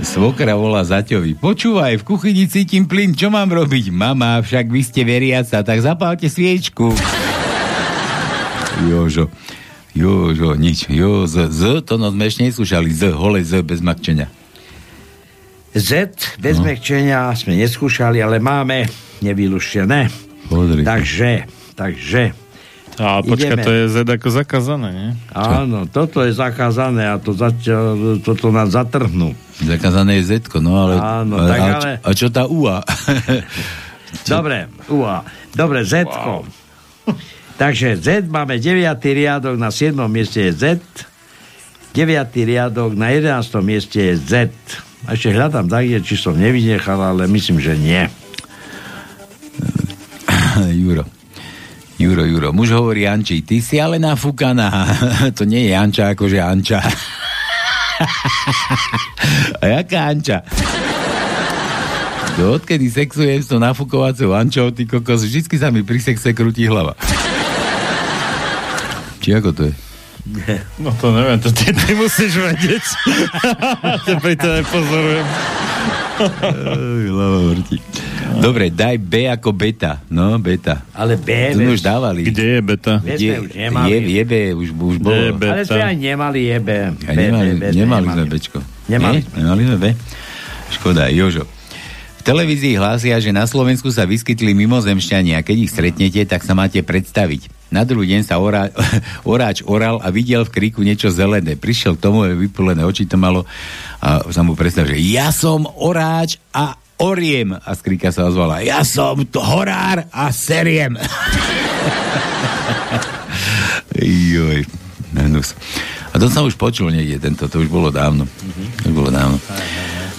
Svokra volá Zaťovi. Počúvaj, v kuchyni cítim plyn, čo mám robiť? Mama, však vy ste veriaca, tak zapálte sviečku. Jožo. Jožo, nič. Jo, z, z, to no sme ešte neskúšali. Z, hole z, bez makčenia. Z bez no. mekčenia sme neskúšali, ale máme nevyluštené. Podri. Takže, takže. A počka, Ideme. to je Z ako zakázané, nie? Áno, toto je zakázané a to zatiaľ, toto nás zatrhnú. Zakázané je Z, no ale... Áno, a, tak a, ale- a čo tá UA? Dobre, uá. Dobre, Z. Wow. Takže Z máme 9. riadok, na 7. mieste je Z. 9. riadok, na 11. mieste je Z. Ešte hľadám tak, je, či som nevynechal, ale myslím, že nie. Juro. Juro, Juro. Muž hovorí Anči, ty si ale nafúkaná. to nie je Anča, akože Anča. A jaká Anča? Do odkedy sexujem s tou nafúkovacou Ančou, ty kokos, vždycky sa mi pri sexe krúti hlava. Či ako to je? No to neviem, to ty, ty musíš vedieť. Tebe to nepozorujem. Ej, hlava vrti. Dobre, daj B ako beta. No, beta. Ale B, To sme už dávali. Kde je beta? Sme už nemali. je, je B, už, už bolo. Je B. Ale sme aj nemali je B. A nemali, nemali sme Bčko. Nemali. Nie? Nemali sme B? Škoda, Jožo. V televízii hlásia, že na Slovensku sa vyskytli mimozemšťania. Keď ich stretnete, tak sa máte predstaviť. Na druhý deň sa orá, oráč oral a videl v kríku niečo zelené. Prišiel k tomu, vypulené oči to malo a sa mu predstavil, že ja som oráč a oriem. A z kríka sa ozvala, ja som to horár a seriem. Joj, hnus. A to som už počul niekde, tento, to už bolo dávno. To už bolo dávno.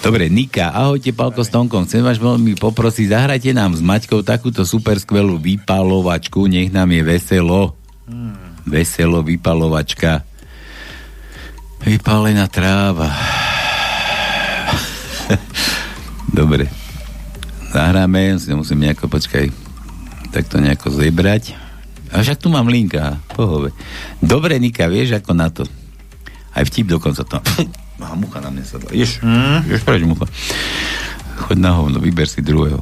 Dobre, Nika, ahojte, Palko s Tonkom. Chcem vás veľmi poprosiť, zahrajte nám s Maťkou takúto super skvelú vypalovačku, nech nám je veselo. Veselo vypalovačka. Vypálená tráva. Dobre. Zahráme, si musím nejako, počkaj, tak to nejako zebrať. A však tu mám linka, pohove. Dobre, Nika, vieš ako na to? Aj vtip dokonca to. Má mucha na mňa sadla. Ješ, mm. ješ preč mucha. Choď na hovno, vyber si druhého.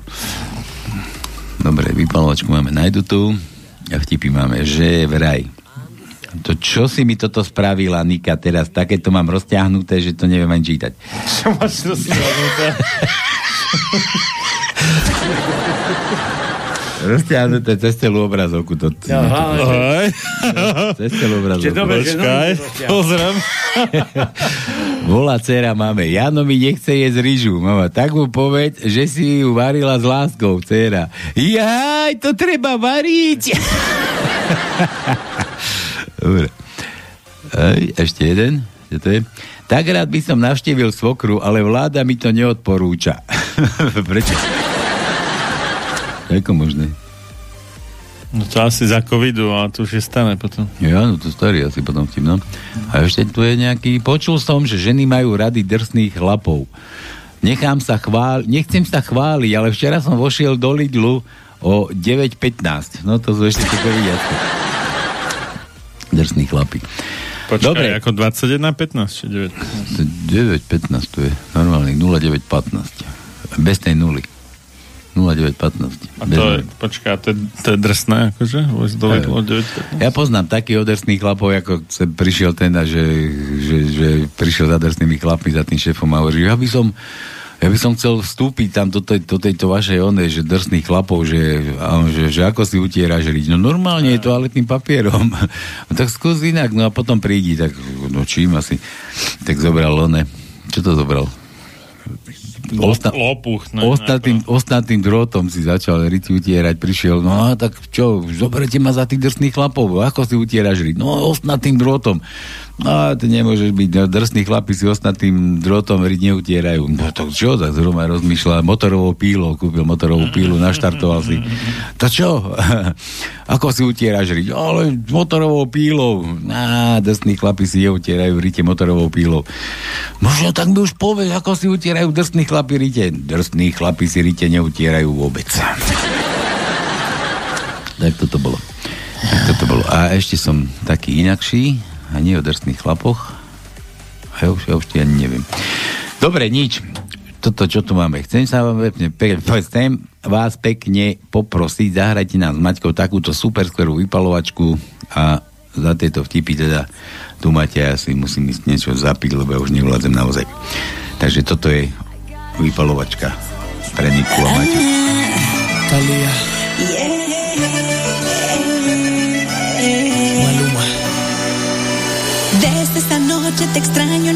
Dobre, vypalovačku máme najdutú a vtipy máme, že vraj. To čo si mi toto spravila, Nika, teraz takéto mám rozťahnuté, že to neviem ani čítať. Čo máš rozťahnuté? Rozťahnuté cez celú obrazovku. To, Hej. cez celú obrazovku. Dobre, Počkaj, pozriem. Volá dcera máme, Jano mi nechce jesť rýžu. Mama, tak mu povedz, že si ju varila s láskou, dcera. Jaj, to treba variť. Dobre. Ej, ešte jeden. Čo to je? Tak rád by som navštívil svokru, ale vláda mi to neodporúča. Prečo? Ako možné? No to asi za covidu, ale to už je stané potom. Ja, no to starý asi potom vtip, no. A ešte tu je nejaký, počul som, že ženy majú rady drsných chlapov. Nechám sa chváliť, nechcem sa chváliť, ale včera som vošiel do Lidlu o 9.15. No to sú ešte také vidiacké. Drsný chlapi. Počkaj, Dobre. ako 21.15 či 9? 9.15 to je normálny 09.15. Bez tej nuly. 09.15. A to je, počkaj, to je, to je drsné, akože? Vôjsť do Lidlu o 9.15? Ja poznám takých odrsných chlapov, ako sem prišiel ten, a že, že, že prišiel za drsnými chlapmi, za tým šéfom a hovorí, ja by som ja by som chcel vstúpiť tam do, tej, do tejto vašej onej, že drsných chlapov, že, že, že ako si utieraš riť. No normálne je toaletným papierom. No, tak skús inak, no a potom prídi, tak no čím asi. Tak zobral one. Čo to zobral? Osta- Lopuch. No, Ostatným, ostatným drôtom si začal ryti utierať, prišiel, no a tak čo, zoberete ma za tých drsných chlapov, ako si utieraš ryť? No ostatným drôtom. No to nemôžeš byť, no, drsní chlapi si ostatným drôtom ryť neutierajú. No tak čo, tak zhruba rozmýšľa motorovou pílou, kúpil motorovú pílu, naštartoval si. To čo? ako si utieraš ryť? Ale motorovou pílou. Á, drsní chlapi si neutierajú rite motorovou pílou. Možno tak mi už povedz, ako si utierajú drsní chlapi rite. Drsní chlapi si rite neutierajú vôbec. tak toto bolo. Tak toto bolo. A ešte som taký inakší, a nie o drsných chlapoch. A ja už, ja už ani neviem. Dobre, nič. Toto, čo tu máme. Chcem sa vám pekne, pe- chcem vás pekne poprosiť, zahrajte nám s Maťkou takúto super skvelú vypalovačku a za tieto vtipy teda tu máte, ja si musím ísť niečo zapiť, lebo ja už nevládzem naozaj. Takže toto je vypalovačka pre Niku a Maťu. Noche te extraño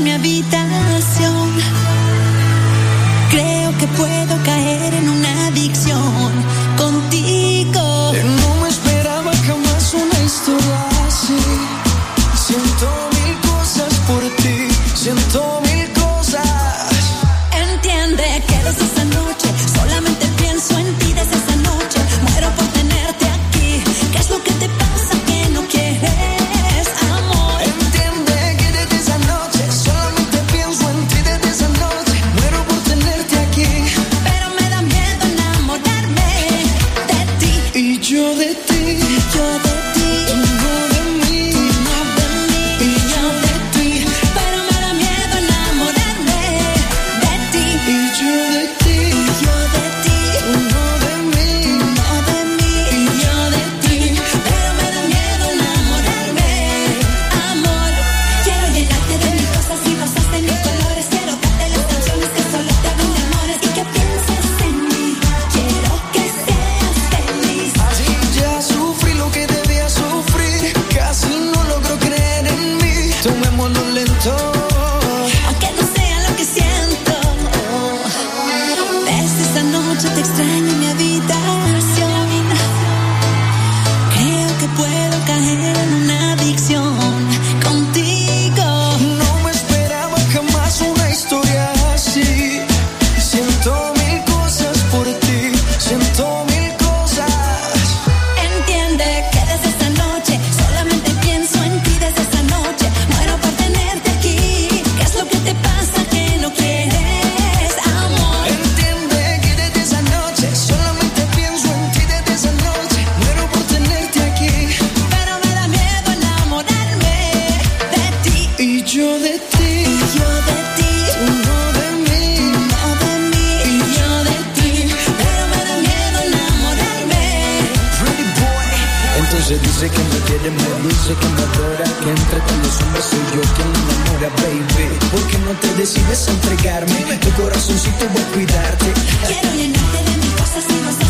sé que me adora, que entre tantos hombres soy yo quien me enamora, baby. ¿Por qué no te decides a entregarme? Tu corazoncito voy a cuidarte. Quiero llenarte de mis cosas y gozar de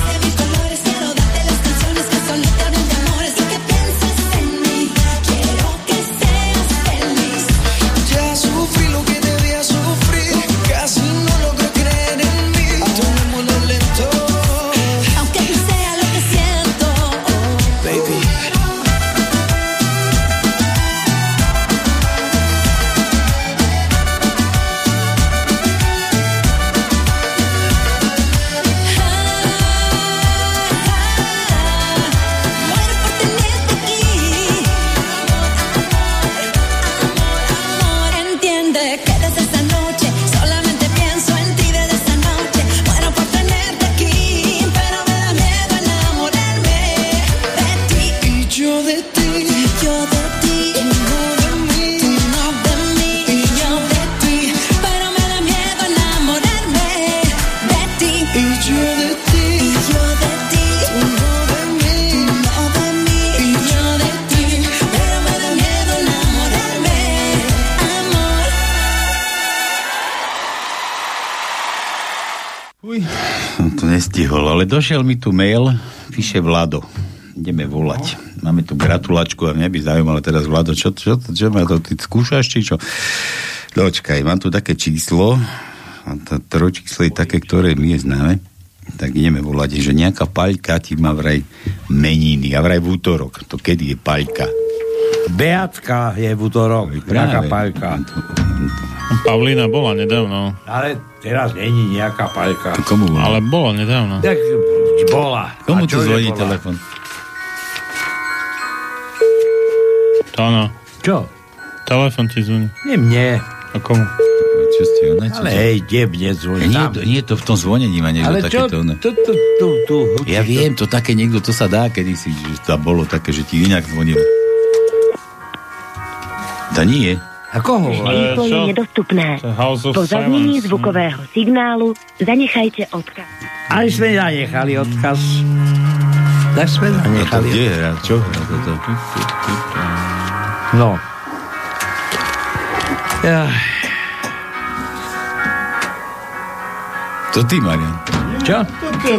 došiel mi tu mail, píše Vlado. Ideme volať. Máme tu gratulačku a mňa by zaujímalo teraz Vlado, čo, čo, čo, čo ma to, ty skúšaš, či čo? Dočkaj, mám tu také číslo, a to je také, ktoré mi je známe, tak ideme volať, že nejaká paľka ti má vraj meniny, a vraj v útorok. To kedy je paľka? Beatka je v útorok, nejaká paľka. Pavlína bola nedávno. Ale teraz není nejaká paľka. Komu volá? Ale bola nedávno. Tak bola. Komu tu zvoní bola? telefon? To áno. Čo? Telefon ti zvoní. Nie mne. A komu? Čo ste, ona, čo, Ale čo? hej, kde mne zvoní? Nie, Tam. to, nie, to v tom zvonení má niekto Ale čo? takéto. Tu, tu, tu, tu. Ja viem, to také niekto, to sa dá kedysi, že to bolo také, že ti inak zvonil. To nie. A koho volá? Eh, Číslo je nedostupné. To je Po zaznení zvukového signálu zanechajte odkaz. Aj sme zanechali odkaz. Tak sme No to zanechali. kde hrá? Čo? No. Ja, To ty, Marian. čo?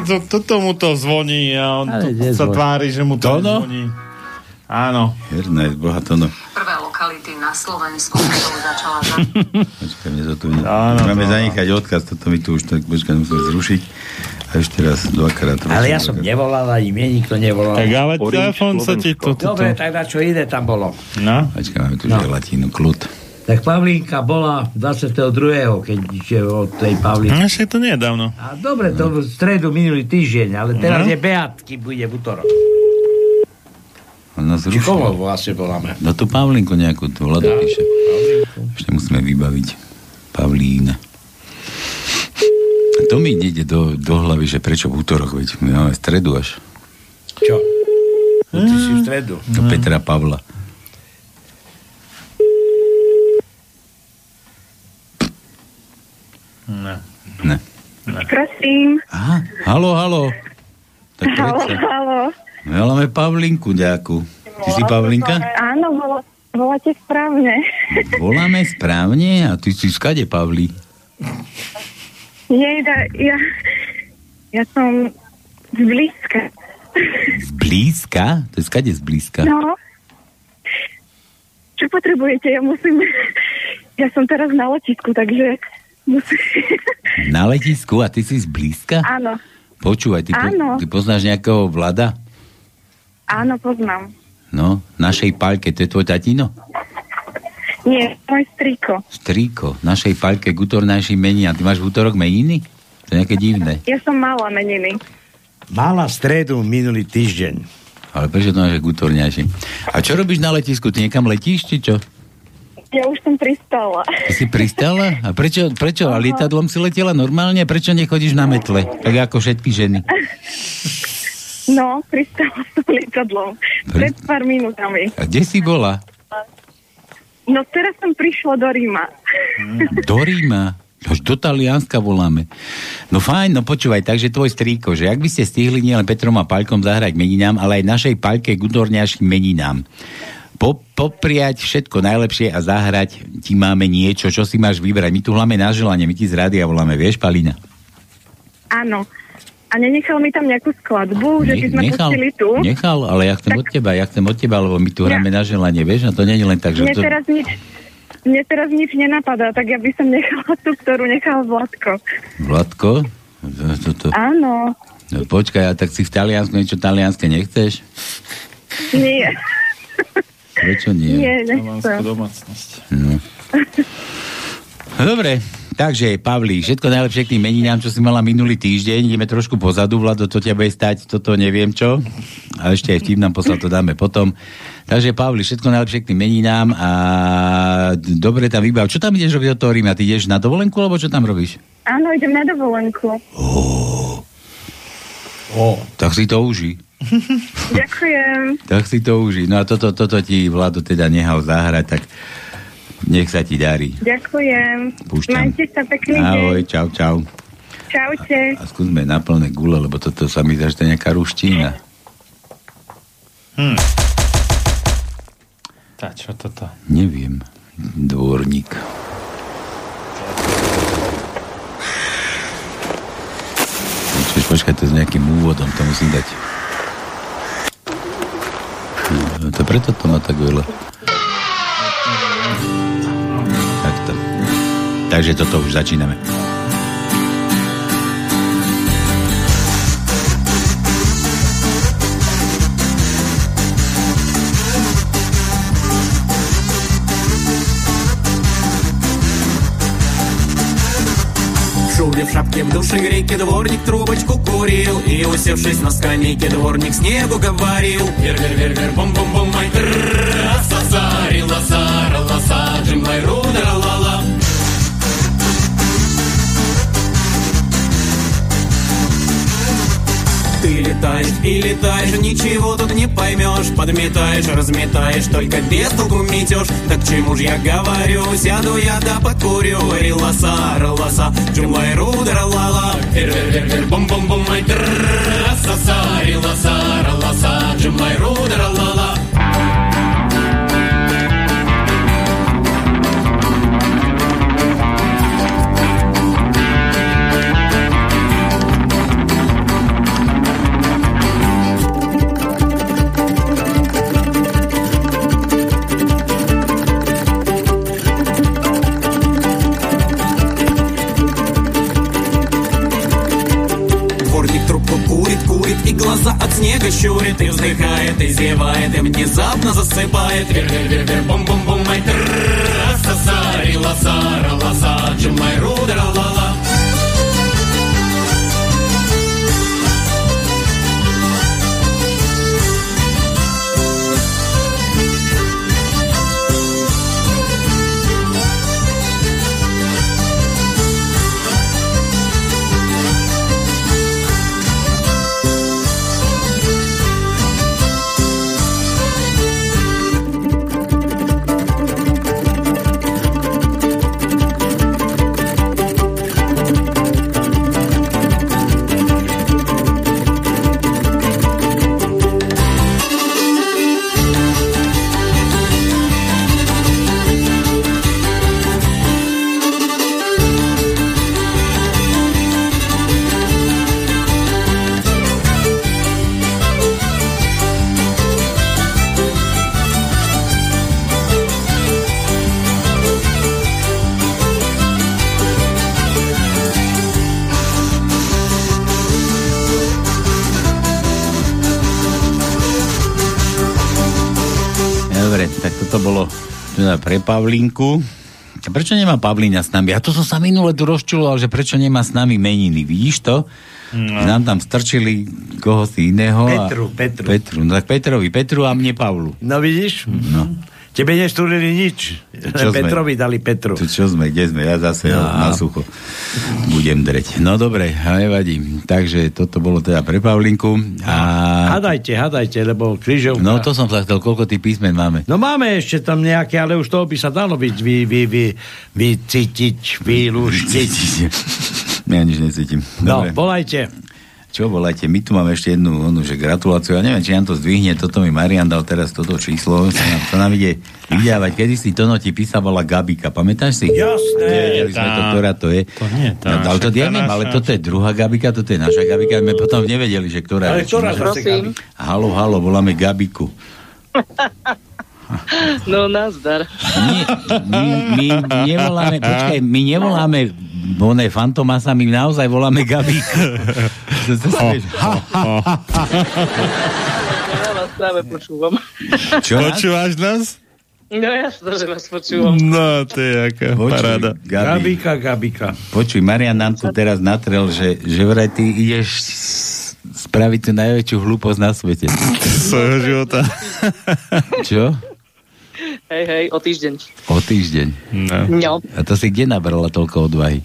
To, to, to mu to zvoní a on Ale tu kde sa zvoní? tvári, že mu to Tono? zvoní. Áno. Herná je boha to no. Prvé lokality na Slovensku, ktorou začala za... Počkaj, mne to tu... Áno, Máme to- zanechať odkaz, toto mi tu už tak, počkaj, musím zrušiť. A ešte raz, dvakrát. Ale ja som nevolal, ani mne nikto nevolal. Tak ale telefon sa ti to... to, to. Dobre, tak na čo iné tam bolo. No? Počkaj, máme tu No. želatínu, kľud. Tak Pavlínka bola 22. keď je od tej Pavlínky. No, ešte to nie je dávno. A dobre, to v stredu minulý týždeň, ale teraz No. je Beatky, bude v útorok. On nás Či zrušil. koho vlastne voláme? No tu Pavlinku nejakú, tu Vlado píše. Ešte musíme vybaviť. Pavlín. A to mi ide do, do hlavy, že prečo v útorok, veď my máme stredu až. Čo? No, ty si v stredu. Do Petra Pavla. Ne. Ne. Prosím. Aha, halo, halo. Tak Halo, halo. My voláme Pavlinku ďakú. Ty si Pavlinka? Áno, volá, voláte správne. Voláme správne a ty si skade Pavli. Jejda, ja, ja som zblízka. Zblízka? To je skade zblízka. No. Čo potrebujete? Ja musím... Ja som teraz na letisku, takže musím... Na letisku a ty si zblízka? Áno, Počúvaj, ty, po, ty poznáš nejakého vlada? Áno, poznám. No, našej paľke, to je tvoj tatino? Nie, môj striko. Strýko, našej paľke gutornáši mení. A ty máš v útorok meniny? To je nejaké divné. Ja som mala meniny. Mala stredu minulý týždeň. Ale prečo to máš gutorňaši? A čo robíš na letisku? Ty niekam letíš, či čo? Ja už som pristala. Ty si pristala? A prečo, prečo? A lietadlom si letela normálne? Prečo nechodíš na metle? Tak ako všetky ženy. No, pristala som lietadlom. Pred pár minútami. A kde si bola? No teraz som prišla do Ríma. Do Ríma. Až do Talianska voláme. No fajn, no počúvaj, takže tvoj strýko, že ak by ste stihli nielen Petrom a Paľkom zahrať meninám, ale aj našej Paľke Gudorňaškým meninám. po, popriať všetko najlepšie a zahrať ti máme niečo, čo si máš vybrať. My tu hláme na želanie, my ti z rádia voláme, vieš, Palina? Áno. A nenechal mi tam nejakú skladbu, že by sme nechal, pustili tu? nechal, ale ja chcem od teba, ja chcem od teba, lebo my tu Ja. hráme na želanie, vieš, a to nie je len tak, že Mne to... teraz nič, mne teraz nič nenapadá, tak ja by som nechala tú, ktorú nechal Vladko. Vladko? To. Áno. No, počkaj, a tak si v Taliansku niečo talianské nechceš? Nie. Prečo nie? Nie, nechcem. domácnosť. No. Dobre, takže Pavli, všetko najlepšie k tým meninám, čo si mala minulý týždeň. Ideme trošku pozadu, Vlado, to ťa bude stať, toto neviem čo. A ešte aj vtip nám poslal, to dáme potom. Takže Pavli, všetko najlepšie k tým meninám a dobre tam vybav. Čo tam ideš robiť do toho Ríma? Ty ideš na dovolenku, alebo čo tam robíš? Áno, idem na dovolenku. Oh. Tak si to uži. Ďakujem. Tak si to uži. No a toto, toto ti Vlado teda nehal zahrať, tak nech sa ti darí. Ďakujem. Púšťam. Majte sa pekný Ahoj, deň. čau, čau. Čaute. A skúsme na plné gule, lebo toto sa mi zdá, že to je nejaká ruština. Hm. Tá, čo toto? Neviem. Dvorník. Počkaj, počkaj, to s nejakým úvodom to musím dať. No, to preto to má tak veľa. Takže toto už začíname. в шапке в душе греки Дворник трубочку курил И усевшись на скамейке Дворник снегу говорил Вер-вер-вер-вер, бом-бом-бом, май Сазарил, лазар, лазар Джимлай, рудер, ла Ты летаешь и летаешь, ничего тут не поймешь. Подметаешь, разметаешь, только без толку метешь. Так чему ж я говорю, сяду я да покурю. И лоса, лоса, джумлай, рудра, лала. Вер, вер, вер, глаза от снега щурит И вздыхает, и зевает И внезапно засыпает. Вер, вер, вер, pre Pavlinku. Prečo nemá Pavlína s nami? A to som sa minule tu rozčuloval, že prečo nemá s nami meniny. Vidíš to? No. Nám tam strčili koho si iného. Petru, a... Petru. Petru. No tak Petrovi, Petru a mne Pavlu. No vidíš? No. Tebe nestúrili nič. Čo sme? Petrovi dali Petru. Tu čo sme, kde sme? Ja zase no. na sucho budem dreť. No dobre, nevadí. Takže toto bolo teda pre Pavlinku. A... Hadajte, hadajte, lebo krížovka. No to som sa chcel, koľko tých písmen máme? No máme ešte tam nejaké, ale už toho by sa dalo byť vy, vy, vy, vycítiť, vylúštiť. Ja nič necítim. No, Dobre. volajte. Čo volajte, my tu máme ešte jednu onu, že gratuláciu. Ja neviem, či nám to zdvihne, toto mi Marian dal teraz toto číslo, sa nám, sa nám ide vydávať. Kedy si Tono ti písavala Gabika, pamätáš si? Jasné. Nevedeli sme to, ktorá to je. To nie, tá, no, ale to neviem, naša. ale toto je druhá Gabika, toto je naša Gabika. My potom nevedeli, že ktorá Ale je. ktorá zase Gabi? Halo, halo, voláme Gabiku. No, nazdar. Nie, my, my nevoláme, počkaj, my nevoláme oné fantomasa, my naozaj voláme ha, ha. Ja vás práve počúvam. Čo? Počúvaš nás? No jasno, že vás počúvam. No, to je aká Počuj, paráda. Gabi, Gabika, Gabika. počuj, Marian nám tu teraz natrel, že, že vraj ty ideš spraviť tú najväčšiu hlúposť na svete. Svojho života. Čo? Hej, hej, o týždeň. O týždeň. No. No. A to si kde nabrala toľko odvahy?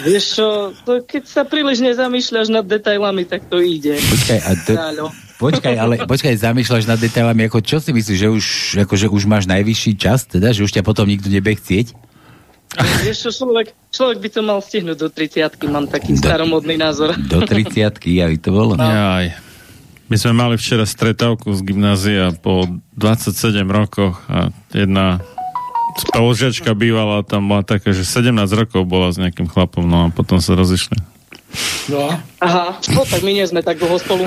Vieš čo, to keď sa príliš nezamýšľaš nad detailami, tak to ide. Počkaj, a to, počkaj, ale počkaj, zamýšľaš nad detailami, ako čo si myslíš, že už, ako, že už máš najvyšší čas, teda, že už ťa potom nikto nebude chcieť? Vieš čo, človek, človek by to mal stihnúť do 30 mám taký staromodný názor. Do 30 aby to bolo. Jaj. My sme mali včera stretávku z gymnázia po 27 rokoch a jedna spolužiačka bývala tam bola taká, že 17 rokov bola s nejakým chlapom, no a potom sa rozišli. No a? Aha, no tak my nie sme tak dlho spolu.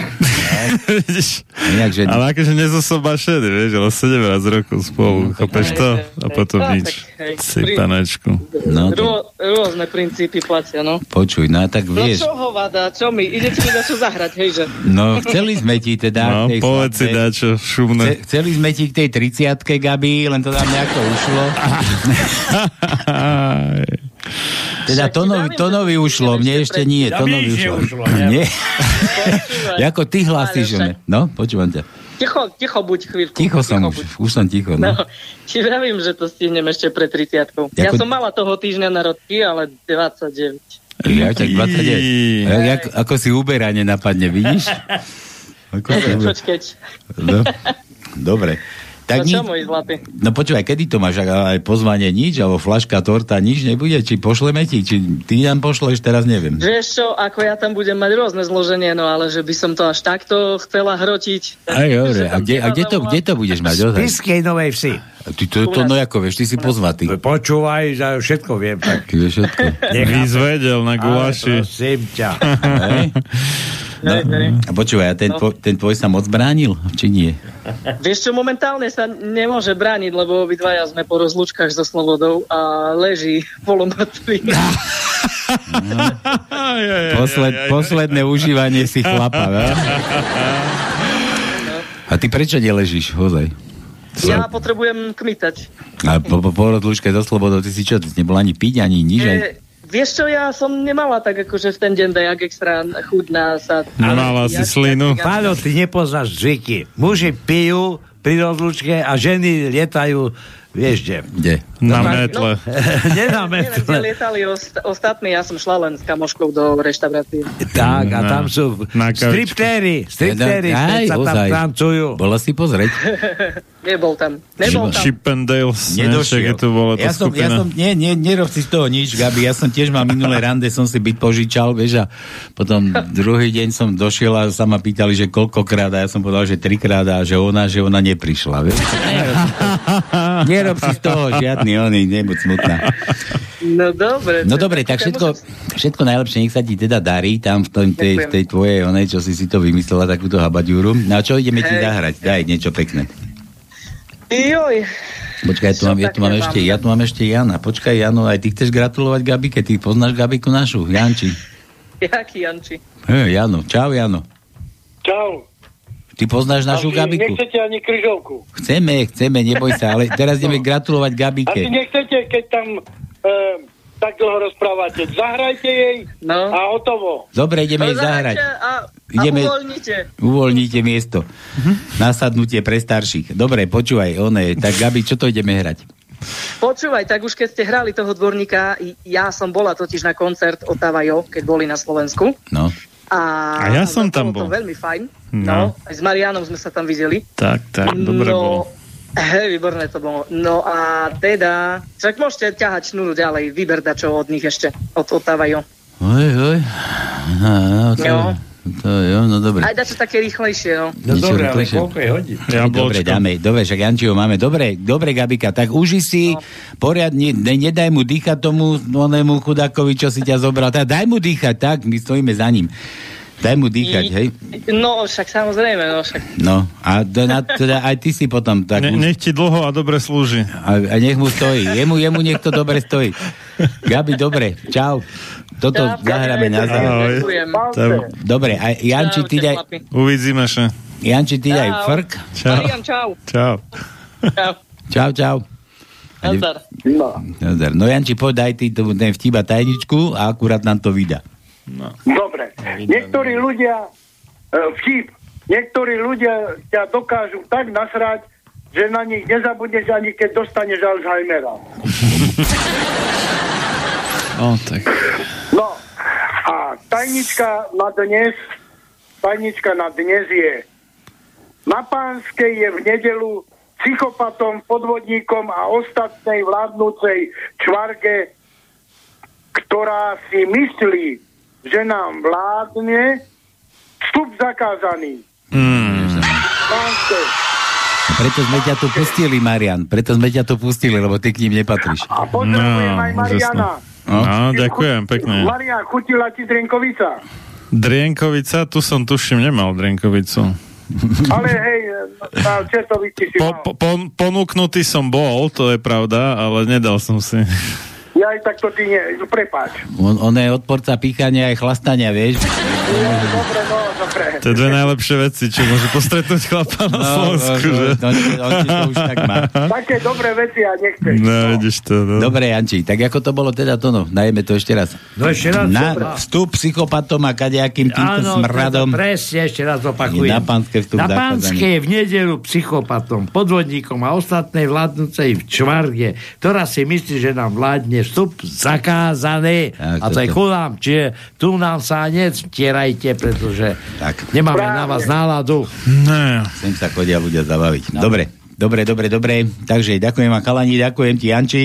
Že... Ale akože nezosobášený, vieš, ale 17 rokov spolu, chápeš to? A potom No, nič. hej. Si panečku. No, to, Rô, rôzne princípy platia, no. počuj, no a tak No vieš, čo ho vada, čo my? Idete mi na čo zahrať, hej, že? no chceli sme ti teda... No, povedz si dačo šumné. Chce- Chceli sme ti k tej 30 Gabi, len to nám nejako ušlo. Teda Tonovi, Tonovi ušlo, mne ešte nie, Ja Tonovi ušlo. Nie. Ako ty hlasíš? No, počúvam ťa. Ticho, ticho buď chvíľku. Ticho som buď. už, už som ticho. No, No. ti vravím, že to stihnem ešte pred 30 Ja Ako- som mala toho týždňa narodky, ale 29. Ja tak 29. Jak, jak, ako si Ubera nenapadne, vidíš? Ako Uber- Počkeť. No, dobre. Tak no čo, ni- môj zlatý? No počúvaj, kedy to máš? Aj pozvanie nič, alebo flaška torta nič nebude? Či pošleme ti? Či ty nám pošleš? Teraz neviem. Vieš čo, ako ja tam budem mať rôzne zloženie, no ale že by som to až takto chcela hrotiť. Aj, dobre. A kde, a kde, to, kde to budeš mať? V Novej Vsi. A Ty to, to no ako vieš, ty si pozvatý. Počúvaj, že všetko viem. Tak. Ty vieš všetko. Vyzvedel na Ale guláši. prosím ťa. No, a počúvaj, a ten, No. tvoj, ten tvoj sa moc bránil? Či nie? Vieš čo, momentálne sa nemôže brániť, lebo obidvaja sme po rozlúčkach so Slobodou a leží polomrtvý. Posled, posledné užívanie si chlapa, ne? A ty prečo neležíš, hozaj? Ja potrebujem kmitať. A po, po, po rozlúčke so slobodou, ty si čo, ty si nebol ani piť, ani nič? Ani... E, vieš čo, ja som nemala tak akože v ten deň dajak extra chuť na sa... Mala si slinu. Páľo, ty nepoznáš zvyky. Muži pijú pri rozlučke a ženy lietajú, vieš kde. Kde? Na No, metle. Nie na Neviem, kde metle. lietali ost- ostatní, ja som šla len s kamoškou do reštaurácie. Tak, a tam sú na striptéry, striptéry, Aj, sa tam tancujú. Bola si pozrieť? Nebol tam. Nebol tam. Chip and Dales. Nedošiel. To bola ja som, ja som, nie, nie, nerob si z toho nič, Gabi, ja som tiež mal minulé rande, som si byt požičal, vieš, a potom druhý deň som došiel a sa ma pýtali, že koľkokrát, a ja som povedal, že trikrát a že ona, že ona neprišla, vieš. Nerob si z toho žiadny oný, nebuď smutná. No dobre. No dobre, tak všetko, všetko najlepšie, nech sa ti teda darí tam v, tom, tej, v tej tvojej onej, čo si si to vymyslela, takúto habaďúru. No a čo ideme ti zahrať? Daj niečo pekné. Joj, Počkaj, ja tu, mám, ja, tu mám ešte, ja tu mám ešte Jana. Počkaj, Jano, aj ty chceš gratulovať Gabike? Ty poznáš Gabiku našu? Janči. jaký Janči. Hej, Jano. Čau, Jano. Čau. Ty poznáš našu A vy Gabiku? Nechcete ani kryžovku. Chceme, chceme, neboj sa, ale teraz ideme gratulovať A Gabike. ty nechcete, keď tam e, tak dlho rozprávate. Zahrajte jej No. a hotovo. Dobre, ideme jej No, zahrať. zahrajte A, Ideme- a uvoľnite. Uvoľníte miesto. Nasadnutie pre starších. Dobre, počúvaj, one, tak Gabi, čo to ideme hrať? Počúvaj, tak už keď ste hrali toho dvorníka, ja som bola totiž na koncert Otava Jo, keď boli na Slovensku. No. A, A ja som tam bol. to veľmi fajn. No. No. Aj s Marianom sme sa tam videli. Tak, tak, dobre no, bolo. Hej, výborné to bolo. No a teda, však môžete ťahať šnúru ďalej, vyber dačo od nich ešte, od Otava Jo. Oj, oj. Aha, to, Jo. To jo, no dobre. Aj dať to také rýchlejšie, no. No Niečo dobre, ale rýchlejšie. koľko je hodín? Dobre, dáme, dobre, však Jančiho máme. Dobre, dobre, Gabika, tak uži si poriadne, ne, nedaj mu dýchať tomu onému chudákovi, čo si ťa zobral. Tak daj mu dýchať, tak, my stojíme za ním. Daj mu dýchať, hej. No, však samozrejme, no však. No, a na, teda aj ty si potom tak... Ne, nech ti dlho a dobre slúži. A, a nech mu stojí. Jemu, jemu nech to dobre stojí. Gabi, dobre, čau. Toto Čau, zahráme na záver. Dobre, a Janči, ty daj... Uvidíme sa. Janči, ty daj frk. Čau. Čau. Čau. Čau. Čau, čau. Nazdar. No Janči, poď daj ty ten vtiba tajničku a akurát nám to vydá. Dobre. Niektorí ľudia, e, vtip, niektorí ľudia ťa dokážu tak nasrať, že na nich nezabudneš ani keď dostaneš Alzheimera. O, tak. No a tajnička na dnes, tajnička na dnes je na Pánskej je v nedelu psychopatom, podvodníkom a ostatnej vládnúcej čvarge, ktorá si myslí, že nám vládne, vstup zakázaný. Mm. Preto sme ťa tu pustili, Marian. Preto sme ťa tu pustili, lebo ty k ním nepatríš. A pozdravujem aj Mariana. No, no ďakujem, pekne. Marian, chutila ti Drenkovica? Drienkovica, tu som tuším nemal Drienkovicu. Ale hej, na Četovici si Po, mal. po, pon, ponúknutý som bol, to je pravda, ale nedal som si. Ja aj tak to ty nie, no prepáč. On, on je odporca píchania aj chlastania, vieš? Dobre, no, dobre. To je dve najlepšie veci, čo môže postretnúť chlapa na Slovensku, no, že? no, on to už tak má. Také dobré veci a nechceš. No, vidíš to, no. Dobre, Janči, tak ako to bolo teda to, no, najeme to ešte raz. No ešte raz. Na dobre. vstup psychopatom a kadejakým týmto Áno, smradom. to presne, ešte raz opakujem. Na Pánske vstup Na. Pánske v nedelu psychopatom, podvodníkom a ostatnej vládnúcej v čvarge, ktorá si myslí, že nám vládne vstup zakázaný. Tak, a to je chudám. Čiže tu nám sa nectierajte, pretože Tak. nemáme na vás náladu. Ne. Sem sa chodia ľudia zabaviť. Dobre, dobre, dobre, dobre. Takže ďakujem vám, chalani, ďakujem ti, Janči.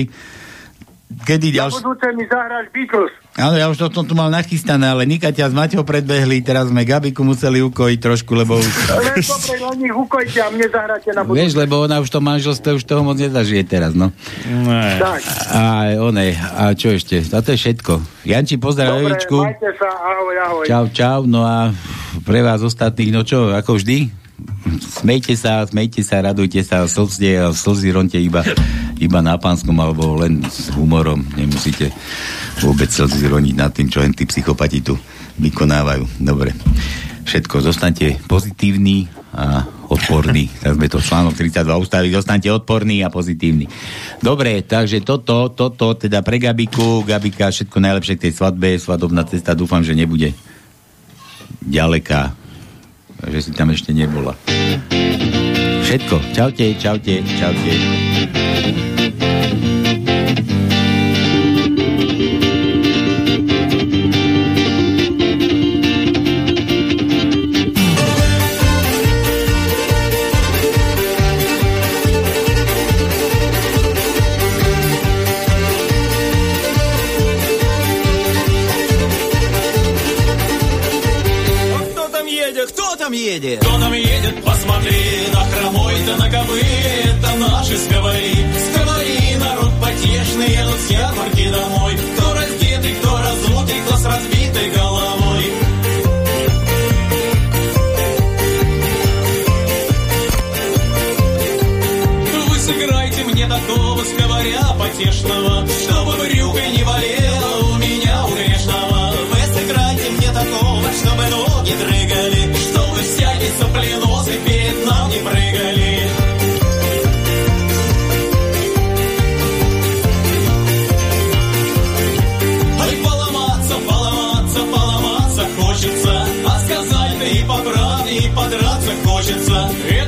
Kedy Na ďalšie... budúce mi zahráš Beatles. Áno, ja už to som tu mal nachystané, ale Nika ťa s Maťou predbehli, teraz sme Gabiku museli ukojiť trošku, lebo už... Len dobre, len ukojte a mne zahráte na budúce. Vieš, lebo ona už to manželstvo už toho moc nezažije teraz, no. Ne. Tak, A one, a čo ešte? A to je všetko. Janči, pozdrav, dobre, majte sa, ahoj, ahoj. Čau, čau. No a pre vás ostatných, no čo, ako vždy, smejte sa, smejte sa, radujte sa, slzde slzy ronte iba, iba na pánskom alebo len s humorom. Nemusíte vôbec slzy roniť nad tým, čo len tí psychopati tu vykonávajú. Dobre. Všetko, zostaňte pozitívni a odporní. Tak sme to článok 32 ústavy, zostaňte odporní a pozitívni. Dobre, takže toto, toto, teda pre Gabiku, Gabika, všetko najlepšie k tej svadbe, svadobná cesta, dúfam, že nebude ďaleká, že si tam ešte nebola. Všetko. Čaute, čaute, čaute. Едет? Кто там едет? Посмотри, на хромой-то, на копыте наши сговори. Сговори, народ потешный, едут с ярмарки домой. Кто раздетый, кто разутый, кто с разбитой головой. Вы сыграйте мне такого сковаря потешного, чтобы брюкой не болело Madrid.